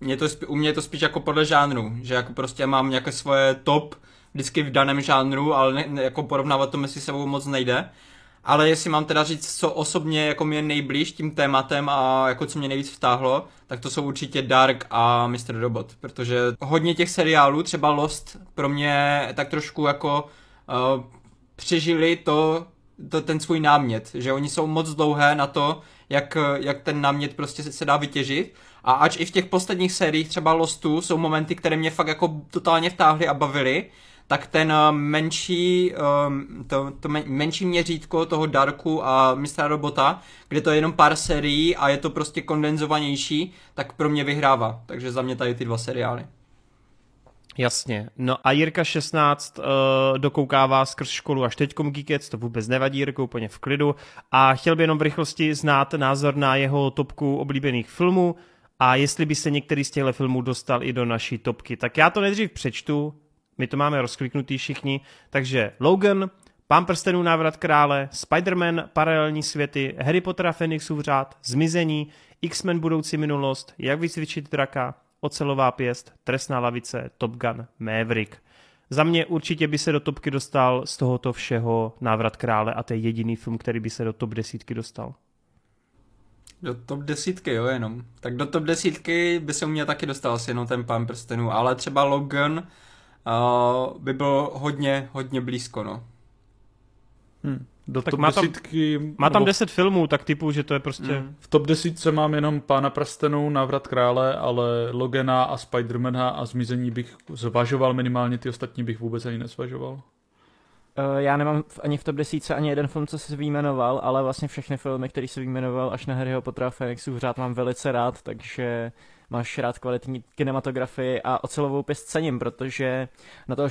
mě to, u mě je to spíš jako podle žánru, že jako prostě mám nějaké svoje top vždycky v daném žánru, ale ne, jako porovnávat to mezi sebou moc nejde. Ale jestli mám teda říct, co osobně jako mě nejblíž tím tématem a jako co mě nejvíc vtáhlo, tak to jsou určitě Dark a Mr. Robot, protože hodně těch seriálů, třeba Lost, pro mě tak trošku jako uh, přežili to, to, ten svůj námět, že oni jsou moc dlouhé na to, jak, jak ten námět prostě se, se dá vytěžit. A ač i v těch posledních sériích třeba Lostu jsou momenty, které mě fakt jako totálně vtáhly a bavily, tak ten eh, menší, ehm, to, to menší měřítko toho Darku a Mistra Robota, kde to je jenom pár serií a je to prostě kondenzovanější, tak pro mě vyhrává. Takže za mě tady ty dva seriály. Jasně. No a Jirka 16 uh, eh, dokoukává skrz školu až teďkom Geekets, to vůbec nevadí, Jirka úplně v klidu. A chtěl by jenom v rychlosti znát názor na jeho topku oblíbených filmů a jestli by se některý z těchto filmů dostal i do naší topky. Tak já to nejdřív přečtu, my to máme rozkliknutý všichni, takže Logan, Pán prstenů návrat krále, Spider-Man, paralelní světy, Harry Potter a Phoenixův řád, Zmizení, X-Men budoucí minulost, Jak vycvičit draka, Ocelová pěst, Trestná lavice, Top Gun, Maverick. Za mě určitě by se do topky dostal z tohoto všeho Návrat krále a to je jediný film, který by se do top desítky dostal. Do top desítky, jo, jenom. Tak do top desítky by se u mě taky dostal asi jenom ten pán prstenů, ale třeba Logan, uh, by bylo hodně, hodně blízko, no. Hmm. Do tak top má tam, desítky, má tam nebo... 10 filmů, tak typu, že to je prostě... Hmm. V top desítce mám jenom Pána prstenů, Návrat krále, ale Logena a Spidermana a Zmizení bych zvažoval minimálně, ty ostatní bych vůbec ani nezvažoval. Eh, já nemám ani v top desítce ani jeden film, co se vyjmenoval, ale vlastně všechny filmy, které se vyjmenoval až na Harryho Pottera a Phoenixův řád mám velice rád, takže máš rád kvalitní kinematografii a ocelovou pěst cením, protože na toho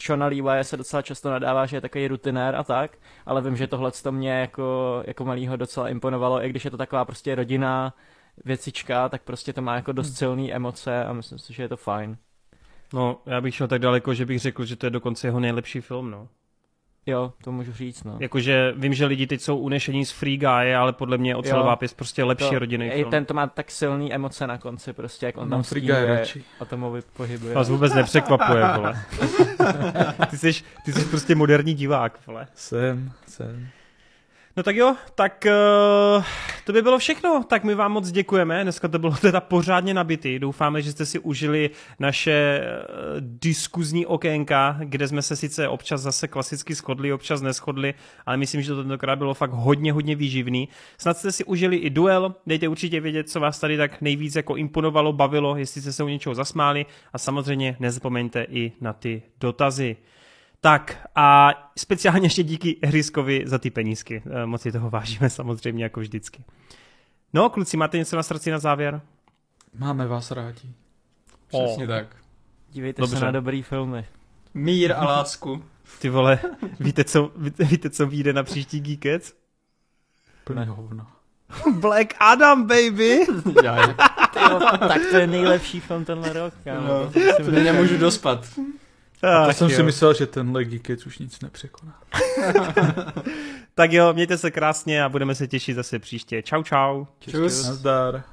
Shona Leewa se docela často nadává, že je takový rutinér a tak, ale vím, že tohle to mě jako, jako malýho docela imponovalo, i když je to taková prostě rodina věcička, tak prostě to má jako dost hmm. silné emoce a myslím si, že je to fajn. No, já bych šel tak daleko, že bych řekl, že to je dokonce jeho nejlepší film, no. Jo, to můžu říct, no. Jakože vím, že lidi teď jsou unešení z Free Guy, ale podle mě Ocelová pěst prostě lepší to, rodinný i film. ten to má tak silný emoce na konci, prostě, jak on Mám tam Free Guy radši. atomový pohyby. Vás vůbec nepřekvapuje, vole. *laughs* ty, jsi, ty jsi prostě moderní divák, vole. Jsem, jsem. No tak jo, tak uh, to by bylo všechno. Tak my vám moc děkujeme. Dneska to bylo *laughs* teda pořádně nabitý. Doufáme, že jste si užili naše uh, diskuzní okénka, kde jsme se sice občas zase klasicky shodli, občas neschodli, ale myslím, že to tentokrát bylo fakt hodně, hodně výživný. Snad jste si užili i duel. Dejte určitě vědět, co vás tady tak nejvíc jako imponovalo, bavilo, jestli jste se u něčeho zasmáli a samozřejmě nezapomeňte i na ty dotazy. Tak a speciálně ještě díky Hryskovi za ty penízky. Eh, Moc si toho vážíme samozřejmě jako vždycky. No, kluci, máte něco na srdci na závěr? Máme vás rádi. Přesně tak. Dívejte Dobře. se na dobrý filmy. Mír a lásku. *laughs* Ty vole, víte co, víte, víte, co vyjde na příští Geekec? Plné hovno. Black Adam, baby! *laughs* Já Tyjo, tak to je nejlepší film tenhle rok. kámo. No, To nemůžu dospat. Já Tak jsem jo. si myslel, že tenhle Geekec už nic nepřekoná. *laughs* Tak jo, mějte se krásně a budeme se těšit zase příště. Čau, čau. Čus. Nazdar.